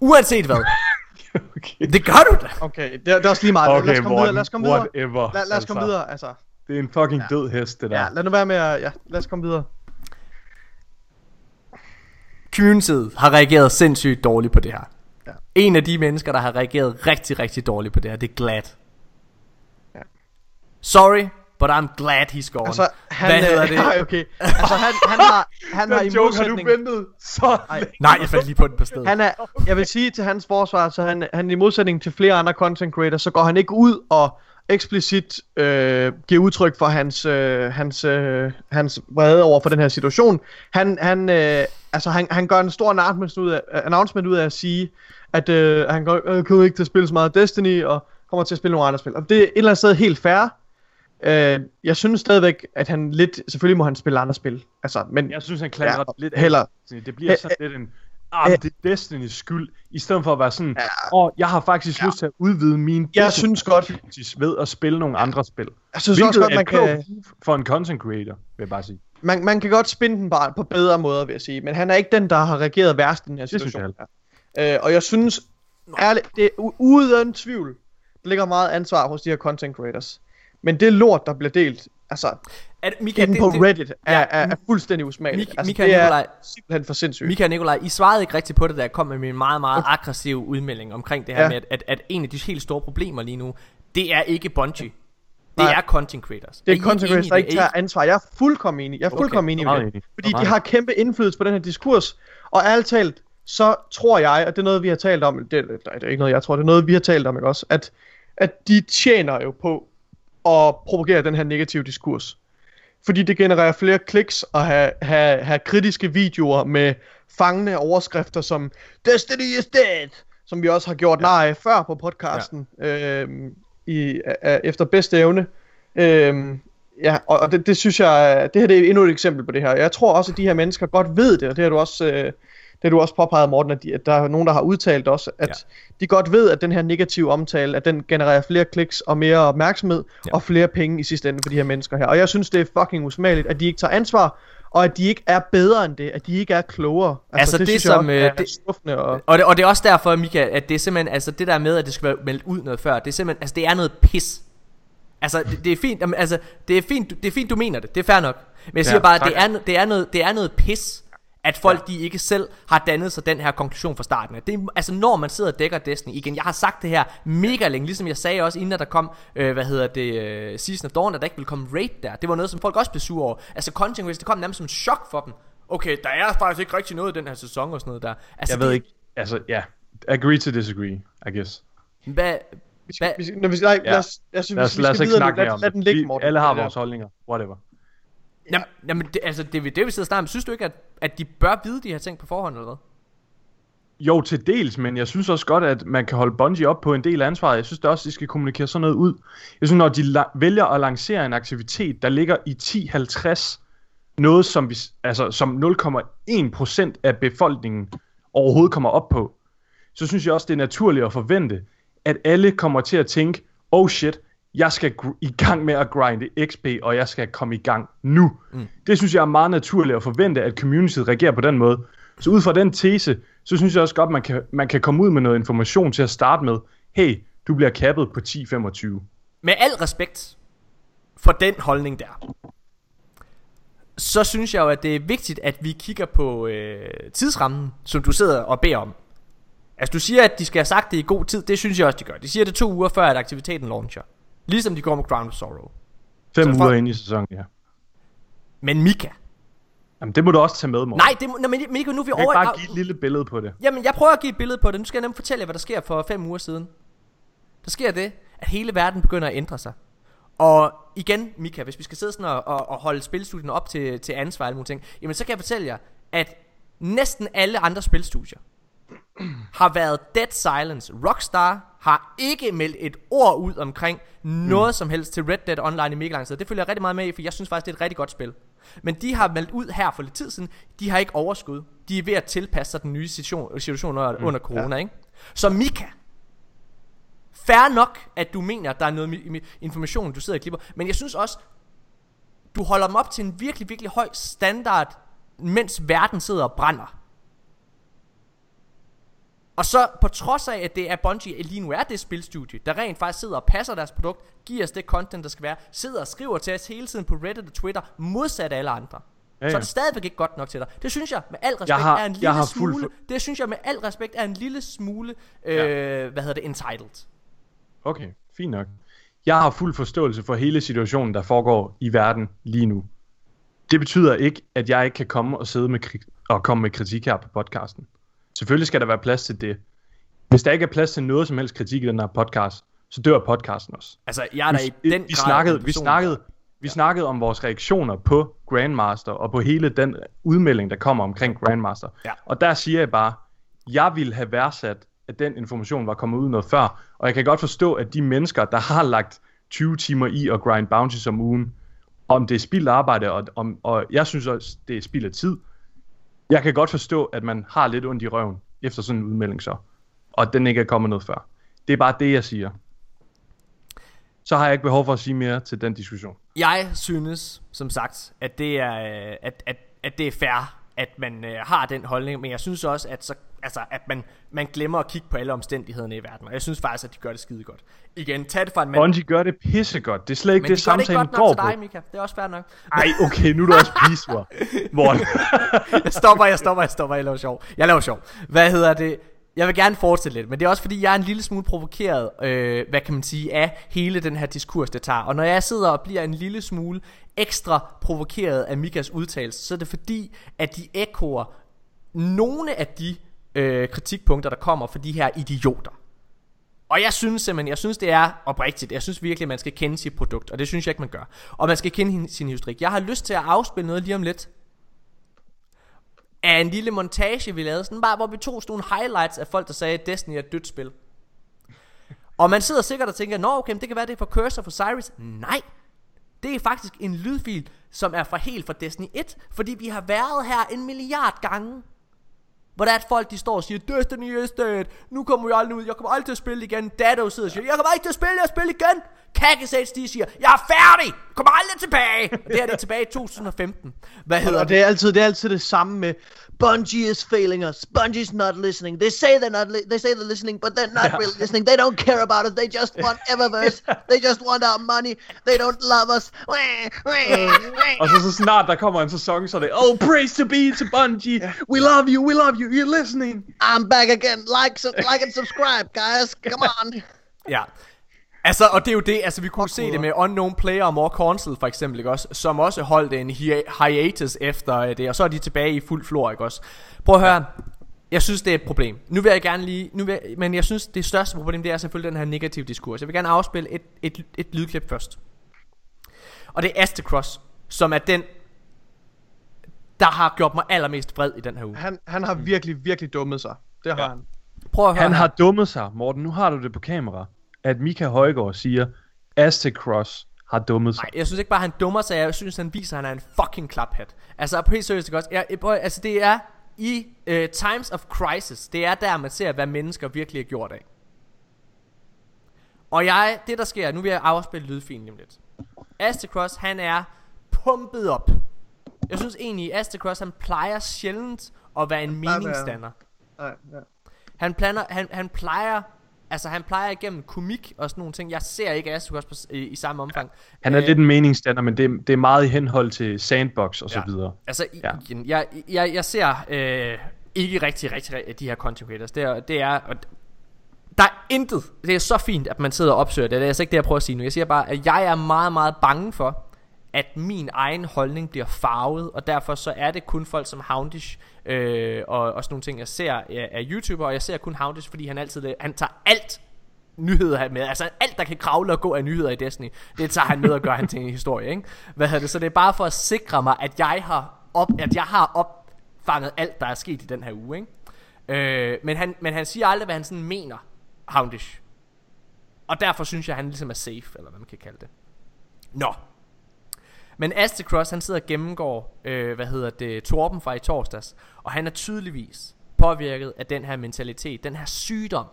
Uanset hvad, [laughs] okay. det gør du da. Okay, det, er- det er også lige meget. Okay, lad os komme videre, lad os komme videre. Lad, lad os komme altså. videre, altså. Det er en fucking ja. død hest, det der. Ja, lad nu være med at... Ja, lad os komme videre. Communityet har reageret sindssygt dårligt på det her. Ja. En af de mennesker, der har reageret rigtig, rigtig dårligt på det her, det er Glad. Ja. Sorry, but I'm glad he's gone. Altså, han... Hvad hedder øh, det? ja, okay. Altså, han, han har, han har i joke har du modsætning... ventet så Ej. Nej, jeg faldt lige på den på stedet. Han er, jeg vil sige til hans forsvar, så han, han i modsætning til flere andre content creators, så går han ikke ud og eksplicit øh, giver udtryk for hans, øh, hans, øh, hans vrede over for den her situation. Han, han, øh, altså, han, han gør en stor announcement ud af, announcement ud af at sige, at øh, han går, øh, kommer ikke til at spille så meget Destiny, og kommer til at spille nogle andre spil. Og det er et eller andet sted helt fair. Øh, jeg synes stadigvæk, at han lidt, selvfølgelig må han spille andre spil. Altså, men Jeg synes, han klandrer Ja, ja, lidt heller- af. Det bliver sådan lidt en... Ah, det er Destiny's skyld. I stedet for at være sådan, Ja. åh, jeg har faktisk lyst til at udvide min jeg synes godt, ved at spille nogle andre spil. jeg synes Hvilket også godt, man kan... for en content creator, vil jeg bare sige. Man, man kan godt spinde den bare på bedre måder, vil jeg sige. Men han er ikke den, der har reageret værst i den her synes situation. Øh, og jeg synes, ærligt, det er uden tvivl, der ligger meget ansvar hos de her content creators. Men det lort, der bliver delt, altså, At, Mika, inde det, på det, Reddit er, ja, er, er fuldstændig usmageligt. Mika- Altså, Mika det er Nikolaj- simpelthen for sindssygt. Mika og Nikolaj, I svarede ikke rigtigt på det, da jeg kom med min meget, meget aggressive udmelding omkring det her Ja. med, at, at, at en af de helt store problemer lige nu, det er ikke Bungie. Det Nej. er content creators. Det er I content creators, der ikke tager ansvar. Jeg er fuldkommen enig. Jeg er Okay. fuldkommen enig Meget med det. enig. Fordi de har kæmpe indflydelse på den her diskurs. Og ærligt talt, så tror jeg, at det er noget, vi har talt om. Det, det er ikke noget, jeg tror, det er noget, vi har talt om, ikke også? At, at de tjener jo på at propagere den her negative diskurs. Fordi det genererer flere kliks og have, have, have kritiske videoer med fangende overskrifter som Destiny is dead, som vi også har gjort ja. af før på podcasten, ja. øhm, i, a, a, efter bedste evne. Øhm, ja, og, og det, det synes jeg, det her det er endnu et eksempel på det her. Jeg tror også, at de her mennesker godt ved det, og det har du også, øh, det har du også påpeget, Morten, at, de, at der er nogen, der har udtalt også, at Ja. de godt ved, at den her negative omtale, at den genererer flere kliks og mere opmærksomhed, ja. og flere penge i sidste ende for de her mennesker her. Og jeg synes, det er fucking usmageligt, at de ikke tager ansvar, og at de ikke er bedre end det, at de ikke er klogere. Altså, det synes som, jeg øh, også er det- skuffende og... Og det, og det er også derfor, Mika, at det er simpelthen, altså det der med, at det skal være meldt ud noget før, det er simpelthen, altså det er noget pis. Altså, det, det er fint, jamen, altså, det er fint, du- det er fint, du mener det, det er fair nok. Men jeg siger Ja, bare, at tak. det er, det, er noget, det er noget pis, at folk de ikke selv har dannet sig den her konklusion fra starten af. Det er, altså når man sidder og dækker Destiny, igen, jeg har sagt det her mega længe, ligesom jeg sagde også, inden at der kom, øh, hvad hedder det, øh, Season of Dawn, at der ikke ville komme raid der. Det var noget, som folk også blev sure over. Altså content creators, det kom nærmest som en chok for dem. Okay, der er faktisk ikke rigtig noget i den her sæson og sådan noget der. Altså, Jeg ved det, ikke, altså ja, agree to disagree, I guess. Hvad, Vi skal, vi skal, vi, nej, Ja. lad os, jeg synes, Lad os, vi lad skal os videre lad, om lad den ligge, Vi, Morten. alle har vores holdninger, whatever. Jamen, jamen det, altså, det, er det vi sidder snart om. Synes du ikke, at, at de bør vide de her ting på forhånd, eller hvad? Jo, til dels, men jeg synes også godt, at man kan holde Bungie op på en del af ansvaret. Jeg synes da også, at de skal kommunikere sådan noget ud. Jeg synes, når de la- vælger at lancere en aktivitet, der ligger i 10-50, noget som, vi, altså, som 0,1% af befolkningen overhovedet kommer op på, så synes jeg også, det er naturligt at forvente, at alle kommer til at tænke, oh shit, jeg skal i gang med at grinde XP, og jeg skal komme i gang nu. Mm. Det synes jeg er meget naturligt at forvente, at communityet reagerer på den måde. Så ud fra den tese, så synes jeg også godt, man kan, man kan komme ud med noget information til at starte med. Hey, du bliver kappet på 10-25. Med al respekt for den holdning der, så synes jeg jo, at det er vigtigt, at vi kigger på øh, tidsrammen, som du sidder og beder om. Altså, du siger, at de skal have sagt det i god tid. Det synes jeg også, de gør. De siger det to uger før, at aktiviteten launcher. Ligesom de går med Ground of Sorrow. Fem Så uger folk- ind i sæsonen, ja. Men Mika. Jamen, det må du også tage med, Morten. Nej, det må, nej men Mika, nu er vi Jeg kan over... bare give et lille billede på det. Jamen, jeg prøver at give et billede på det. Nu skal jeg nemlig fortælle jer, hvad der sker for fem uger siden. Der sker det, at hele verden begynder at ændre sig. Og igen, Mika, hvis vi skal sidde sådan og, og, og holde spilstudierne op til, til ansvar og alle mulige ting, jamen så kan jeg fortælle jer, at næsten alle andre spilstudier har været dead silence. Rockstar har ikke meldt et ord ud omkring noget mm. som helst til Red Dead Online i mega lang tid. Det følger jeg rigtig meget med i, for jeg synes faktisk, det er et rigtig godt spil. Men de har meldt ud her for lidt tid siden, de har ikke overskud. De er ved at tilpasse sig den nye situation, situation under, mm. under corona, ja. ikke? Så Mika, Fair nok, at du mener, at der er noget information, du sidder og klipper. Men jeg synes også, du holder dem op til en virkelig, virkelig høj standard, mens verden sidder og brænder. Og så på trods af, at det er Bungie lige nu er det spilstudie, der rent faktisk sidder og passer deres produkt, giver os det content, der skal være, sidder og skriver til os hele tiden på Reddit og Twitter, modsat alle andre. Ja, Ja, Så ja. er det stadigvæk ikke godt nok til dig. Det synes jeg med al respekt har- er en jeg lille har fuld smule, for- det synes jeg med al respekt er en lille smule, øh, hvad hedder det, entitled. Okay, fint nok. Jeg har fuld forståelse for hele situationen, der foregår i verden lige nu. Det betyder ikke, at jeg ikke kan komme og sidde med kri- og komme med kritik her på podcasten. Selvfølgelig skal der være plads til det. Hvis der ikke er plads til noget som helst kritik i den her podcast, så dør podcasten også. Altså, jeg er der i vi, den vi grad snakkede, vi snakkede, vi snakkede om vores reaktioner på Grandmaster og på hele den udmelding, der kommer omkring Grandmaster. Ja. Og der siger jeg bare, jeg ville have værdsat, at den information var kommet ud noget før. Og jeg kan godt forstå, at de mennesker, der har lagt 20 timer i at grind bounties om ugen, om det er spild arbejde, og, om, og jeg synes også, det er spild af tid. Jeg kan godt forstå, at man har lidt ondt i røven efter sådan en udmelding så. Og den ikke er kommet noget før. Det er bare det, jeg siger. Så har jeg ikke behov for at sige mere til den diskussion. Jeg synes, som sagt, at det er, øh, at, at, at det er fair, at man øh, har den holdning, men jeg synes også, at, så, altså, at man, man glemmer at kigge på alle omstændighederne i verden, og jeg synes faktisk, at de gør det skide godt. Igen, tag det fra en mand. Bungie gør det pissegodt. Det er slet ikke men det, de gør det ikke samtalen godt nok går til på. dig, Mika. Det er også fair nok. Ej, okay, nu er du også pisur. Hvor... [laughs] Jeg stopper, jeg stopper, jeg stopper, jeg laver sjov. Jeg laver sjov. Hvad hedder det? Jeg vil gerne fortsætte lidt, men det er også fordi, jeg er en lille smule provokeret, øh, hvad kan man sige, af hele den her diskurs, det tager. Og når jeg sidder og bliver en lille smule ekstra provokeret af Mikas udtalelse, så er det fordi, at de ekoer nogle af de øh, kritikpunkter, der kommer fra de her idioter. Og jeg synes simpelthen, jeg synes det er oprigtigt. Jeg synes virkelig, at man skal kende sit produkt, og det synes jeg ikke, man gør. Og man skal kende sin historik. Jeg har lyst til at afspille noget lige om lidt, af en lille montage, vi lavede, sådan bare, hvor vi tog sådan nogle highlights af folk, der sagde, at Destiny er et dødt spil. Og man sidder sikkert og tænker, nå okay, det kan være, det er fra Cursor for Cyrus. Nej, det er faktisk en lydfil, som er fra helt fra Destiny 1, fordi vi har været her en milliard gange. Hvor der er at folk, de står og siger, Destiny is dead, nu kommer vi aldrig ud, jeg kommer aldrig til at spille igen. Dado sidder og siger, jeg kommer ikke til at spille, jeg spiller igen. Kakkesats, de siger, jeg er færdig, kommer aldrig tilbage. Og det her det er tilbage i 2015. Hvad hedder Og det er altid det er altid det samme med Bungie is failing us. Bungie's not listening. They say they're not li- they say they're listening, but they're not really listening. They don't care about us. They just want [laughs] Eververse. They just want our money. They don't love us. [laughs] Og så, så snart der kommer en sæson, så er det, oh, praise to be to Bungie. We love you, we love you, you're listening. I'm back again. Like, su- like and subscribe, guys. Come on. [laughs] Ja. Altså, og det er jo det, altså vi kunne se det med Unknown Player og More Console for eksempel, ikke også? Som også holdt en hi- hiatus efter øh, det, og så er de tilbage i fuld flor, ikke også? Prøv at høre, jeg synes det er et problem. Nu vil jeg gerne lige, nu vil jeg, men jeg synes det største problem, det er selvfølgelig den her negative diskurs. Jeg vil gerne afspille et, et, et lydklip først. Og det er Astecross, som er den, der har gjort mig allermest vred i den her uge. Han, han har virkelig, virkelig dummet sig. Det har Ja. han. Prøv at høre Han her. har dummet sig, Morten. Nu har du det på kamera. At Mika Højgaard siger, Aztec Cross har dummet sig. Nej, jeg synes ikke bare, han dummer sig. Jeg synes, han viser, at han er en fucking klaphat. Altså, på helt seriøst, ikke også? Jeg, prøv, altså, det er i uh, Times of Crisis. Det er der, man ser, hvad mennesker virkelig er gjort af. Og jeg, det der sker, nu vil jeg afspille lydfilen lige om lidt. Astecross, han er pumpet op. Jeg synes egentlig, Astecross, han plejer sjældent at være en meningsdanner. Nej, ja. Han, planer, han, han plejer Altså han plejer igennem komik og sådan nogle ting Jeg ser ikke Astecross på, i, i samme omfang Han er Øh, lidt en meningsstander, men det, det er meget i henhold til Sandbox og så Ja. videre. Altså, Ja. ja. igen, jeg, jeg, jeg ser øh, ikke rigtig, rigtig, rigtig de her content creators. Det er, det er og der er intet. Det er så fint, at man sidder og opsøger det. Det er altså ikke det, jeg prøver at sige nu. Jeg siger bare, at jeg er meget, meget bange for, at min egen holdning bliver farvet, og derfor så er det kun folk som Houndish øh, og, og sådan nogle ting, jeg ser af, af YouTuber, og jeg ser kun Houndish, fordi han altid han tager alt nyheder med. Altså alt, der kan kravle og gå af nyheder i Destiny, det tager han med og gør han til en historie, ikke? Hvad hedder det? Så det er bare for at sikre mig, at jeg har, op, at jeg har opfanget alt, der er sket i den her uge, ikke? Øh, men, han, men han siger aldrig, hvad han sådan mener, Houndish. Og derfor synes jeg, at han ligesom er safe, eller hvad man kan kalde det. Nå. Men Astacross, han sidder og gennemgår, øh, hvad hedder det, Torben fra i torsdags. Og han er tydeligvis påvirket af den her mentalitet, den her sygdom,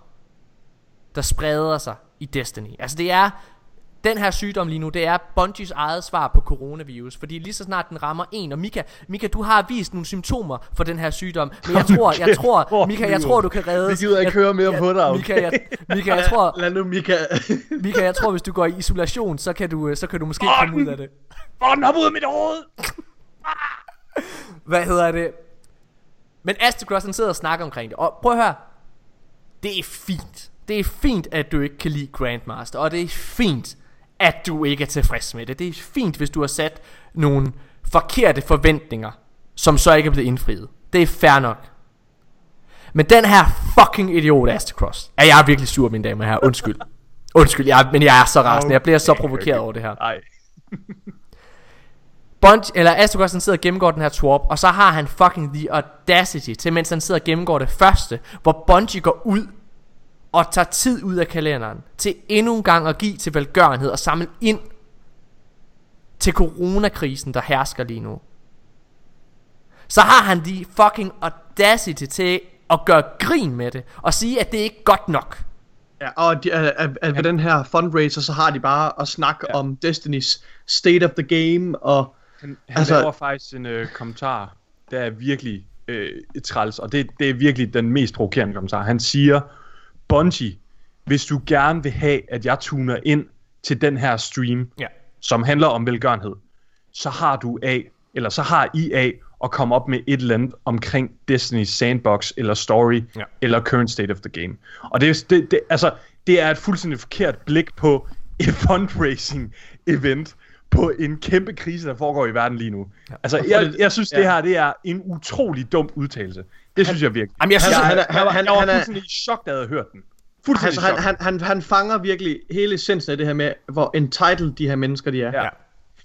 der spreder sig i Destiny. Altså det er, den her sygdom lige nu, det er Bungies eget svar på coronavirus. Fordi lige så snart den rammer en, og Mika, Mika du har vist nogle symptomer for den her sygdom. Men jeg tror, jeg tror, Mika, jeg tror, du kan redde. Vi gider ikke høre mere på dig, okay? Mika, jeg, Mika, jeg [laughs] tror, Lad nu Mika. [laughs] Mika, jeg tror, hvis du går i isolation, så kan du, så kan du måske komme ud af det. Åh, den hopper ud af mit hoved! Hvad hedder det? Men Astecross, han sidder og snakker omkring det. Og prøv at høre. Det er fint. Det er fint, at du ikke kan lide Grandmaster. Og det er fint, at du ikke er tilfreds med det. Det er fint, hvis du har sat nogle forkerte forventninger, som så ikke er blevet indfriet. Det er fair nok. Men den her fucking idiot Astecross, er jeg virkelig sur, mine damer herrer. Undskyld. [laughs] Undskyld, jeg, men jeg er så rasende. Jeg bliver så provokeret over det her. Nej. [laughs] Bunch, eller Astagos han sidder og gennemgår den her twarp Og så har han fucking the audacity Til mens han sidder og gennemgår det første Hvor Bungie går ud Og tager tid ud af kalenderen Til endnu en gang at give til velgørenhed Og samle ind Til coronakrisen der hersker lige nu Så har han de fucking audacity til At gøre grin med det Og sige at det er ikke godt nok Ja, og de, at, at, at ved den her fundraiser, så har de bare at snakke ja. om Destiny's state of the game, og Han, han Altså- altså, laver faktisk en øh, kommentar der er virkelig øh, træls, og det, det er virkelig den mest provokerende kommentar. Han siger, Bungie, hvis du gerne vil have, at jeg tuner ind til den her stream, Ja. som handler om velgørenhed, så har du A, eller så har EA at komme op med et eller andet omkring Destiny's Sandbox, eller Story, Ja. eller Current State of the Game. Og det, er- det, det, altså, det er et fuldstændig forkert blik på et fundraising event på en kæmpe krise, der foregår i verden lige nu. Ja. Altså, jeg, det- jeg synes, det ja. her det er en utrolig dum udtalelse. Det synes jeg virkelig. Jamen, jeg synes, han han- jeg var han er- fuldstændig i chok, da jeg havde hørt den. Fuldstændig Altså, han, han, han, han fanger virkelig hele essensen af det her med, hvor entitled de her mennesker de er. Ja.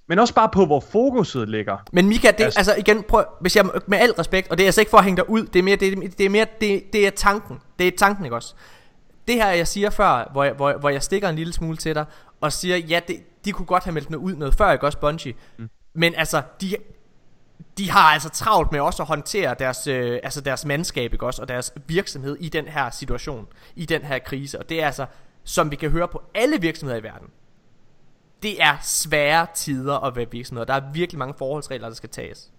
Men også bare på, hvor fokuset ligger. Men Mika, det, Altså- altså igen, prøv, hvis jeg med al respekt, og det er altså ikke for at hænge dig ud, det er mere, det, er- det er mere, det, det er tanken, det er tanken, ikke også? Det her, jeg siger før, hvor jeg, hvor, hvor jeg stikker en lille smule til dig, og siger, ja, det, de kunne godt have meldt noget ud noget før, ikke også, Bungie? Mm. Men altså, de, de har altså travlt med også at håndtere deres, øh, altså deres mandskab, ikke også, og deres virksomhed i den her situation, i den her krise, og det er altså, som vi kan høre på alle virksomheder i verden, det er svære tider at være virksomhed. Der er virkelig mange forholdsregler, der skal tages.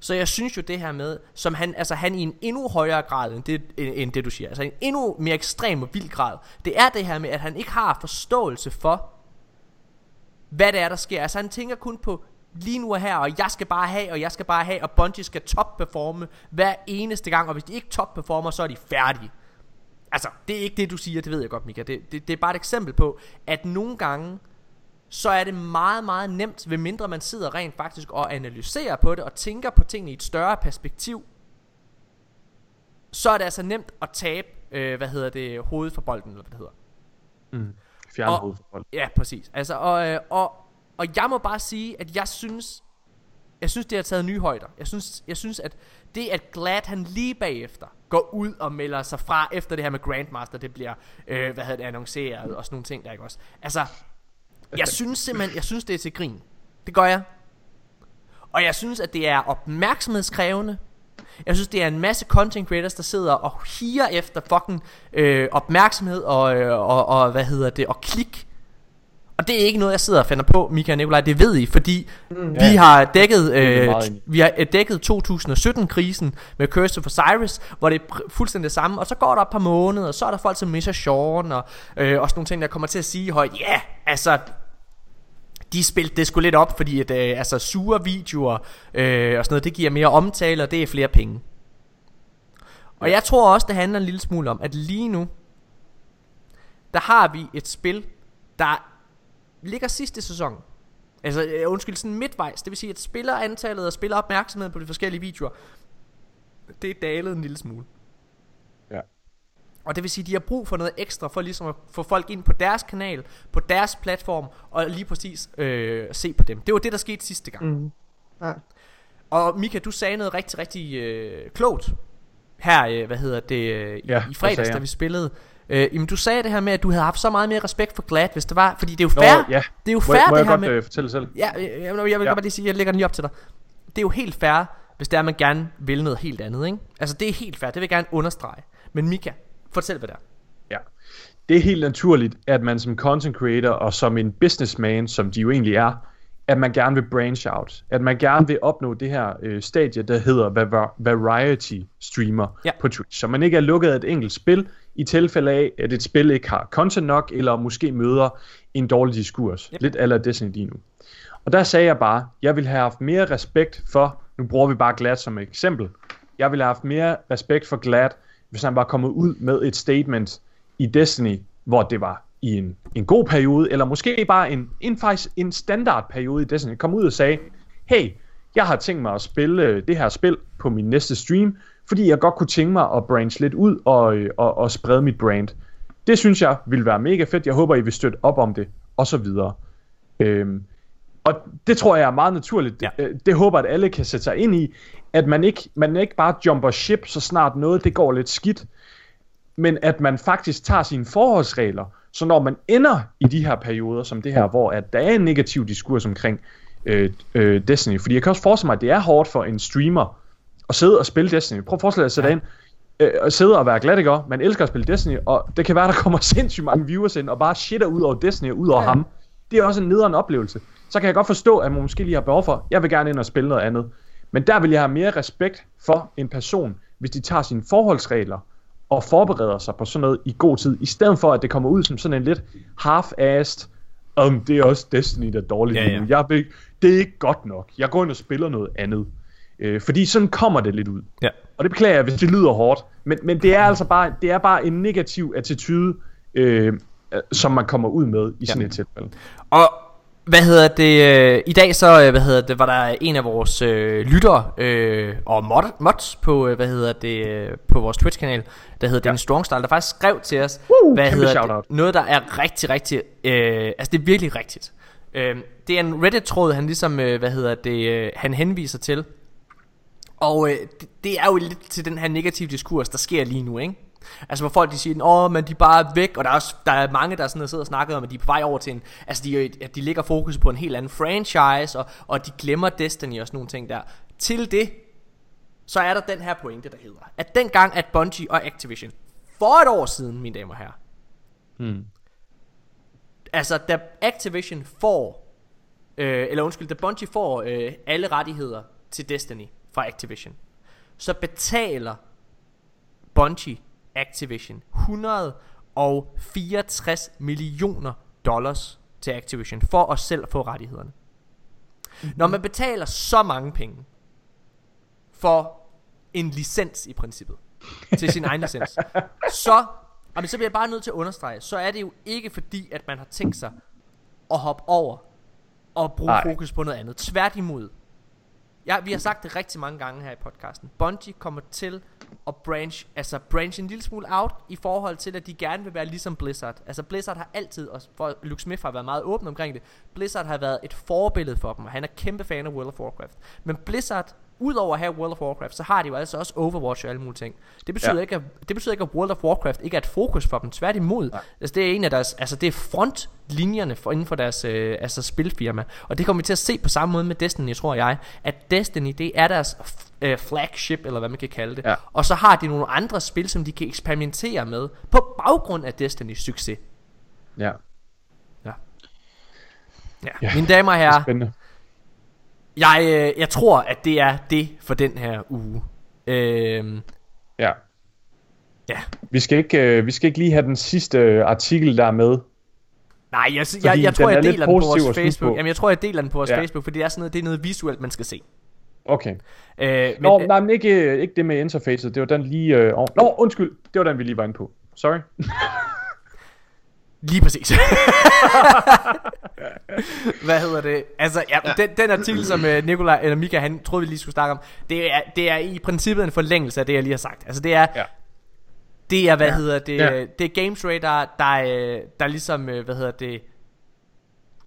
Så jeg synes jo det her med, som han, altså han i en endnu højere grad end det, end, end det du siger, altså en endnu mere ekstrem og vild grad, det er det her med, at han ikke har forståelse for, hvad det er, der sker. Altså han tænker kun på lige nu og her, og jeg skal bare have, og jeg skal bare have, og Bungie skal top-performe hver eneste gang, og hvis de ikke top-performer, så er de færdige. Altså, det er ikke det, du siger, det ved jeg godt, Mika. Det, det, det er bare et eksempel på, at nogle gange, så er det meget, meget nemt, ved mindre man sidder rent faktisk og analyserer på det, og tænker på tingene i et større perspektiv, så er det altså nemt at tabe, øh, hvad hedder det, hovedet for bolden, eller hvad det hedder. Mm. Fjern Og- hovedet for folk. Ja, præcis. Altså, og, øh, og, og jeg må bare sige, at jeg synes, jeg synes, det har taget nye højder. Jeg synes, jeg synes at det, at Glad han lige bagefter går ud og melder sig fra, efter det her med Grandmaster, det bliver, øh, hvad hedder det, annonceret og sådan nogle ting der, ikke også? Altså, jeg synes simpelthen, jeg synes, det er til grin. Det gør jeg. Og jeg synes, at det er opmærksomhedskrævende. Jeg synes, det er en masse content creators, der sidder og higer efter fucking øh, opmærksomhed og, øh, og, og, hvad hedder det, og klik. Og det er ikke noget, jeg sidder og finder på, Mika og Nikolaj, det ved I, fordi mm, vi Ja. har dækket, øh, vi har øh, dækket 2017-krisen med Curse of Osiris, hvor det er fuldstændig det samme, og så går der et par måneder, og så er der folk som Misha Sean, og øh, også nogle ting, der kommer til at sige højt, ja, altså, de spilte det sgu lidt op, fordi at, øh, altså, sure videoer øh, og sådan noget, det giver mere omtale, og det er flere penge. Og jeg tror også, det handler en lille smule om, at lige nu, der har vi et spil, der ligger sidste sæson. Altså, øh, undskyld, sådan midtvejs. Det vil sige, at spillerantallet og spilleropmærksomheden på de forskellige videoer, det er dalet en lille smule. Ja. Og det vil sige, at de har brug for noget ekstra for ligesom at få folk ind på deres kanal, på deres platform, og lige præcis øh, se på dem. Det var det, der skete sidste gang. Mm. Ja. Og Mika, du sagde noget rigtig, rigtig øh, klogt her, øh, hvad hedder det, øh, i, Ja, i fredags, da vi spillede. Øh, jamen, du sagde det her med, at du havde haft så meget mere respekt for Glad, hvis det var, fordi det er jo Nå, fair. ja. Det er jo Må, fair, må det jeg her godt med... øh, fortælle selv? Ja, øh, jeg, jeg vil Ja. godt bare lige sige, jeg lægger den lige op til dig. Det er jo helt fair, hvis det er, at man gerne vil noget helt andet, ikke? Altså, det er helt fair, det vil jeg gerne understrege. Men Mika, fortæl, hvad det er. Ja. Det er helt naturligt, at man som content creator og som en businessman, som de jo egentlig er, at man gerne vil branch out. At man gerne vil opnå det her øh, stadie, der hedder va- variety streamer Ja. på Twitch. Så man ikke er lukket af et enkelt spil, i tilfælde af, at et spil ikke har content nok, eller måske møder en dårlig diskurs. Yep. Lidt aller Destiny lige nu. Og der sagde jeg bare, jeg vil have haft mere respekt for, nu bruger vi bare Glad som eksempel, jeg ville have haft mere respekt for Glad, hvis han var kommet ud med et statement i Destiny, hvor det var i en, en god periode, eller måske bare en, en, faktisk en standardperiode i Destiny, kom ud og sagde, hey, jeg har tænkt mig at spille øh, det her spil på min næste stream, fordi jeg godt kunne tænke mig at branche lidt ud og, øh, og, og sprede mit brand. Det synes jeg vil være mega fedt. Jeg håber, I vil støtte op om det, og så videre. Øhm, og det tror jeg er meget naturligt. Ja. Ja. Det, det håber at alle kan sætte sig ind i, at man ikke, man ikke bare jumper ship, så snart noget det går lidt skidt, men at man faktisk tager sine forholdsregler, så når man ender i de her perioder, som det her, hvor at der er en negativ diskurs omkring øh, øh, Destiny, fordi jeg kan også forestille mig, at det er hårdt for en streamer at sidde og spille Destiny. Prøv at forestille dig at sætte ja. ind, øh, og sidde og være glad, ikke? Man elsker at spille Destiny, og det kan være, der kommer [laughs] sindssygt mange viewers ind, og bare shitter ud over Destiny og ud over Ja. ham. Det er også en nederen oplevelse. Så kan jeg godt forstå, at man måske lige har behov for, jeg vil gerne ind og spille noget andet. Men der vil jeg have mere respekt for en person, hvis de tager sine forholdsregler og forbereder sig på sådan noget i god tid, i stedet for at det kommer ud som sådan en lidt half-assed, om det er også Destiny, der er dårligt Ja, ja. nu. Jeg ikke- det er ikke godt nok. Jeg går ind og spiller noget andet. Øh, fordi sådan kommer det lidt ud. Ja. Og det beklager jeg, hvis det lyder hårdt. Men, men det er altså bare, det er bare en negativ attitude, øh, som man kommer ud med i sådan Ja. et tilfælde. Og hvad hedder det? Øh, I dag så øh, hvad hedder det, var der en af vores øh, lyttere øh, og mod, mods på øh, hvad hedder det på vores Twitch kanal, der hedder ja. Dennis Strongstyle, der faktisk skrev til os, Woo, hvad hedder det, noget der er rigtig rigtig øh, altså det er virkelig rigtigt. Øh, det er en Reddit tråd han ligesom øh, hvad hedder det øh, han henviser til. Og øh, det, det er jo lidt til den her negative diskurs der sker lige nu, ikke? Altså hvor folk de siger, åh, men de er bare væk Og der er, også, der er mange der sådan har siddet og snakket om At de er på vej over til en Altså de, at de lægger fokus på en helt anden franchise og, og de glemmer Destiny og sådan nogle ting der Til det Så er der den her pointe der hedder At dengang at Bungie og Activision For et år siden mine damer og herrer Hmm. Altså da Activision får øh, Eller undskyld Da Bungie får øh, alle rettigheder Til Destiny fra Activision Så betaler Bungie Activision 164 millioner dollars til Activision for at selv få rettighederne. Når man betaler så mange penge for en licens i princippet, til sin egen licens, [laughs] så, og så bliver jeg bare nødt til at understrege, så er det jo ikke fordi, at man har tænkt sig at hoppe over og bruge Nej. fokus på noget andet. Tværtimod, Ja, vi har sagt det rigtig mange gange her i podcasten. Bungie kommer til at branch, altså branch en lille smule out i forhold til, at de gerne vil være ligesom Blizzard. Altså Blizzard har altid, og for Luke Smith har været meget åben omkring det, Blizzard har været et forbillede for dem, og han er kæmpe fan af World of Warcraft. Men Blizzard, udover at have World of Warcraft, så har de jo altså også Overwatch og alle mulige ting. Det betyder, Ja. ja. ikke, at, det betyder ikke, at World of Warcraft ikke er et fokus for dem. Tværtimod. Altså, det er en af deres, altså det er frontlinjerne for, inden for deres øh, altså spilfirma. Og det kommer vi til at se på samme måde med Destiny, tror jeg. At Destiny, det er deres øh, flagship, eller hvad man kan kalde det. Ja. Og så har de nogle andre spil, som de kan eksperimentere med, på baggrund af Destinys succes. Ja, Ja. Ja. Ja, Mine damer og herrer. Jeg, øh, jeg tror, at det er det for den her uge. Øhm, Ja. ja. Vi skal, ikke, øh, vi skal ikke lige have den sidste øh, artikel der med. Nej, jeg, jeg, jeg, jeg tror, er jeg deler den på vores Facebook. på. Jamen, jeg tror, jeg deler den på vores Ja. Facebook, fordi det er sådan noget, det er noget visuelt, man skal se. Okay. Øh, men, Nå, øh, nej, men ikke, øh, ikke det med interfacet. Det var den lige... Øh, over- Nå, undskyld. Det var den, vi lige var inde på. Sorry. [laughs] Lige præcis. [laughs] Hvad hedder det? Altså, ja, ja. Den, den artikel, som uh, Nikolaj, eller Mika, han troede, vi lige skulle snakke om, det er, det er i princippet en forlængelse af det, jeg lige har sagt. Altså, det er, Ja. det er hvad Ja. hedder det, Ja. det er Games Radar, der, øh, der ligesom, øh, hvad hedder det,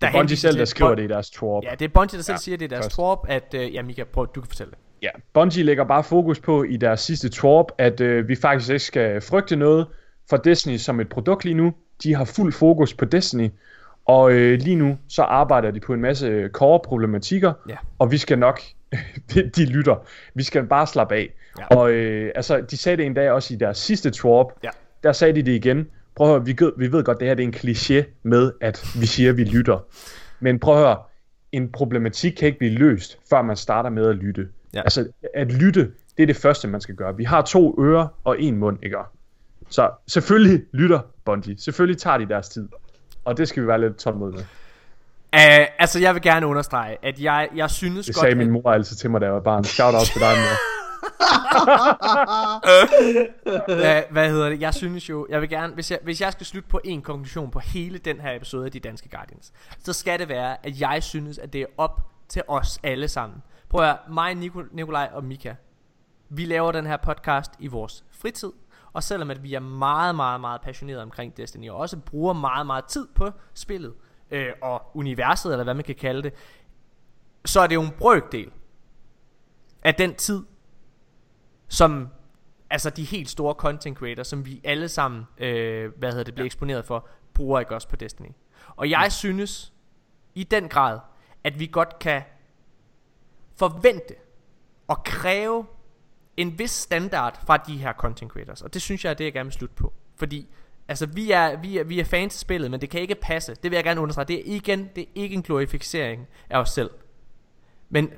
Det er Bungie selv, der skriver det i deres twerp. Ja, det er Bungie, der selv Ja, siger, det er deres først. twerp, at, øh, ja, Mika, prøv, du kan fortælle det. Ja, Bungie lægger bare fokus på i deres sidste twerp, at øh, vi faktisk ikke skal frygte noget for Destiny som et produkt lige nu. De har fuld fokus på Destiny, og øh, lige nu så arbejder de på en masse core-problematikker, Ja. og vi skal nok, [laughs] de, de lytter, vi skal bare slappe af. Ja. Og øh, altså, de sagde det en dag også i deres sidste twerp, Ja. der sagde de det igen. Prøv at høre, vi, ved, vi ved godt, det her det er en kliché med, at vi siger, at vi lytter. Men prøv at høre, en problematik kan ikke blive løst, før man starter med at lytte. Ja. Altså, at lytte, det er det første, man skal gøre. Vi har to ører og en mund, ikke? Så selvfølgelig lytter Bungie. Selvfølgelig tager de deres tid. Og det skal vi være lidt tålmodige med. Uh, altså, jeg vil gerne understrege, at jeg, jeg synes Det godt, sagde at- min mor altid til mig, da jeg var barn. Shout out til dig, mor. [laughs] hvad, hvad hedder det? Jeg synes jo, jeg vil gerne, hvis jeg, hvis jeg skal slutte på en konklusion på hele den her episode af De Danske Guardians, så skal det være, at jeg synes, at det er op til os alle sammen. Prøv at høre, mig, Nikolaj og Mika, vi laver den her podcast i vores fritid, og selvom at vi er meget, meget, meget passionerede omkring Destiny, og også bruger meget, meget tid på spillet, øh, og universet, eller hvad man kan kalde det, så er det jo en brøkdel af den tid, som altså de helt store content creators, som vi alle sammen, øh, hvad hedder det, bliver eksponeret for, bruger ikke også på Destiny. Og jeg synes i den grad, at vi godt kan forvente og kræve en vis standard fra de her content creators. Og det synes jeg er det, jeg gerne vil slutte på. Fordi altså, vi er, vi er, vi er fans af spillet, men det kan ikke passe. Det vil jeg gerne understrege. Det er igen, det er ikke en glorificering af os selv. Men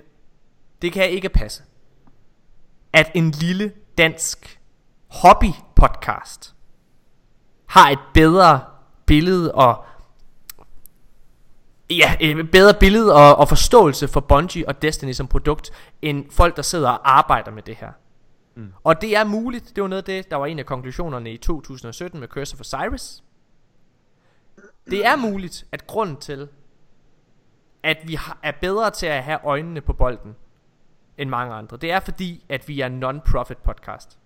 det kan ikke passe, at en lille dansk hobby podcast har et bedre billede og ja, et bedre billede og, og forståelse for Bungie og Destiny som produkt, end folk, der sidder og arbejder med det her. Mm. Og det er muligt, det var noget af det, der var en af konklusionerne i 2017 med Curse of Osiris. Det er muligt, at grunden til, at vi er bedre til at have øjnene på bolden, end mange andre, det er fordi, at vi er non-profit podcast.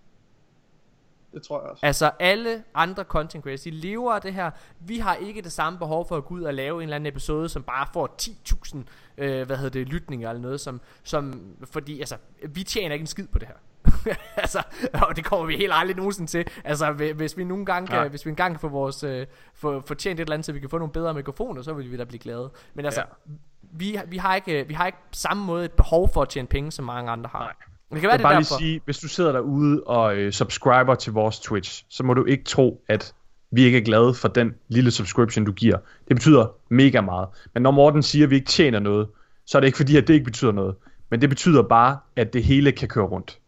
Det tror jeg også. Altså alle andre content creators, de lever af det her. Vi har ikke det samme behov for at gå ud og lave en eller anden episode, som bare får 10.000 øh, hvad hedder det, lytninger eller noget, som, som, fordi altså, vi tjener ikke en skid på det her. [laughs] altså, og det kommer vi helt aldrig nogensinde til. Altså, hvis vi nogle gange kan, hvis vi en gang kan få vores, øh, få, få tjent et eller andet, så vi kan få nogle bedre mikrofoner, så vil vi da blive glade. Men altså, ja. vi, vi, har ikke, vi har ikke samme måde et behov for at tjene penge, som mange andre har. Nej. Det kan være, jeg det bare derfor. lige sige, hvis du sidder derude og øh, subscriber til vores Twitch, så må du ikke tro, at vi ikke er glade for den lille subscription, du giver. Det betyder mega meget. Men når Morten siger, at vi ikke tjener noget, så er det ikke fordi, at det ikke betyder noget. Men det betyder bare, at det hele kan køre rundt.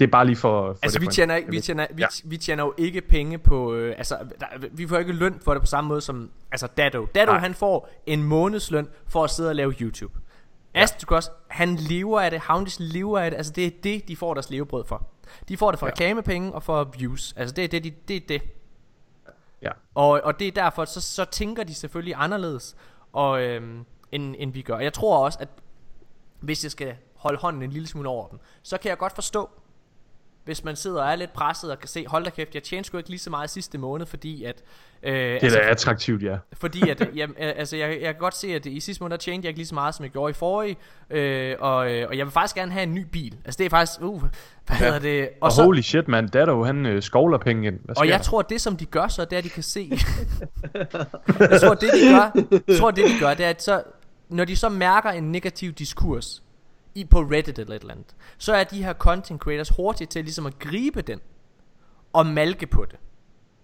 Det er bare lige for... for altså, det vi tjener, ikke, vi, tjener, vi, ja. vi tjener jo ikke penge på... Øh, altså, der, vi får ikke løn for det på samme måde som... Altså, Dado. Dado, Nej. han får en månedsløn for at sidde og lave YouTube. Ja. Astrocross, han lever af det, Houndis lever af det, altså det er det, de får deres levebrød for. De får det for ja. reklamepenge og for views, altså det er det, de, det er det. Ja. Og, og det er derfor, så, så tænker de selvfølgelig anderledes, og, øhm, end, end vi gør. Og jeg tror også, at hvis jeg skal holde hånden en lille smule over dem, så kan jeg godt forstå, hvis man sidder og er lidt presset og kan se, hold da kæft, jeg tjente sgu ikke lige så meget sidste måned, fordi at... Øh, det er altså, da attraktivt, ja. Fordi at, [laughs] jamen, altså, jeg, jeg kan godt se, at i sidste måned, der tjente jeg ikke lige så meget, som jeg gjorde i forrige, øh, og, øh, og jeg vil faktisk gerne have en ny bil. Altså det er faktisk, uh, hvad ja. hedder det? Og, og så, holy shit, man, Datto, han øh, skovler penge ind. og jeg der? tror, det som de gør så, det er, at de kan se... [laughs] jeg tror, det de gør, jeg tror, det de gør, det er, at så, når de så mærker en negativ diskurs, i på Reddit eller et eller andet, så er de her content creators hurtige til ligesom at gribe den og malke på det.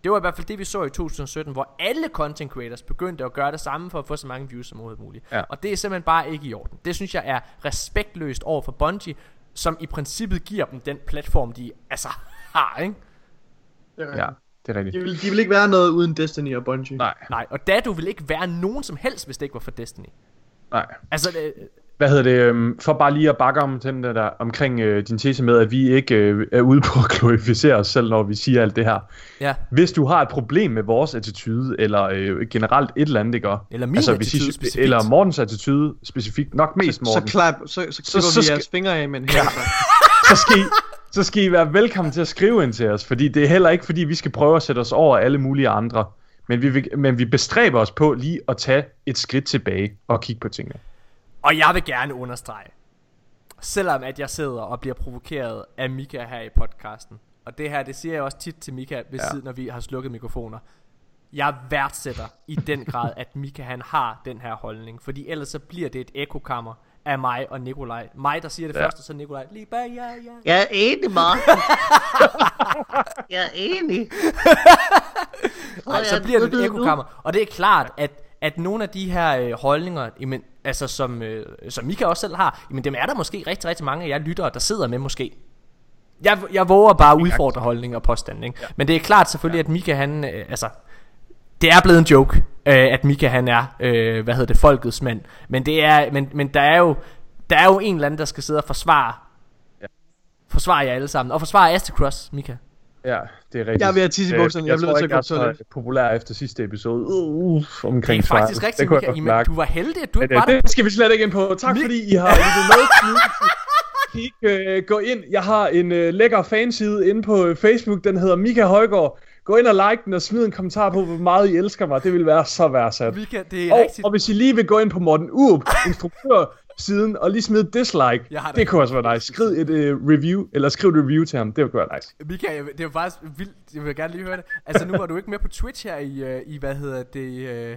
Det var i hvert fald det, vi så i 2017, hvor alle content creators begyndte at gøre det samme for at få så mange views som overhovedet muligt. Ja. Og det er simpelthen bare ikke i orden. Det synes jeg er respektløst over for Bungie, som i princippet giver dem den platform, de altså har, ikke? Det er ja, det er rigtigt. De vil, de vil ikke være noget uden Destiny og Bungie. Nej. Nej, og Dadu vil ikke være nogen som helst, hvis det ikke var for Destiny. Nej. Altså, det, hvad hedder det, øhm, for bare lige at bakke om den der, omkring øh, din tese med, at vi ikke øh, er ude på at glorificere os selv, når vi siger alt det her. Ja. Hvis du har et problem med vores attitude, eller øh, generelt et eller andet, ikke? Eller min altså, attitude hvis I, specifikt. Eller Mortens attitude specifikt, nok mest Morten. Så, så, klap, så, så klipper så, vi så, jeres fingre af med en ja. [laughs] så, skal I, så skal I være velkommen til at skrive ind til os, fordi det er heller ikke, fordi vi skal prøve at sætte os over alle mulige andre. Men vi, men vi bestræber os på lige at tage et skridt tilbage og kigge på tingene. Og jeg vil gerne understrege, selvom at jeg sidder og bliver provokeret af Mika her i podcasten, og det her, det siger jeg også tit til Mika, ved ja. siden, når vi har slukket mikrofoner. Jeg værdsætter i den grad, at Mika han har den her holdning, fordi ellers så bliver det et ekokammer af mig og Nikolaj. Mig, der siger det ja. første, så Nikolaj, lige bare ja, ja. Jeg er enig, Mark. [laughs] jeg er enig. Ej, så bliver det et ekokammer. Og det er klart, at, at nogle af de her øh, holdninger, jamen, altså som, øh, som Mika også selv har, jamen dem er der måske rigtig, rigtig mange af jer lyttere, der sidder med måske. Jeg, jeg våger bare at udfordre holdning og påstand, ikke? Ja. Men det er klart selvfølgelig, at Mika han, øh, altså, det er blevet en joke, øh, at Mika han er, øh, hvad hedder det, folkets mand. Men det er, men, men der er jo, der er jo en eller anden, der skal sidde og forsvare, ja. forsvare jer alle sammen, og forsvare Astacross, Mika. Ja, det er rigtigt. Jeg er ved at tisse i bukserne. Jeg, jeg, blev nødt til at gå populær efter sidste episode. Uh, omkring det er faktisk svar. rigtigt, Mika. Jamen, du var heldig, at du ikke var det, det skal vi slet ikke ind på. Tak fordi I har lyttet med. [laughs] Kig, uh, gå ind. Jeg har en uh, lækker fanside inde på Facebook. Den hedder Mika Højgaard. Gå ind og like den og smid en kommentar på, hvor meget I elsker mig. Det vil være så værdsat. Mika, det er og, rigtigt. og hvis I lige vil gå ind på Morten Urup, instruktør, siden og lige smide dislike. Det, det kunne også være nice. Skriv et uh, review, eller skriv et review til ham. Det kunne være nice. Mika, det er faktisk vildt. Jeg vil gerne lige høre det. Altså nu var du ikke med på Twitch her i, uh, i hvad hedder det... Uh,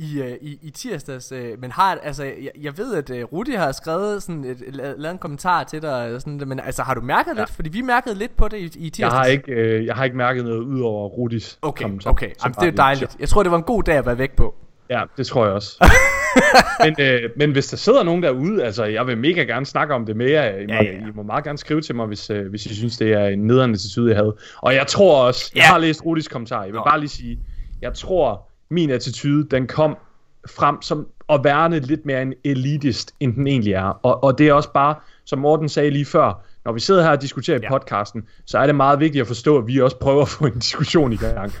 i, i, i tirsdags, uh, men har, altså, jeg, jeg ved, at uh, Rudi har skrevet sådan et, lavet en kommentar til dig, sådan, men altså, har du mærket ja. lidt? Fordi vi mærkede lidt på det i, i tirsdags. Jeg har ikke, uh, jeg har ikke mærket noget ud over Rudis okay, kommentar. Okay, okay. Jamen, det er dejligt. Jeg tror, det var en god dag at være væk på. Ja, det tror jeg også. [laughs] men, øh, men hvis der sidder nogen derude, altså jeg vil mega gerne snakke om det mere. I må, Ja, ja. I må meget gerne skrive til mig, hvis, øh, hvis I synes, det er en nederen attitude, jeg havde. Og jeg tror også, jeg Ja. har læst Rudis kommentar, jeg vil Nå. bare lige sige, jeg tror, min attitude, den kom frem som at værne lidt mere en elitist, end den egentlig er. Og, og det er også bare, som Morten sagde lige før, når vi sidder her og diskuterer i Ja. podcasten, så er det meget vigtigt at forstå, at vi også prøver at få en diskussion i gang.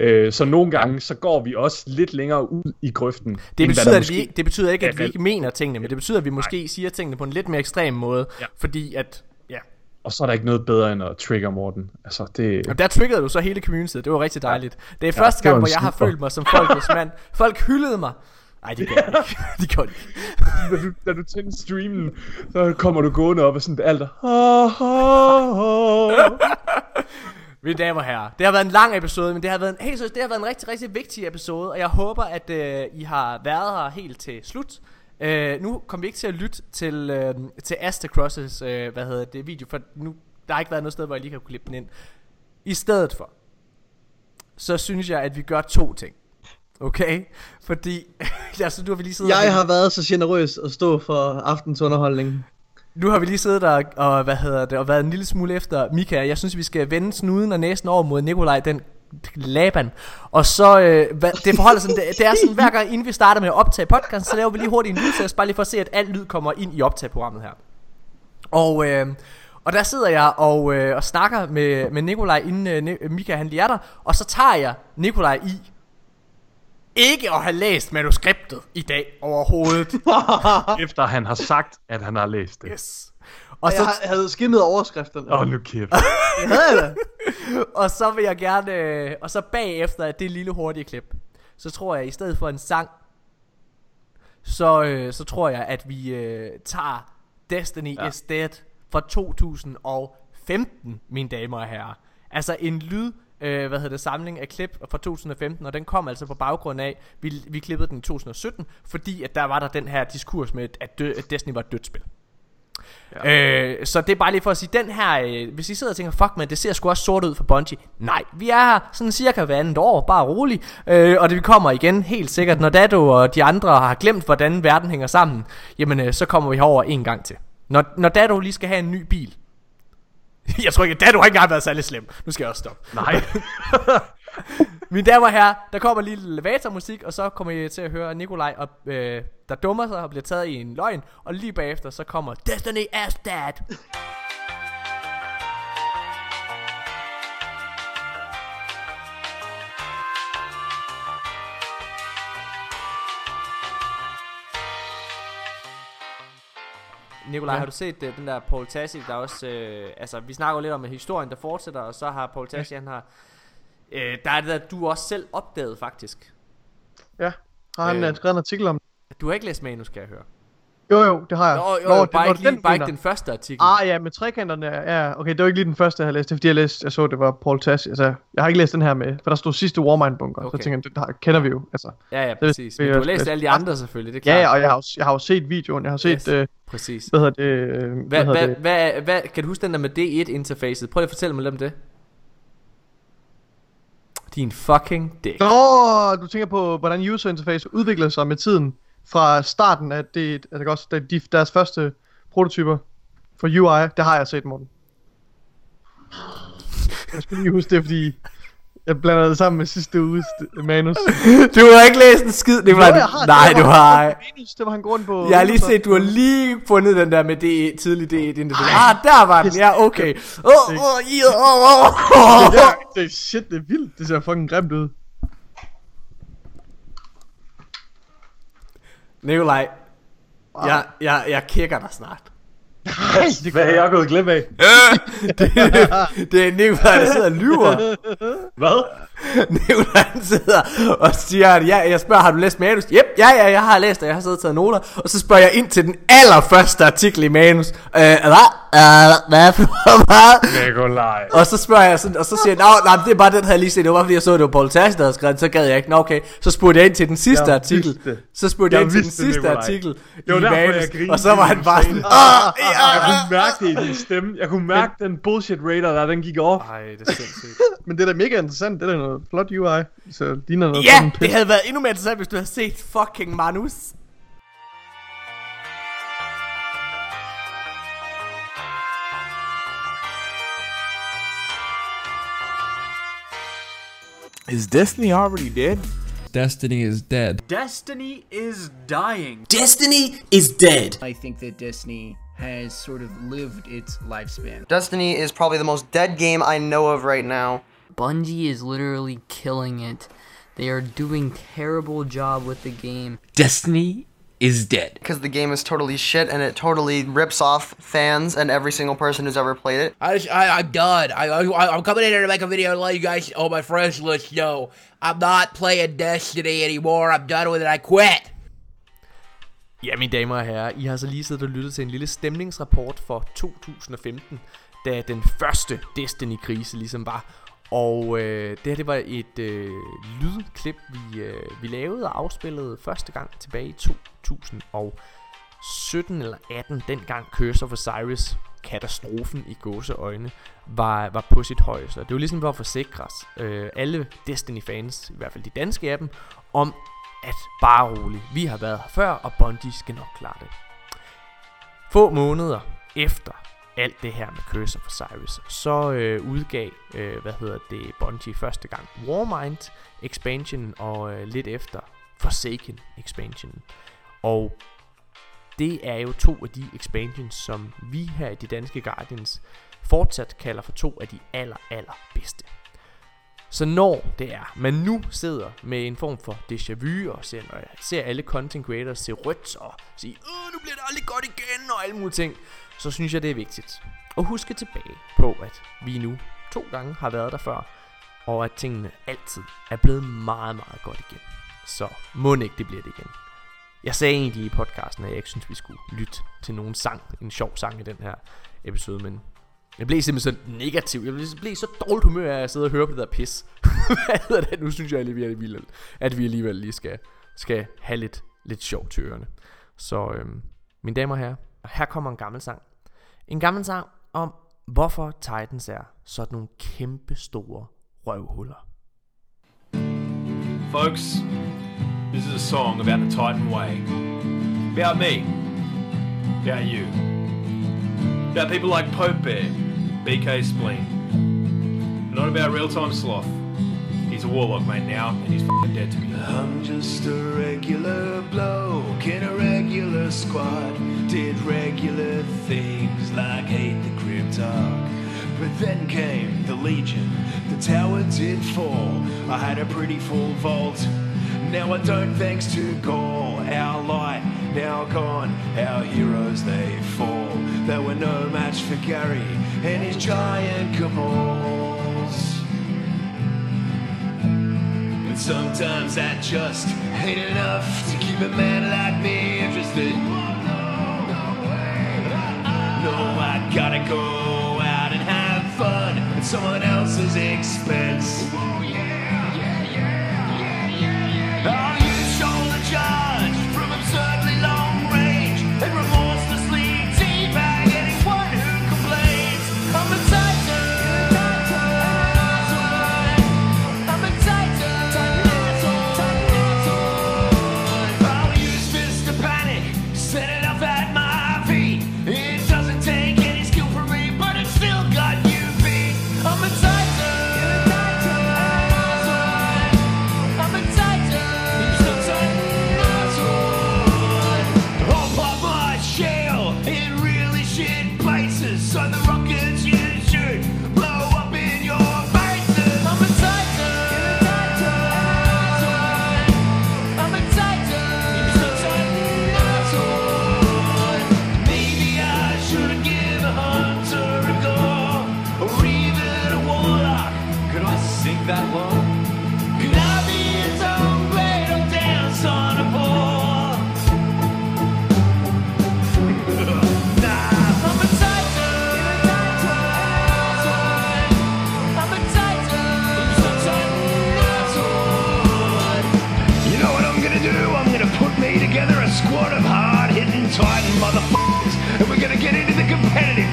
Øh, så nogle gange, så går vi også lidt længere ud i grøften. Det end betyder, der at måske- vi, det betyder ikke, at vi ikke mener tingene, men det betyder, at vi måske siger tingene på en lidt mere ekstrem måde, Ja. fordi at, ja. Og så er der ikke noget bedre end at trigger Morten. Altså, det... Og der triggede du så hele communityet, det var rigtig dejligt. Det er Ja, første det var gang, hvor jeg har følt mig som folkets [laughs] mand. Folk hyldede mig. Nej, det gjorde de ikke. De gjorde [laughs] de ikke. da, du, da du tænder streamen, så kommer du gående op og sådan alt der... "Ah, ah, [laughs] ah." Mine damer og herrer, det har været en lang episode, men det har været en, helt seriøst, det har været en rigtig, rigtig vigtig episode, og jeg håber, at øh, I har været her helt til slut. Øh, nu kommer vi ikke til at lytte til, øh, til Asta Crosses, øh, hvad hedder det, video, for nu, der har ikke været noget sted, hvor jeg lige kan klippe den ind. I stedet for, så synes jeg, at vi gør to ting. Okay? Fordi, [laughs] altså, nu har vi lige siddet Jeg har været så generøs at stå for aftens underholdning. Nu har vi lige siddet der og, hvad hedder det, og været en lille smule efter Mika. Jeg synes, vi skal vende snuden og næsen over mod Nikolaj, den Laban. Og så, øh, hvad, det forholder sådan, det, det er sådan, hver gang inden vi starter med at optage podcast, så laver vi lige hurtigt en lydtest, bare lige for at se, at alt lyd kommer ind i optageprogrammet her. Og, øh, og der sidder jeg og, øh, og snakker med, med Nikolaj, inden øh, Mika han lige er der, og så tager jeg Nikolaj i, ikke at have læst manuskriptet i dag overhovedet. [laughs] Efter han har sagt, at han har læst det. Yes. Og Og så, jeg havde skimmet overskrifterne. Åh, oh, nu kæft. [laughs] Det havde jeg [laughs] og så vil jeg gerne, øh, og så bagefter det lille hurtige klip, så tror jeg, i stedet for en sang, så, øh, så tror jeg, at vi øh, tager Destiny. Ja. is Dead fra 2015, mine damer og herrer. Altså en lyd, øh, hvad hedder det, samling af klip fra 2015, og den kom altså på baggrund af, vi, vi klippede den i 2017, fordi at der var der den her diskurs med, at, dø, at Destiny var et dødt spil. Ja. Øh, så det er bare lige for at sige, den her, øh, hvis I sidder og tænker, fuck man, det ser sgu også sort ud for Bungie. Nej, vi er her sådan cirka hver andet år, bare rolig. Øh, og det vi kommer igen helt sikkert, når Dado og de andre har glemt, hvordan verden hænger sammen, jamen øh, så kommer vi herover en gang til. Når, når Dado lige skal have en ny bil. [laughs] Jeg tror ikke, at Dado har ikke engang været særlig slem. Nu skal jeg også stoppe. Nej. [laughs] Mine damer og herrer, der kommer lige elevatormusik, og så kommer I til at høre Nikolaj, og, øh, der dummer sig og bliver taget i en løgn, og lige bagefter så kommer Destiny as Dad. Nikolaj, ja. har du set uh, den der Paul Tassi, der også, øh, altså vi snakker jo lidt om historien, der fortsætter, og så har Paul Tassi, ja. han har, øh, der er det der, du også selv opdaget faktisk. Ja. Har han øh. skrevet en artikel om? Du har ikke læst manus, kan jeg høre. Jo, jo, det har jeg. Nå, jo, jo, det bare, ikke, lige, den, bare ikke den første artikel. Ah ja, med trekanterne, ja, okay, det var ikke lige den første, jeg havde læst, det er fordi jeg læste, jeg så, det var Paul Tass, altså, jeg har ikke læst den her med, for der stod sidste Warmind bunker, Okay. så jeg tænker, den har, kender vi jo, altså. ja, ja, præcis. det Men du har læst alle de andre selvfølgelig, det er Ja, klart. ja, og jeg har, jeg har jo set videoen, jeg har set, yes. øh, Præcis. hvad hedder det, øh, Hvad, hvad, hedder hvad, det? hvad, hvad, kan du huske den der med D1-interfacet? Prøv lige at fortælle mig lidt om det. Din fucking dick. Nå, du tænker på, hvordan user interface udvikler sig med tiden, fra starten af det, altså også, da de, deres første prototyper for UI, det har jeg set, Morten. Jeg skulle lige huske det, fordi jeg blander det sammen med sidste uges manus. Du har ikke læst en skid, det var Jo, har, Nej, det du var- har Manus, det var han går på. Jeg har lige set, du har lige fundet den der med D1, tidlig D1 interface. Ah, der var den. Ja, okay. Åh, åh, ja, åh, åh, det, er, det er shit, det er vildt. Det ser fucking grimt ud. Nikolaj, jeg, jeg, jeg kicker dig snart. [laughs] Hvad har jeg gået glip af? [laughs] det, det er Nikolaj, der sidder og lyver. Hvad? [laughs] Nikolaj han sidder og siger, at ja, jeg spørger, har du læst manus? Yep, ja, ja, jeg har læst det, jeg har siddet og taget noter. Og så spørger jeg ind til den allerførste artikel i manus. Øh, hvad? Øh, hvad? Hvad? Nikolaj. Og så spørger jeg sådan, og så siger jeg, "Nå, nej, det er bare den, havde jeg lige set. Det var fordi, jeg så, at det var Paul Tass, der havde skrevet så gad jeg ikke. Nå, okay. Så spurgte jeg ind til den sidste Jeg artikel. vidste. Så spurgte jeg, Jeg ind til den sidste Nikolaj. artikel Det var i manus. jeg Og så var han bare sådan. Åh, ja. Jeg kunne mærke det i din stemme. Jeg kunne mærke den bullshit radar der, den gik off. Ej, det er sindssygt. Men det er da mega interessant. Det er da noget noget flot UI, så det ligner noget Ja, sådan det havde været endnu mere interessant, hvis du havde set fucking Manus. Is Destiny already dead? Destiny is dead. Destiny is dying. Destiny is dead. I think that Destiny has sort of lived its lifespan. Destiny is probably the most dead game I know of right now. Bungie is literally killing it. They are doing terrible job with the game. Destiny is dead. Because the game is totally shit and it totally rips off fans and every single person who's ever played it. I, just, I I'm done. I, I I'm coming in here to make a video to let you guys, all my friends let's know I'm not playing Destiny anymore. I'm done with it. I quit. Ja, mine damer og herrer, I har så lige siddet og lyttet til en lille stemningsrapport for 2015, da den første Destiny-krise ligesom var. Og øh, det her, det var et øh, lydklip, vi, øh, vi lavede og afspillede første gang tilbage i 2017 eller 18, dengang Cursor for Cyrus, katastrofen i gåseøjne, var, var på sit højeste. Det var ligesom for at forsikre os, øh, alle Destiny-fans, i hvert fald de danske af dem, om at bare roligt, vi har været her før, og Bungie skal nok klare det. Få måneder efter alt det her med Curse of Osiris, så øh, udgav, øh, hvad hedder det, Bungie første gang Warmind expansion og øh, lidt efter Forsaken expansion. Og det er jo to af de expansions, som vi her i de danske Guardians fortsat kalder for to af de aller, aller bedste. Så når det er, man nu sidder med en form for déjà vu og ser, når jeg ser alle content creators se rødt og sige, Åh, nu bliver det aldrig godt igen og alle mulige ting, så synes jeg det er vigtigt at huske tilbage på, at vi nu to gange har været der før, og at tingene altid er blevet meget, meget godt igen. Så må ikke det bliver det igen. Jeg sagde egentlig i podcasten, at jeg ikke synes, vi skulle lytte til nogen sang, en sjov sang i den her episode, men jeg blev simpelthen så negativ. Jeg blev, så dårligt humør af at sidde og høre på det der pis. [laughs] Hvad hedder det? Nu synes jeg alligevel, at vi alligevel lige skal, skal have lidt, lidt sjov til ørerne. Så øhm, mine damer og herrer, her kommer en gammel sang. En gammel sang om, hvorfor Titans er sådan nogle kæmpe store røvhuller. Folks, this is a song about the Titan way. About me. About you. About people like Pope Bear, BK Spleen. Not about real time sloth. He's a warlock, mate, now, and he's fucking dead to me. I'm just a regular bloke in a squad. Did regular things like hate the Cryptarch. But then came the Legion, the tower did fall. I had a pretty full vault. Now I don't thanks to Gaul, our light now gone, our heroes they fall. There were no match for Gary and his giant cabals. But sometimes that just ain't enough to keep a man like me interested. No, I gotta go out and have fun at someone else's expense.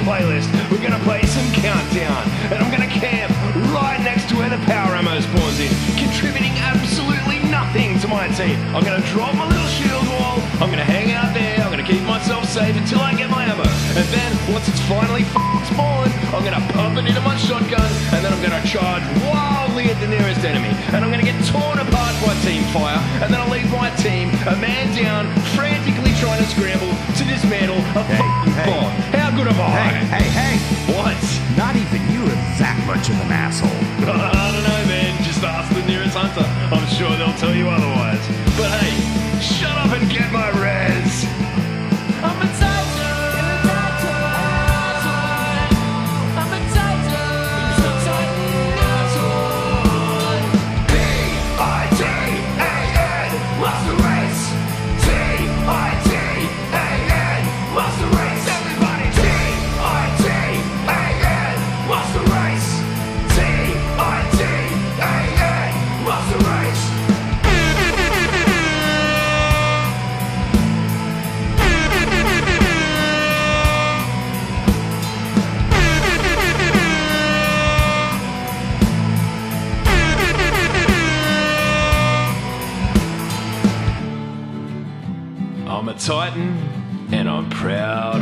Playlist. We're gonna play some countdown, and I'm gonna camp right next to where the power ammo spawns in. Contributing absolutely nothing to my team. I'm gonna drop my little shield wall. I'm gonna hang out there. I'm gonna keep myself safe until I get my ammo. And then once it's finally spawned, I'm gonna pump it into my shotgun, and then I'm gonna charge wildly at the nearest enemy. And I'm gonna get torn apart by team fire, and then I'll leave my team a man down, frantically trying to scramble to dismantle a f***ing bomb. How good am I? Hey, hey, hey! What? Not even you are that much of an asshole. [laughs] I don't know, man. Just ask the nearest hunter. I'm sure they'll tell you otherwise. But hey, shut up and get my res. I'm a Titan, and I'm proud